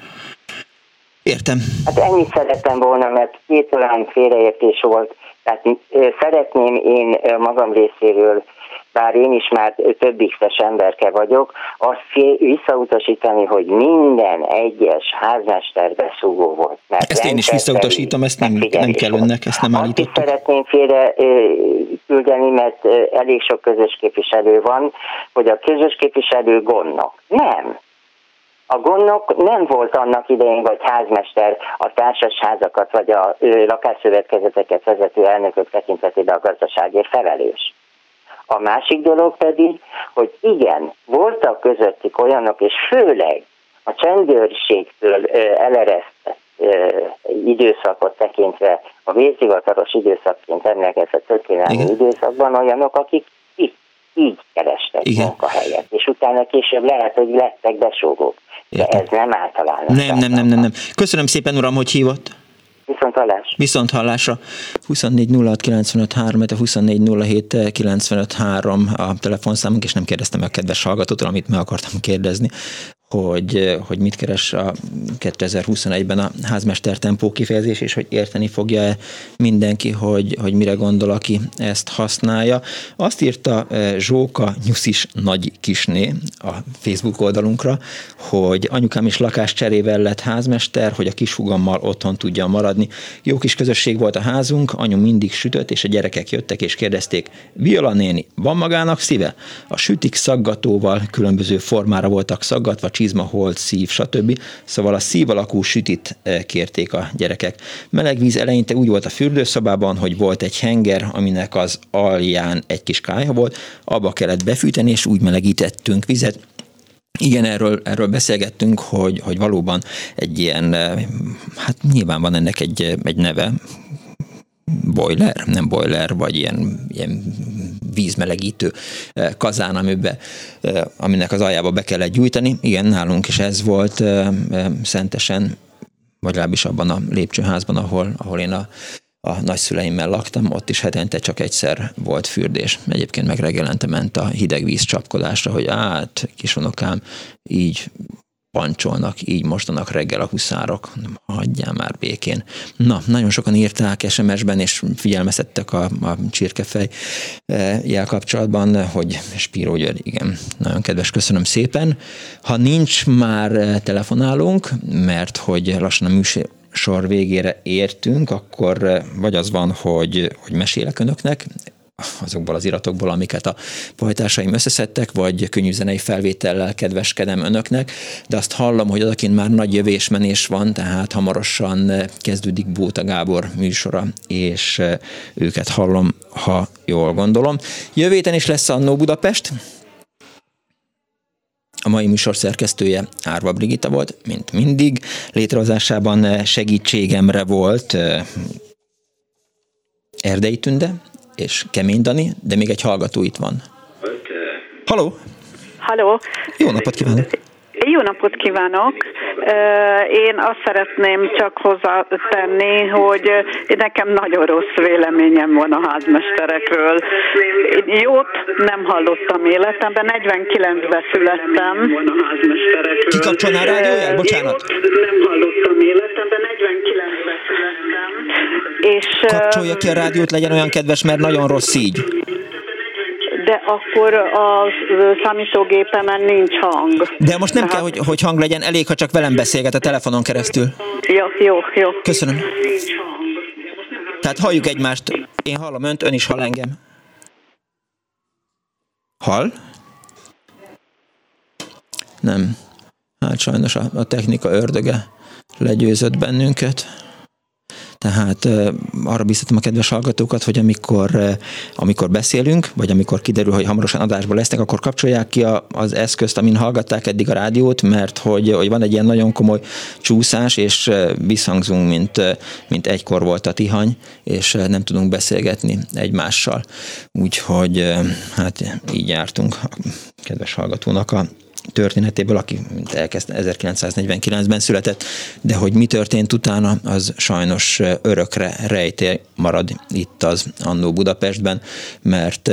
Értem. Hát ennyit szerettem volna, mert két olyan félreértés volt. Tehát szeretném én magam részéről bár én is már több x emberke vagyok, azt visszautasítani, hogy minden egyes házmester beszúgó volt. Mert ezt én is visszautasítom, ezt nem, nem kell önnek, ezt nem állítottuk. Azt szeretném félre küldeni, mert elég sok közös képviselő van, hogy a közös képviselő gondok. Nem. A gondok nem volt annak idején, vagy házmester a társasházakat, vagy a lakásszövetkezeteket vezető elnökök tekintetében a gazdaságért felelős. A másik dolog pedig, hogy igen, voltak közöttük olyanok, és főleg a csendőrségtől eleresztett időszakot tekintve a vészhivatalos időszakként emlékezett történelmi időszakban olyanok, akik így, így kerestek Igen. munkahelyet, és utána később lehet, hogy lettek besógók. De ez nem általános. Nem, nem, nem, nem, nem. Köszönöm szépen, uram, hogy hívott. Viszont hallás. Viszont hallásra. 24 06 95 3, a 24 07 95 3 a telefonszámunk, és nem kérdeztem meg a kedves hallgatótól, amit meg akartam kérdezni hogy, hogy mit keres a 2021-ben a házmester tempó kifejezés, és hogy érteni fogja mindenki, hogy, hogy mire gondol, aki ezt használja. Azt írta eh, Zsóka Nyuszis Nagy Kisné a Facebook oldalunkra, hogy anyukám is cserével lett házmester, hogy a kishugammal otthon tudja maradni. Jó kis közösség volt a házunk, anyu mindig sütött, és a gyerekek jöttek és kérdezték, Viola néni, van magának szíve? A sütik szaggatóval különböző formára voltak szaggatva, csizma, holt, szív, stb. Szóval a szív alakú sütit eh, kérték a gyerekek. Meleg víz eleinte úgy volt a fürdőszobában, hogy volt egy henger, aminek az alján egy kis kályha volt, abba kellett befűteni, és úgy melegítettünk vizet, igen, erről, erről beszélgettünk, hogy, hogy valóban egy ilyen, eh, hát nyilván van ennek egy, egy neve, boiler, nem boiler, vagy ilyen, ilyen vízmelegítő eh, kazán, amiben, eh, aminek az aljába be kellett gyújtani. Igen, nálunk is ez volt eh, szentesen, vagy legalábbis abban a lépcsőházban, ahol, ahol én a, a nagyszüleimmel laktam, ott is hetente csak egyszer volt fürdés. Egyébként meg reggelente ment a hideg víz csapkodásra, hogy át, kisonokám, így pancsolnak, így mostanak reggel a huszárok, hagyjál már békén. Na, nagyon sokan írták SMS-ben, és figyelmeztettek a, a csirkefej eh, jel kapcsolatban, hogy Spíró György, igen, nagyon kedves, köszönöm szépen. Ha nincs már eh, telefonálunk, mert hogy lassan a műsor végére értünk, akkor eh, vagy az van, hogy, hogy mesélek önöknek, azokból az iratokból, amiket a poetársaim összeszedtek, vagy könnyűzenei felvétellel kedveskedem önöknek, de azt hallom, hogy odakint már nagy jövésmenés van, tehát hamarosan kezdődik Bóta Gábor műsora, és őket hallom, ha jól gondolom. Jövő héten is lesz Annó Budapest, a mai műsor szerkesztője Árva Brigita volt, mint mindig. Létrehozásában segítségemre volt Erdei Tünde, és Kemény Dani, de még egy hallgató itt van. Haló! Haló! Jó napot kívánok! Jó napot kívánok! Én azt szeretném csak hozzátenni, hogy nekem nagyon rossz véleményem van a házmesterekről. Jót nem hallottam életemben, 49-ben születtem. Kikapcsolná a rádióját? Bocsánat. nem hallottam életemben, 49-ben születtem. És, Kapcsolja ki a rádiót, legyen olyan kedves, mert nagyon rossz így de akkor a számítógépemen nincs hang. De most nem Tehát... kell, hogy, hogy hang legyen, elég, ha csak velem beszélget a telefonon keresztül. Jó, jó, jó. Köszönöm. Tehát halljuk egymást. Én hallom önt, ön is hall engem. Hall? Nem. Hát sajnos a, a technika ördöge legyőzött bennünket. Tehát arra biztatom a kedves hallgatókat, hogy amikor, amikor beszélünk, vagy amikor kiderül, hogy hamarosan adásban lesznek, akkor kapcsolják ki az eszközt, amin hallgatták eddig a rádiót, mert hogy, hogy van egy ilyen nagyon komoly csúszás, és visszhangzunk, mint, mint egykor volt a tihany, és nem tudunk beszélgetni egymással. Úgyhogy hát így jártunk a kedves hallgatónak a történetéből, aki elkezd 1949-ben született, de hogy mi történt utána, az sajnos örökre rejtély marad itt az Annó Budapestben, mert,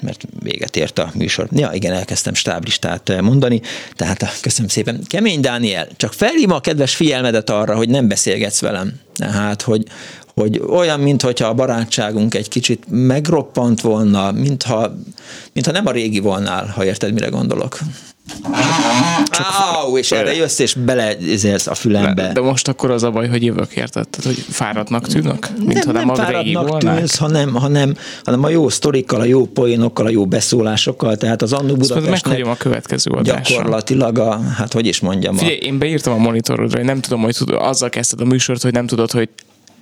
mert véget ért a műsor. Ja, igen, elkezdtem stáblistát mondani, tehát köszönöm szépen. Kemény Dániel, csak felhívom a kedves figyelmedet arra, hogy nem beszélgetsz velem. Tehát, hogy, hogy olyan, mintha a barátságunk egy kicsit megroppant volna, mintha, mintha nem a régi volnál, ha érted, mire gondolok. Csak Áú, és erre jössz, és beleizélsz a fülembe. De, de, most akkor az a baj, hogy jövök, érted? Tehát, hogy fáradtnak tűnök? Mint nem, nem, nem fáradtnak tűnsz, hanem, hanem, hanem a jó sztorikkal, a jó poénokkal, a jó beszólásokkal, tehát az Annu Budapestnek a következő adásra. Gyakorlatilag a, hát hogy is mondjam. Figyelj, a... én beírtam a monitorodra, hogy nem tudom, hogy tud, azzal kezdted a műsort, hogy nem tudod, hogy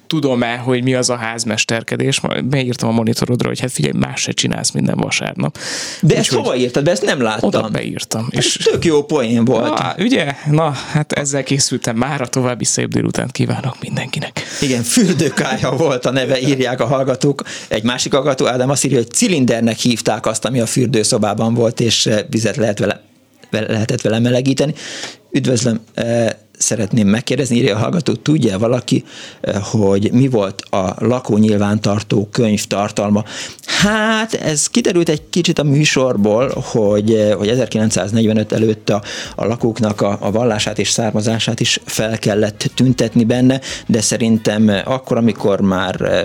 tudom-e, hogy mi az a házmesterkedés, beírtam a monitorodra, hogy hát figyelj, más se csinálsz minden vasárnap. De ezt hova írtad? De ezt nem láttam. Oda beírtam. Ez és tök jó poén volt. Na, ugye? Na, hát ezzel készültem már, a további szép délután kívánok mindenkinek. Igen, fürdőkája volt a neve, írják a hallgatók. Egy másik hallgató, Ádám azt írja, hogy cilindernek hívták azt, ami a fürdőszobában volt, és vizet lehet vele lehetett vele melegíteni. Üdvözlöm, eh, szeretném megkérdezni, írja a hallgató, tudja valaki, eh, hogy mi volt a lakónyilvántartó könyv tartalma? Hát ez kiderült egy kicsit a műsorból, hogy, eh, hogy 1945 előtt a, a lakóknak a, a vallását és származását is fel kellett tüntetni benne, de szerintem akkor, amikor már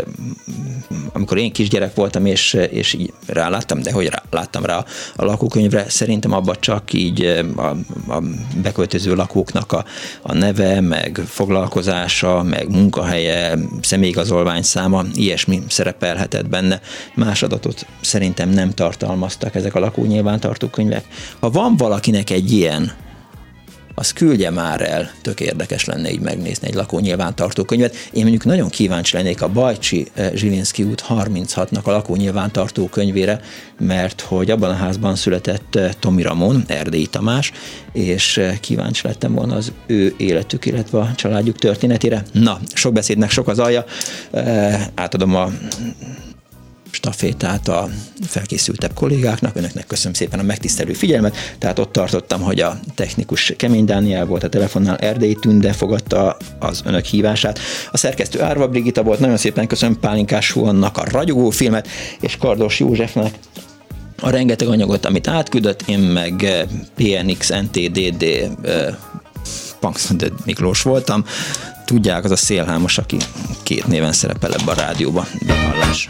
amikor én kisgyerek voltam, és, és így ráláttam, de hogy rá, láttam rá a lakókönyvre, szerintem abban csak így a, a beköltöző lakóknak a, a neve, meg foglalkozása, meg munkahelye, személyigazolvány száma, ilyesmi szerepelhetett benne. Más adatot szerintem nem tartalmaztak ezek a lakónyilvántartó könyvek. Ha van valakinek egy ilyen, az küldje már el, tök érdekes lenne így megnézni egy lakó nyilvántartó könyvet. Én mondjuk nagyon kíváncsi lennék a Bajcsi eh, Zsilinszki út 36-nak a lakó nyilvántartó könyvére, mert hogy abban a házban született eh, Tomi Ramon, Erdélyi Tamás, és eh, kíváncsi lettem volna az ő életük, illetve a családjuk történetére. Na, sok beszédnek sok az alja, átadom a stafétát a felkészültebb kollégáknak. Önöknek köszönöm szépen a megtisztelő figyelmet. Tehát ott tartottam, hogy a technikus Kemény Dániel volt a telefonnál, Erdély Tünde fogadta az önök hívását. A szerkesztő Árva Brigita volt, nagyon szépen köszönöm Pálinkás Huannak a ragyogó filmet, és Kardos Józsefnek a rengeteg anyagot, amit átküldött, én meg eh, PNX, NTDD, eh, Punks Miklós voltam tudják, az a szélhámos, aki két néven szerepel ebbe a rádióba. Behallás.